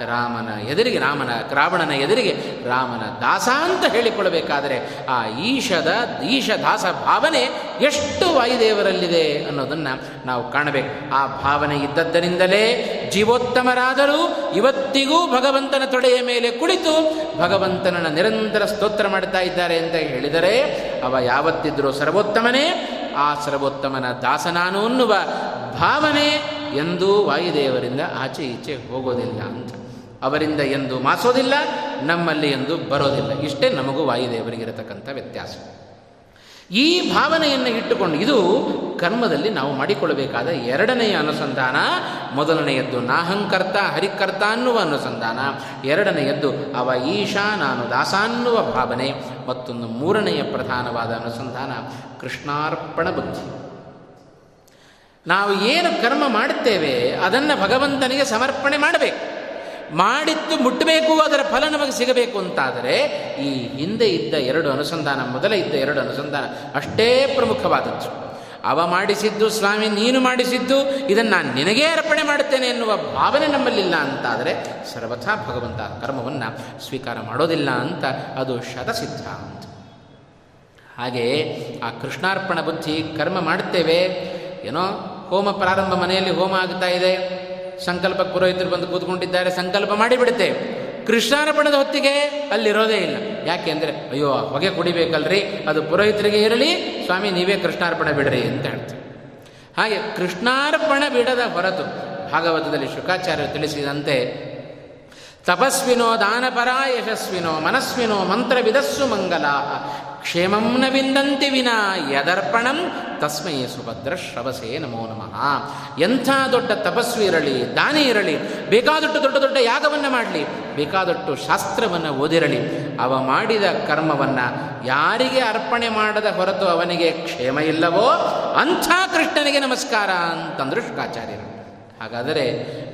ರಾಮನ ಎದುರಿಗೆ, ರಾಮನ, ರಾವಣನ ಎದುರಿಗೆ ರಾಮನ ದಾಸ ಅಂತ ಹೇಳಿಕೊಳ್ಳಬೇಕಾದರೆ ಆ ಈಶದ ಈಶ ದಾಸ ಭಾವನೆ ಎಷ್ಟು ವಾಯುದೇವರಲ್ಲಿದೆ ಅನ್ನೋದನ್ನು ನಾವು ಕಾಣಬೇಕು. ಆ ಭಾವನೆ ಇದ್ದದ್ದರಿಂದಲೇ ಜೀವೋತ್ತಮರಾದರೂ ಇವತ್ತಿಗೂ ಭಗವಂತನ ತೊಡೆಯ ಮೇಲೆ ಕುಳಿತು ಭಗವಂತನನ್ನು ನಿರಂತರ ಸ್ತೋತ್ರ ಮಾಡ್ತಾ ಇದ್ದಾರೆ ಅಂತ ಹೇಳಿದರೆ ಅವ ಯಾವತ್ತಿದ್ರೂ ಸರ್ವೋತ್ತಮನೇ, ಆ ಸರ್ವೋತ್ತಮನ ದಾಸನಾನು ಅನ್ನುವ ಭಾವನೆ ಎಂದೂ ವಾಯುದೇವರಿಂದ ಆಚೆ ಈಚೆ ಹೋಗೋದಿಲ್ಲ ಅಂತ. ಅವರಿಂದ ಎಂದು ಮಾಸೋದಿಲ್ಲ, ನಮ್ಮಲ್ಲಿ ಎಂದು ಬರೋದಿಲ್ಲ. ಇಷ್ಟೇ ನಮಗೂ ವಾಯುದೇವರಿಗಿರತಕ್ಕಂಥ ವ್ಯತ್ಯಾಸ. ಈ ಭಾವನೆಯನ್ನು ಇಟ್ಟುಕೊಂಡು ಇದು ಕರ್ಮದಲ್ಲಿ ನಾವು ಮಾಡಿಕೊಳ್ಳಬೇಕಾದ ಎರಡನೆಯ ಅನುಸಂಧಾನ, ಮೊದಲನೆಯದ್ದು ನಾಹಂಕರ್ತ, ಹರಿಕರ್ತ ಅನ್ನುವ ಅನುಸಂಧಾನ. ಎರಡನೆಯದ್ದು ಅವ ಈಶಾ, ನಾನು ದಾಸ ಅನ್ನುವ ಭಾವನೆ. ಮತ್ತೊಂದು ಮೂರನೆಯ ಪ್ರಧಾನವಾದ ಅನುಸಂಧಾನ, ಕೃಷ್ಣಾರ್ಪಣ ಬುದ್ಧಿ. ನಾವು ಏನು ಕರ್ಮ ಮಾಡುತ್ತೇವೆ ಅದನ್ನು ಭಗವಂತನಿಗೆ ಸಮರ್ಪಣೆ ಮಾಡಬೇಕು. ಮಾಡಿದ್ದು ಮುಟ್ಟಬೇಕು, ಅದರ ಫಲ ನಮಗೆ ಸಿಗಬೇಕು ಅಂತಾದರೆ, ಈ ಹಿಂದೆ ಇದ್ದ ಎರಡು ಅನುಸಂಧಾನ, ಮೊದಲ ಇದ್ದ ಎರಡು ಅನುಸಂಧಾನ ಅಷ್ಟೇ ಪ್ರಮುಖವಾದದ್ದು. ಅವ ಮಾಡಿಸಿದ್ದು, ಸ್ವಾಮಿ ನೀನು ಮಾಡಿಸಿದ್ದು, ಇದನ್ನು ನಾನು ನಿನಗೇ ಅರ್ಪಣೆ ಮಾಡುತ್ತೇನೆ ಎನ್ನುವ ಭಾವನೆ ನಮ್ಮಲ್ಲಿಲ್ಲ ಅಂತಾದರೆ, ಸರ್ವಥಾ ಭಗವಂತ ಕರ್ಮವನ್ನು ಸ್ವೀಕಾರ ಮಾಡೋದಿಲ್ಲ ಅಂತ ಅದು ಶತಸಿದ್ಧ ಅಂತ. ಹಾಗೆ ಆ ಕೃಷ್ಣಾರ್ಪಣ ಬುದ್ಧಿ, ಕರ್ಮ ಮಾಡುತ್ತೇವೆ, ಏನೋ ಹೋಮ ಪ್ರಾರಂಭ ಮನೆಯಲ್ಲಿ ಹೋಮ ಆಗ್ತಾ ಇದೆ ಸಂಕಲ್ಪ ಪುರೋಹಿತರು ಬಂದು ಕೂತ್ಕೊಂಡಿದ್ದಾರೆ. ಸಂಕಲ್ಪ ಮಾಡಿಬಿಡುತ್ತೆ. ಕೃಷ್ಣಾರ್ಪಣದ ಹೊತ್ತಿಗೆ ಅಲ್ಲಿರೋದೇ ಇಲ್ಲ. ಯಾಕೆ ಅಂದರೆ, ಅಯ್ಯೋ ಹೊಗೆ ಕುಡಿಬೇಕಲ್ರಿ, ಅದು ಪುರೋಹಿತರಿಗೆ ಇರಲಿ, ಸ್ವಾಮಿ, ನೀವೇ ಕೃಷ್ಣಾರ್ಪಣ ಬಿಡ್ರಿ ಅಂತ ಹೇಳ್ತೀವಿ ಹಾಗೆ ಕೃಷ್ಣಾರ್ಪಣ ಬಿಡದ ಹೊರತು ಭಾಗವತದಲ್ಲಿ ಶುಕಾಚಾರ್ಯರು ತಿಳಿಸಿದಂತೆ, ತಪಸ್ವಿನೋ ದಾನಪರ ಯಶಸ್ವಿನೋ ಮನಸ್ವಿನೋ ಮಂತ್ರವಿದಸ್ಸು ಮಂಗಲ ನ ವಿಂದಂತಿ ವಿನಾ, ಯದರ್ಪಣಂ ತಸ್ಮೈ ಸುಭದ್ರ ಶ್ರವಸೇ ನಮೋ ನಮಃ. ಎಂಥ ದೊಡ್ಡ ತಪಸ್ವಿ ಇರಲಿ, ದಾನಿ ಇರಲಿ ಬೇಕಾದಷ್ಟು ದೊಡ್ಡ ದೊಡ್ಡ ಯಾಗವನ್ನು ಮಾಡಲಿ ಬೇಕಾದಷ್ಟು ಶಾಸ್ತ್ರವನ್ನು ಓದಿರಲಿ. ಅವ ಮಾಡಿದ ಕರ್ಮವನ್ನು ಯಾರಿಗೆ ಅರ್ಪಣೆ ಮಾಡದ ಹೊರತು ಅವನಿಗೆ ಕ್ಷೇಮ ಇಲ್ಲವೋ ಅಂಥ ಕೃಷ್ಣನಿಗೆ ನಮಸ್ಕಾರ ಅಂತಂದ್ರು ಶುಕಾಚಾರ್ಯರು ಹಾಗಾದರೆ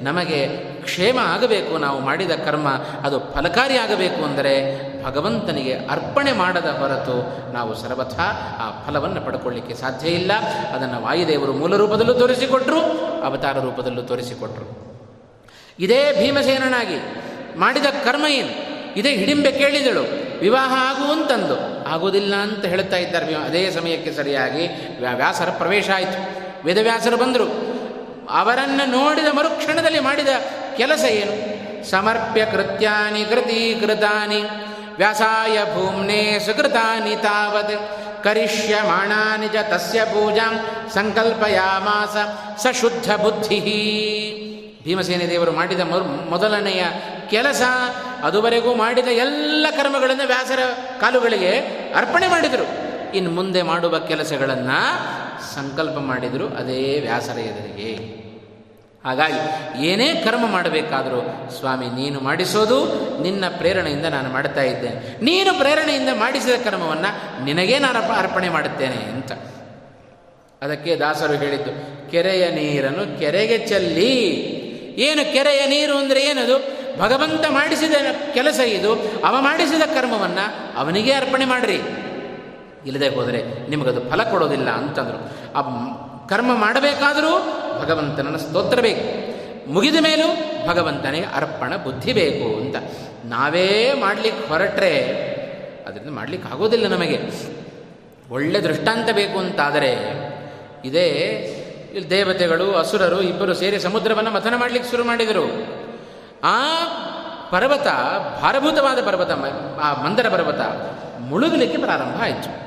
ನಮಗೆ ಕ್ಷೇಮ ಆಗಬೇಕು, ನಾವು ಮಾಡಿದ ಕರ್ಮ ಅದು ಫಲಕಾರಿಯಾಗಬೇಕು ಅಂದರೆ ಭಗವಂತನಿಗೆ ಅರ್ಪಣೆ ಮಾಡದ ಹೊರತು ನಾವು ಸರ್ವಥಾ ಆ ಫಲವನ್ನು ಪಡ್ಕೊಳ್ಳಿಕ್ಕೆ ಸಾಧ್ಯ ಇಲ್ಲ. ಅದನ್ನು ವಾಯುದೇವರು ಮೂಲ ರೂಪದಲ್ಲೂ ತೋರಿಸಿಕೊಟ್ರು, ಅವತಾರ ರೂಪದಲ್ಲೂ ತೋರಿಸಿಕೊಟ್ರು. ಇದೇ ಭೀಮಸೇನನಾಗಿ ಮಾಡಿದ ಕರ್ಮ ಏನು? ಇದೇ ಹಿಡಿಂಬೆ ಕೇಳಿದಳು. ವಿವಾಹ ಆಗುವಂತಂದು ಆಗುವುದಿಲ್ಲ ಅಂತ ಹೇಳ್ತಾ ಇದ್ದಾರೆ. ಅದೇ ಸಮಯಕ್ಕೆ ಸರಿಯಾಗಿ ವ್ಯಾಸರ ಪ್ರವೇಶ ಆಯಿತು. ವೇದವ್ಯಾಸರು ಬಂದರು. ಅವರನ್ನು ನೋಡಿದ ಮರುಕ್ಷಣದಲ್ಲಿ ಮಾಡಿದ ಕೆಲಸ ಏನು? ಸಮರ್ಪ್ಯ ಕೃತ್ಯಾನಿ ಕೃತೀಕೃತಾನಿ. ವ್ಯಾಸಾಯ ಭೂಮ್ನೆ ಸುಕೃತಾನಿ ತಾವತ್. ಕರಿಷ್ಯಮಾಣಾನಿ ಚ ತಸ್ಯ ಪೂಜಾಂ ಸಂಕಲ್ಪಯಾಮಾಸ ಸ ಶುದ್ಧ ಬುದ್ಧಿ. ಭೀಮಸೇನ ದೇವರು ಮಾಡಿದ ಮೊದಲನೆಯ ಕೆಲಸ, ಅದುವರೆಗೂ ಮಾಡಿದ ಎಲ್ಲ ಕರ್ಮಗಳನ್ನು ವ್ಯಾಸರ ಕಾಲುಗಳಿಗೆ ಅರ್ಪಣೆ ಮಾಡಿದರು. ಇನ್ನು ಮುಂದೆ ಮಾಡುವ ಕೆಲಸಗಳನ್ನು ಸಂಕಲ್ಪ ಮಾಡಿದರು ಅದೇ ವ್ಯಾಸರ ಎದುರಿಗೆ. ಹಾಗಾಗಿ ಏನೇ ಕರ್ಮ ಮಾಡಬೇಕಾದರೂ, ಸ್ವಾಮಿ, ನೀನು ಮಾಡಿಸೋದು ನಿನ್ನ ಪ್ರೇರಣೆಯಿಂದ ನಾನು ಮಾಡ್ತಾ ಇದ್ದೇನೆ ನೀನು ಪ್ರೇರಣೆಯಿಂದ ಮಾಡಿಸಿದ ಕರ್ಮವನ್ನು ನಿನಗೇ ನಾನು ಅರ್ಪಣೆ ಮಾಡುತ್ತೇನೆ ಅಂತ. ಅದಕ್ಕೆ ದಾಸರು ಹೇಳಿದ್ದು, ಕೆರೆಯ ನೀರನ್ನು ಕೆರೆಗೆ ಚೆಲ್ಲಿ. ಏನು ಕೆರೆಯ ನೀರು ಅಂದರೆ ಏನದು? ಭಗವಂತ ಮಾಡಿಸಿದ ಕೆಲಸ ಇದು, ಅವ ಮಾಡಿಸಿದ ಕರ್ಮವನ್ನು ಅವನಿಗೆ ಅರ್ಪಣೆ ಮಾಡಿರಿ. ಇಲ್ಲದೆ ಹೋದರೆ ನಿಮಗದು ಫಲ ಕೊಡೋದಿಲ್ಲ ಅಂತಂದರು. ಆ ಕರ್ಮ ಮಾಡಬೇಕಾದರೂ ಭಗವಂತನನ್ನು ಸ್ತೋತ್ರ ಬೇಕು ಮುಗಿದ ಮೇಲೂ ಭಗವಂತನಿಗೆ ಅರ್ಪಣ ಬುದ್ಧಿ ಬೇಕು ಅಂತ. ನಾವೇ ಮಾಡಲಿಕ್ಕೆ ಹೊರಟ್ರೆ ಅದರಿಂದ ಮಾಡಲಿಕ್ಕೆ ಆಗೋದಿಲ್ಲ ನಮಗೆ. ಒಳ್ಳೆ ದೃಷ್ಟಾಂತ ಬೇಕು ಅಂತಾದರೆ ಇದೇ ಇಲ್ಲಿ ದೇವತೆಗಳು, ಅಸುರರು ಇಬ್ಬರು ಸೇರಿ ಸಮುದ್ರವನ್ನು ಮಥನ ಮಾಡಲಿಕ್ಕೆ ಶುರು ಮಾಡಿದರು. ಆ ಪರ್ವತ, ಭಾರಭೂತವಾದ ಪರ್ವತ ಆ ಮಂದರ ಪರ್ವತ ಮುಳುಗಲಿಕ್ಕೆ ಪ್ರಾರಂಭ ಆಯಿತು.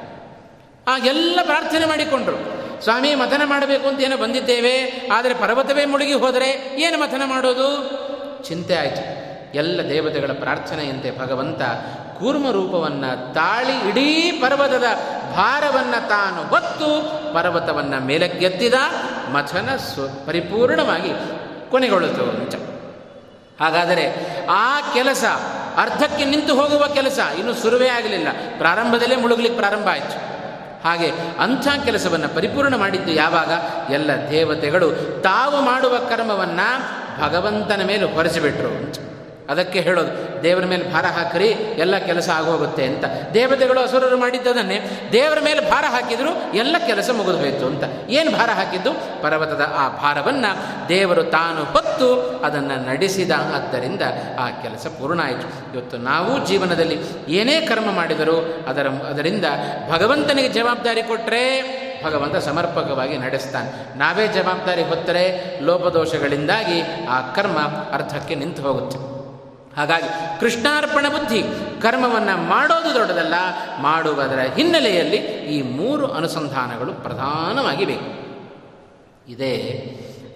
ಆ ಎಲ್ಲ ಪ್ರಾರ್ಥನೆ ಮಾಡಿಕೊಂಡ್ರು. ಸ್ವಾಮಿ, ಮಥನ ಮಾಡಬೇಕು ಅಂತ ಏನೋ ಬಂದಿದ್ದೇವೆ, ಆದರೆ ಪರ್ವತವೇ ಮುಳುಗಿ ಹೋದರೆ ಏನು ಮಥನ ಮಾಡೋದು? ಚಿಂತೆ ಆಯಿತು. ಎಲ್ಲ ದೇವತೆಗಳ ಪ್ರಾರ್ಥನೆಯಂತೆ ಭಗವಂತ ಕೂರ್ಮ ರೂಪವನ್ನು ತಾಳಿ ಇಡೀ ಪರ್ವತದ ಭಾರವನ್ನು ತಾನು ಹೊತ್ತು ಪರ್ವತವನ್ನು ಮೇಲಕ್ಕೆತ್ತಿದ, ಮಥನ ಸ್ವ, ಪರಿಪೂರ್ಣವಾಗಿ ಕೊನೆಗೊಳ್ಳುತ್ತ ಹಾಗಾದರೆ ಆ ಕೆಲಸ, ಅರ್ಧಕ್ಕೆ ನಿಂತು ಹೋಗುವ ಕೆಲಸ ಇನ್ನು ಸುರುವೇ ಆಗಲಿಲ್ಲ. ಪ್ರಾರಂಭದಲ್ಲೇ ಮುಳುಗಲಿಕ್ಕೆ ಪ್ರಾರಂಭ ಆಯಿತು. ಹಾಗೆ ಅಂಥ ಕೆಲಸವನ್ನು ಪರಿಪೂರ್ಣ ಮಾಡಿದ್ದು ಯಾವಾಗ? ಎಲ್ಲ ದೇವತೆಗಳು ತಾವು ಮಾಡುವ ಕರ್ಮವನ್ನು ಭಗವಂತನ ಮೇಲೆ ಹೊರಿಸಿಬಿಟ್ರು. ಅದಕ್ಕೆ ಹೇಳೋದು, ದೇವರ ಮೇಲೆ ಭಾರ ಹಾಕ್ರಿ, ಎಲ್ಲ ಕೆಲಸ ಆಗೋಗುತ್ತೆ ಅಂತ. ದೇವತೆಗಳು ಅಸುರರು ಮಾಡಿದ್ದದನ್ನೇ, ದೇವರ ಮೇಲೆ ಭಾರ ಹಾಕಿದ್ರು, ಎಲ್ಲ ಕೆಲಸ ಮುಗಿದೋಯ್ತು ಅಂತ. ಏನು ಭಾರ ಹಾಕಿದ್ದು? ಪರ್ವತದ ಆ ಭಾರವನ್ನು ದೇವರು ತಾನು ಹೊತ್ತು ಅದನ್ನು ನಡೆಸಿದ. ಆದ್ದರಿಂದ ಆ ಕೆಲಸ ಪೂರ್ಣ ಆಯಿತು. ಇವತ್ತು ನಾವು ಜೀವನದಲ್ಲಿ ಏನೇ ಕರ್ಮ ಮಾಡಿದರೂ ಅದರ, ಅದರಿಂದ ಭಗವಂತನಿಗೆ ಜವಾಬ್ದಾರಿ ಕೊಟ್ಟರೆ ಭಗವಂತ ಸಮರ್ಪಕವಾಗಿ ನಡೆಸ್ತಾನೆ. ನಾವೇ ಜವಾಬ್ದಾರಿ ಹೊತ್ತರೆ, ಲೋಪದೋಷಗಳಿಂದಾಗಿ ಆ ಕರ್ಮ ಅರ್ಥಕ್ಕೆ ನಿಂತು ಹೋಗುತ್ತೆ. ಹಾಗಾಗಿ ಕೃಷ್ಣಾರ್ಪಣ ಬುದ್ಧಿ ಕರ್ಮವನ್ನು ಮಾಡೋದು ದೊಡ್ಡದಲ್ಲ, ಮಾಡುವುದರ ಹಿನ್ನೆಲೆಯಲ್ಲಿ ಈ ಮೂರು ಅನುಸಂಧಾನಗಳು ಪ್ರಧಾನವಾಗಿ ಬೇಕು ಇದೇ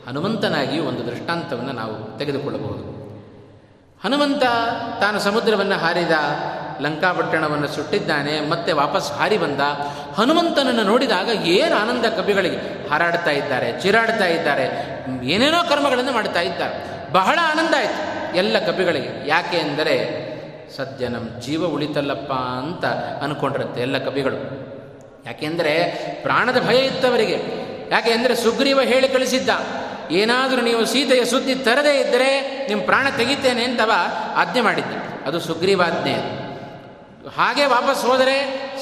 ಹನುಮಂತನಾಗಿಯೂ ಒಂದು ದೃಷ್ಟಾಂತವನ್ನು ನಾವು ತೆಗೆದುಕೊಳ್ಳಬಹುದು. ಹನುಮಂತ ತಾನು ಸಮುದ್ರವನ್ನು ಹಾರಿದ ಲಂಕಾಪಟ್ಟಣವನ್ನು ಸುಟ್ಟಿದ್ದಾನೆ, ಮತ್ತೆ ವಾಪಸ್ ಹಾರಿ ಬಂದ, ಹನುಮಂತನನ್ನು ನೋಡಿದಾಗ ಏನು ಆನಂದ ಕವಿಗಳಿಗೆ ಹಾರಾಡ್ತಾ ಇದ್ದಾರೆ, ಚಿರಾಡ್ತಾ ಇದ್ದಾರೆ, ಏನೇನೋ ಕರ್ಮಗಳನ್ನು ಮಾಡ್ತಾ ಇದ್ದಾರೆ. ಬಹಳ ಆನಂದ ಆಯಿತು. ಎಲ್ಲ ಕವಿಗಳಿಗೆ ಯಾಕೆ ಅಂದರೆ ಸದ್ಯ ನಮ್ಮ ಜೀವ ಉಳಿತಲ್ಲಪ್ಪ ಅಂತ ಅಂದ್ಕೊಂಡಿರುತ್ತೆ ಎಲ್ಲ ಕವಿಗಳು ಯಾಕೆಂದರೆ ಪ್ರಾಣದ ಭಯ ಇತ್ತವರಿಗೆ ಯಾಕೆ ಅಂದರೆ, ಸುಗ್ರೀವ ಹೇಳಿ ಕಳಿಸಿದ್ದ, ಏನಾದರೂ ನೀವು ಸೀತೆಯ ಸುದ್ದಿ ತರದೇ ಇದ್ದರೆ ನಿಮ್ಮ ಪ್ರಾಣ ತೆಗಿತೇನೆ ಅಂತವ ಆಜ್ಞೆ ಮಾಡಿದ್ದೆ. ಅದು ಸುಗ್ರೀವಾಜ್ಞೆ ಹಾಗೆ ವಾಪಸ್ ಹೋದರೆ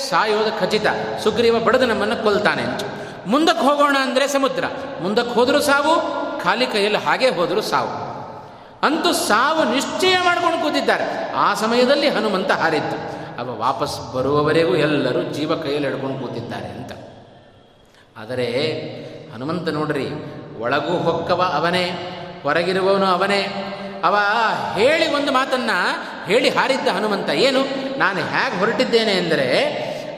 ಸಾಯೋದು ಖಚಿತ. ಸುಗ್ರೀವ ಬಡದು ನಮ್ಮನ್ನು ಕೊಲ್ತಾನೆ ಅಂತ. ಮುಂದಕ್ಕೆ ಹೋಗೋಣ ಅಂದರೆ ಸಮುದ್ರ. ಮುಂದಕ್ಕೆ ಹೋದರೂ ಸಾವು, ಖಾಲಿ ಕೈಯಲ್ಲಿ ಹಾಗೆ ಹೋದರೂ ಸಾವು. ಅಂತೂ ಸಾವು ನಿಶ್ಚಯ ಮಾಡ್ಕೊಂಡು ಕೂತಿದ್ದಾರೆ. ಆ ಸಮಯದಲ್ಲಿ ಹನುಮಂತ ಹಾರಿದ್ದು, ಅವ ವಾಪಸ್ ಬರುವವರೆಗೂ ಎಲ್ಲರೂ ಜೀವ ಕೈಯಲ್ಲಿ ಹಿಡ್ಕೊಂಡು ಕೂತಿದ್ದಾರೆ ಅಂತ. ಆದರೆ ಹನುಮಂತ ನೋಡ್ರಿ, ಒಳಗೂ ಹೊಕ್ಕವ ಅವನೇ, ಹೊರಗಿರುವವನು ಅವನೇ. ಅವ ಹೇಳಿ ಒಂದು ಮಾತನ್ನು ಹೇಳಿ ಹಾರಿದ್ದ ಹನುಮಂತ, ಏನು, ನಾನು ಹೇಗೆ ಹೊರಟಿದ್ದೇನೆ ಎಂದರೆ,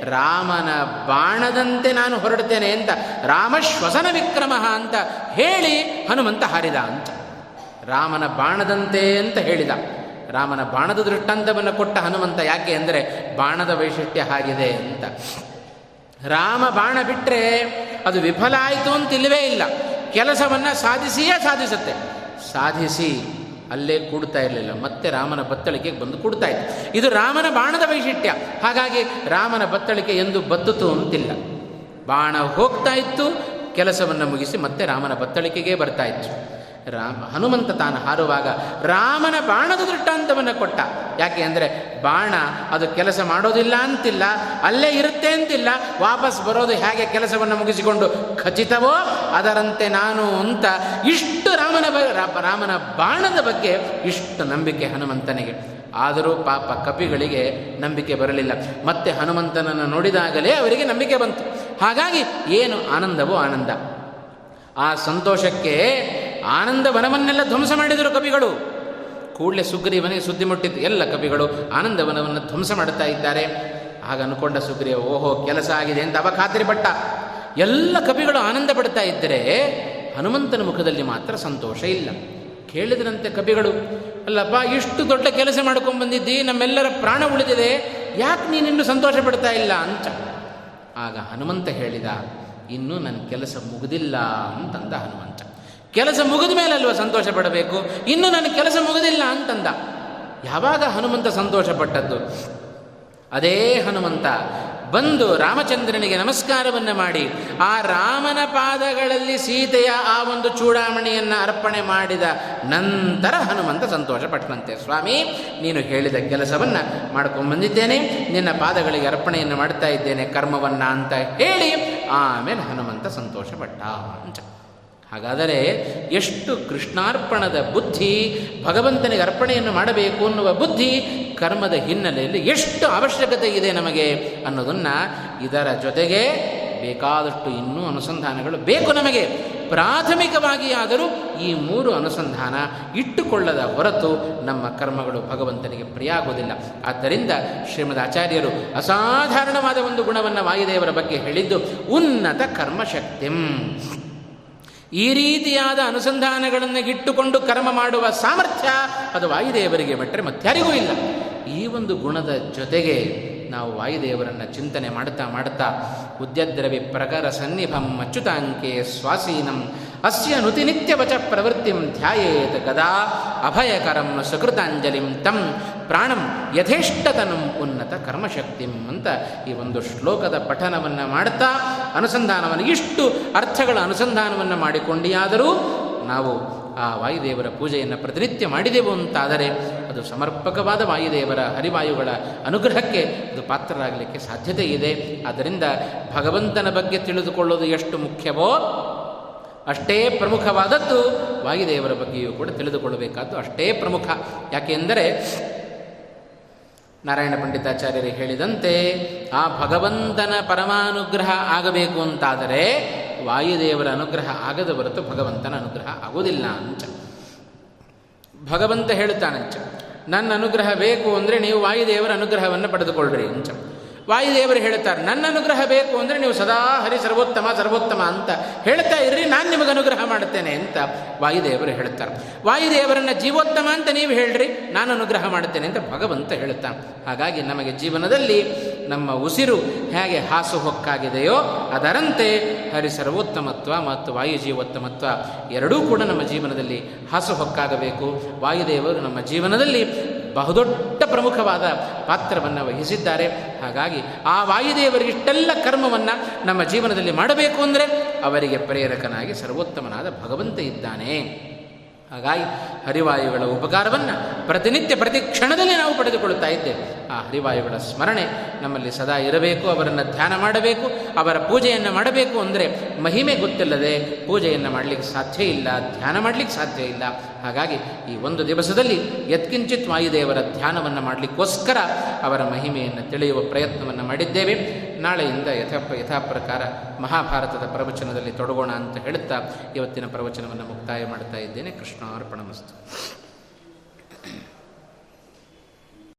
ರಾಮನ ಬಾಣದಂತೆ ನಾನು ಹೊರಡ್ತೇನೆ ಅಂತ ರಾಮ ಶ್ವಸನ ವಿಕ್ರಮ ಅಂತ ಹೇಳಿ ಹನುಮಂತ ಹಾರಿದ ಅಂತ. ರಾಮನ ಬಾಣದಂತೆ ಅಂತ ಹೇಳಿದ. ರಾಮನ ಬಾಣದ ದೃಷ್ಟಾಂತವನ್ನು ಕೊಟ್ಟ ಹನುಮಂತ ಯಾಕೆ ಅಂದರೆ, ಬಾಣದ ವೈಶಿಷ್ಟ್ಯ ಹಾಗಿದೆ ಅಂತ. ರಾಮ ಬಾಣ ಬಿಟ್ಟರೆ ಅದು ವಿಫಲ ಆಯಿತು ಅಂತ ಇಲ್ಲವೇ ಇಲ್ಲ. ಕೆಲಸವನ್ನು ಸಾಧಿಸಿಯೇ ಸಾಧಿಸುತ್ತೆ. ಸಾಧಿಸಿ ಅಲ್ಲೇ ಕೂಡ್ತಾ ಇರಲಿಲ್ಲ. ಮತ್ತೆ ರಾಮನ ಬತ್ತಳಿಕೆಗೆ ಬಂದು ಕೂಡ್ತಾ ಇತ್ತು. ಇದು ರಾಮನ ಬಾಣದ ವೈಶಿಷ್ಟ್ಯ. ಹಾಗಾಗಿ ರಾಮನ ಬತ್ತಳಿಕೆ ಎಂದು ಬತ್ತುತು ಅಂತಿಲ್ಲ. ಬಾಣ ಹೋಗ್ತಾ ಇತ್ತು, ಕೆಲಸವನ್ನು ಮುಗಿಸಿ ಮತ್ತೆ ರಾಮನ ಬತ್ತಳಿಕೆಗೆ ಬರ್ತಾ ಇತ್ತು. ರಾಮ ಹನುಮಂತ ತಾನು ಹಾರುವಾಗ ರಾಮನ ಬಾಣದ ದೃಷ್ಟಾಂತವನ್ನು ಕೊಟ್ಟ. ಯಾಕೆ ಅಂದರೆ ಬಾಣ ಅದು ಕೆಲಸ ಮಾಡೋದಿಲ್ಲ ಅಂತಿಲ್ಲ, ಅಲ್ಲೇ ಇರುತ್ತೆ ಅಂತಿಲ್ಲ, ವಾಪಸ್ ಬರೋದು ಹೇಗೆ ಕೆಲಸವನ್ನು ಮುಗಿಸಿಕೊಂಡು ಖಚಿತವೋ ಅದರಂತೆ ನಾನು ಅಂತ ಇಷ್ಟು ರಾಮನ ರಾಮನ ಬಾಣದ ಬಗ್ಗೆ ಇಷ್ಟು ನಂಬಿಕೆ ಹನುಮಂತನಿಗೆ. ಆದರೂ ಪಾಪ ಕಪಿಗಳಿಗೆ ನಂಬಿಕೆ ಬರಲಿಲ್ಲ. ಮತ್ತೆ ಹನುಮಂತನನ್ನು ನೋಡಿದಾಗಲೇ ಅವರಿಗೆ ನಂಬಿಕೆ ಬಂತು. ಹಾಗಾಗಿ ಏನು ಆನಂದವೋ ಆನಂದ. ಆ ಸಂತೋಷಕ್ಕೆ ಆನಂದ ವನವನ್ನೆಲ್ಲ ಧ್ವಂಸ ಮಾಡಿದರು ಕವಿಗಳು. ಕೂಡಲೇ ಸುಗ್ರೀವನಿಗೆ ಸುದ್ದಿ ಮುಟ್ಟಿದ್ದು ಎಲ್ಲ ಕವಿಗಳು ಆನಂದವನವನ್ನು ಧ್ವಂಸ ಮಾಡುತ್ತಾ ಇದ್ದಾರೆ. ಆಗ ಅನ್ಕೊಂಡ ಸುಗ್ರೀವ ಓಹೋ, ಕೆಲಸ ಆಗಿದೆ ಅಂತ ಅವ ಖಾತ್ರಿ ಪಟ್ಟ. ಎಲ್ಲ ಕವಿಗಳು ಆನಂದ ಪಡ್ತಾ ಇದ್ದರೆ ಹನುಮಂತನ ಮುಖದಲ್ಲಿ ಮಾತ್ರ ಸಂತೋಷ ಇಲ್ಲ. ಕೇಳಿದ್ರಂತೆ ಕವಿಗಳು, ಅಲ್ಲಪ್ಪ, ಇಷ್ಟು ದೊಡ್ಡ ಕೆಲಸ ಮಾಡ್ಕೊಂಡು ಬಂದಿದ್ದಿ, ನಮ್ಮೆಲ್ಲರ ಪ್ರಾಣ ಉಳಿದಿದೆ, ಯಾಕೆ ನೀನಿನ್ನೂ ಸಂತೋಷ ಪಡ್ತಾ ಇಲ್ಲ ಅಂತ. ಆಗ ಹನುಮಂತ ಹೇಳಿದ, ಇನ್ನೂ ನನ್ನ ಕೆಲಸ ಮುಗಿದಿಲ್ಲ ಅಂತಂದ ಹನುಮಂತ. ಕೆಲಸ ಮುಗಿದ ಮೇಲೆ ಅಲ್ವ ಸಂತೋಷ ಪಡಬೇಕು? ಇನ್ನು ನನ್ನ ಕೆಲಸ ಮುಗಿದಿಲ್ಲ ಅಂತಂದ. ಯಾವಾಗ ಹನುಮಂತ ಸಂತೋಷ ಪಟ್ಟದ್ದು? ಅದೇ ಹನುಮಂತ, ಬಂದು ರಾಮಚಂದ್ರನಿಗೆ ನಮಸ್ಕಾರವನ್ನು ಮಾಡಿ, ಆ ರಾಮನ ಪಾದಗಳಲ್ಲಿ ಸೀತೆಯ ಆ ಒಂದು ಚೂಡಾಮಣಿಯನ್ನು ಅರ್ಪಣೆ ಮಾಡಿದ ನಂತರ ಹನುಮಂತ ಸಂತೋಷ ಪಟ್ಟನಂತೆ. ಸ್ವಾಮಿ, ನೀನು ಹೇಳಿದ ಕೆಲಸವನ್ನು ಮಾಡ್ಕೊಂಡ್ಬಂದಿದ್ದೇನೆ ನಿನ್ನ ಪಾದಗಳಿಗೆ ಅರ್ಪಣೆಯನ್ನು ಮಾಡ್ತಾ ಇದ್ದೇನೆ, ಕರ್ಮವನ್ನು ಅಂತ ಹೇಳಿ ಆಮೇಲೆ ಹನುಮಂತ ಸಂತೋಷಪಟ್ಟ ಅಂತ. ಹಾಗಾದರೆ ಎಷ್ಟು ಕೃಷ್ಣಾರ್ಪಣದ ಬುದ್ಧಿ, ಭಗವಂತನಿಗೆ ಅರ್ಪಣೆಯನ್ನು ಮಾಡಬೇಕು ಅನ್ನುವ ಬುದ್ಧಿ ಕರ್ಮದ ಹಿನ್ನೆಲೆಯಲ್ಲಿ ಎಷ್ಟು ಅವಶ್ಯಕತೆ ಇದೆ ನಮಗೆ ಅನ್ನೋದನ್ನು ಇದರ ಜೊತೆಗೆ ಬೇಕಾದಷ್ಟು ಇನ್ನೂ ಅನುಸಂಧಾನಗಳು ಬೇಕು ನಮಗೆ. ಪ್ರಾಥಮಿಕವಾಗಿ ಆದರೂ ಈ ಮೂರು ಅನುಸಂಧಾನ ಇಟ್ಟುಕೊಳ್ಳದ ಹೊರತು ನಮ್ಮ ಕರ್ಮಗಳು ಭಗವಂತನಿಗೆ ಪ್ರಿಯ ಆಗುವುದಿಲ್ಲ ಆದ್ದರಿಂದ ಶ್ರೀಮದ್ ಆಚಾರ್ಯರು ಅಸಾಧಾರಣವಾದ ಒಂದು ಗುಣವನ್ನು ವಾಯುದೇವರ ಬಗ್ಗೆ ಹೇಳಿದ್ದು ಉನ್ನತ ಕರ್ಮಶಕ್ತಿಂ. ಈ ರೀತಿಯಾದ ಅನುಸಂಧಾನಗಳನ್ನು ಇಟ್ಟುಕೊಂಡು ಕರ್ಮ ಮಾಡುವ ಸಾಮರ್ಥ್ಯ ಅದು ವಾಯುದೇವರಿಗೆ ಬಿಟ್ಟರೆ ಮತ್ತಾರಿಗೂ ಇಲ್ಲ. ಈ ಒಂದು ಗುಣದ ಜೊತೆಗೆ ನಾವು ವಾಯುದೇವರನ್ನು ಚಿಂತನೆ ಮಾಡ್ತಾ ಮಾಡ್ತಾ ಉದ್ಯದ್ರವಿ ಪ್ರಕರ ಸನ್ನಿಭಂ ಅಚ್ಯುತಾಂಕೆ ಸ್ವಾಸೀನಂ ಅಸ್ಯ ನುತಿನಿತ್ಯವಚ ಪ್ರವೃತ್ತಿಂ ಧ್ಯಾಯೇತ್ ಗದಾ ಅಭಯಕರಂ ಸುಕೃತಾಂಜಲಿಂ ತಂ ಪ್ರಾಣಂ ಯಥೇಷ್ಟತನಂ ಉನ್ನತ ಕರ್ಮಶಕ್ತಿಂ ಅಂತ ಈ ಒಂದು ಶ್ಲೋಕದ ಪಠನವನ್ನು ಮಾಡ್ತಾ ಅನುಸಂಧಾನವನ್ನು ಇಷ್ಟು ಅರ್ಥಗಳ ಅನುಸಂಧಾನವನ್ನು ಮಾಡಿಕೊಂಡಿಯಾದರೂ ನಾವು ಆ ವಾಯುದೇವರ ಪೂಜೆಯನ್ನು ಪ್ರತಿನಿತ್ಯ ಮಾಡಿದೆವು ಅಂತಾದರೆ ಅದು ಸಮರ್ಪಕವಾದ ವಾಯುದೇವರ ಹರಿವಾಯುಗಳ ಅನುಗ್ರಹಕ್ಕೆ ಅದು ಪಾತ್ರರಾಗಲಿಕ್ಕೆ ಸಾಧ್ಯತೆ ಇದೆ ಆದ್ದರಿಂದ ಭಗವಂತನ ಬಗ್ಗೆ ತಿಳಿದುಕೊಳ್ಳೋದು ಎಷ್ಟು ಮುಖ್ಯವೋ ಅಷ್ಟೇ ಪ್ರಮುಖವಾದದ್ದು ವಾಯುದೇವರ ಬಗ್ಗೆಯೂ ಕೂಡ ತಿಳಿದುಕೊಳ್ಳಬೇಕಾದ್ದು ಅಷ್ಟೇ ಪ್ರಮುಖ. ಯಾಕೆಂದರೆ ನಾರಾಯಣ ಪಂಡಿತಾಚಾರ್ಯರು ಹೇಳಿದಂತೆ ಆ ಭಗವಂತನ ಪರಮಾನುಗ್ರಹ ಆಗಬೇಕು ಅಂತಾದರೆ ವಾಯುದೇವರ ಅನುಗ್ರಹ ಆಗದ ಹೊರತು ಭಗವಂತನ ಅನುಗ್ರಹ ಆಗೋದಿಲ್ಲ ಅಂಚ. ಭಗವಂತ ಹೇಳುತ್ತಾನಂಚ, ನನ್ನ ಅನುಗ್ರಹ ಬೇಕು ಅಂದರೆ ನೀವು ವಾಯುದೇವರ ಅನುಗ್ರಹವನ್ನು ಪಡೆದುಕೊಳ್ಳ್ರಿ ಅಂಚ. ವಾಯುದೇವರು ಹೇಳ್ತಾರೆ ನನ್ನ ಅನುಗ್ರಹ ಬೇಕು ಅಂದರೆ ನೀವು ಸದಾ ಹರಿ ಸರ್ವೋತ್ತಮ ಸರ್ವೋತ್ತಮ ಅಂತ ಹೇಳ್ತಾ ಇರ್ರಿ, ನಾನು ನಿಮಗೆ ಅನುಗ್ರಹ ಮಾಡ್ತೇನೆ ಅಂತ ವಾಯುದೇವರು ಹೇಳ್ತಾರೆ ವಾಯುದೇವರನ್ನ ಜೀವೋತ್ತಮ ಅಂತ ನೀವು ಹೇಳ್ರಿ, ನಾನು ಅನುಗ್ರಹ ಮಾಡ್ತೇನೆ ಅಂತ ಭಗವಂತ ಹೇಳ್ತಾನೆ ಹಾಗಾಗಿ ನಮಗೆ ಜೀವನದಲ್ಲಿ ನಮ್ಮ ಉಸಿರು ಹೇಗೆ ಹಾಸು ಹೊಕ್ಕಾಗಿದೆಯೋ ಅದರಂತೆ ಹರಿ ಸರ್ವೋತ್ತಮತ್ವ ಮತ್ತು ವಾಯು ಜೀವೋತ್ತಮತ್ವ ಎರಡೂ ಕೂಡ ನಮ್ಮ ಜೀವನದಲ್ಲಿ ಹಾಸು ಹೊಕ್ಕಾಗಬೇಕು. ವಾಯುದೇವರು ನಮ್ಮ ಜೀವನದಲ್ಲಿ ಬಹುದೊಡ್ಡ ಪ್ರಮುಖವಾದ ಪಾತ್ರವನ್ನು ವಹಿಸಿದ್ದಾರೆ. ಹಾಗಾಗಿ ಆ ವಾಯುದೇವರಿಗಿಷ್ಟೆಲ್ಲ ಕರ್ಮವನ್ನು ನಮ್ಮ ಜೀವನದಲ್ಲಿ ಮಾಡಬೇಕು ಅಂದರೆ ಅವರಿಗೆ ಪ್ರೇರಕನಾಗಿ ಸರ್ವೋತ್ತಮನಾದ ಭಗವಂತ ಇದ್ದಾನೆ. ಹಾಗಾಗಿ ಹರಿವಾಯುಗಳ ಉಪಕಾರವನ್ನು ಪ್ರತಿನಿತ್ಯ ಪ್ರತಿ ಕ್ಷಣದಲ್ಲಿ ನಾವು ಪಡೆದುಕೊಳ್ಳುತ್ತಾ ಇದ್ದೇವೆ. ಆ ಹರಿವಾಯುಗಳ ಸ್ಮರಣೆ ನಮ್ಮಲ್ಲಿ ಸದಾ ಇರಬೇಕು, ಅವರನ್ನು ಧ್ಯಾನ ಮಾಡಬೇಕು, ಅವರ ಪೂಜೆಯನ್ನು ಮಾಡಬೇಕು ಅಂದರೆ ಮಹಿಮೆ ಗೊತ್ತಿಲ್ಲದೆ ಪೂಜೆಯನ್ನು ಮಾಡಲಿಕ್ಕೆ ಸಾಧ್ಯ ಇಲ್ಲ, ಧ್ಯಾನ ಮಾಡಲಿಕ್ಕೆ ಸಾಧ್ಯ ಇಲ್ಲ. ಹಾಗಾಗಿ ಈ ಒಂದು ದಿವಸದಲ್ಲಿ ಯತ್ಕಿಂಚಿತ್ ವಾಯುದೇವರ ಧ್ಯಾನವನ್ನು ಮಾಡಲಿಕ್ಕೋಸ್ಕರ ಅವರ ಮಹಿಮೆಯನ್ನು ತಿಳಿಯುವ ಪ್ರಯತ್ನವನ್ನು ಮಾಡಿದ್ದೇವೆ. ನಾಳೆಯಿಂದ ಯಥ ಯಥಾ ಪ್ರಕಾರ ಮಹಾಭಾರತದ ಪ್ರವಚನದಲ್ಲಿ ತೊಡಗೋಣ ಅಂತ ಹೇಳುತ್ತಾ ಇವತ್ತಿನ ಪ್ರವಚನವನ್ನು ಮುಕ್ತಾಯ ಮಾಡ್ತಾ ಇದ್ದೇನೆ. ಕೃಷ್ಣಾರ್ಪಣಮಸ್ತು.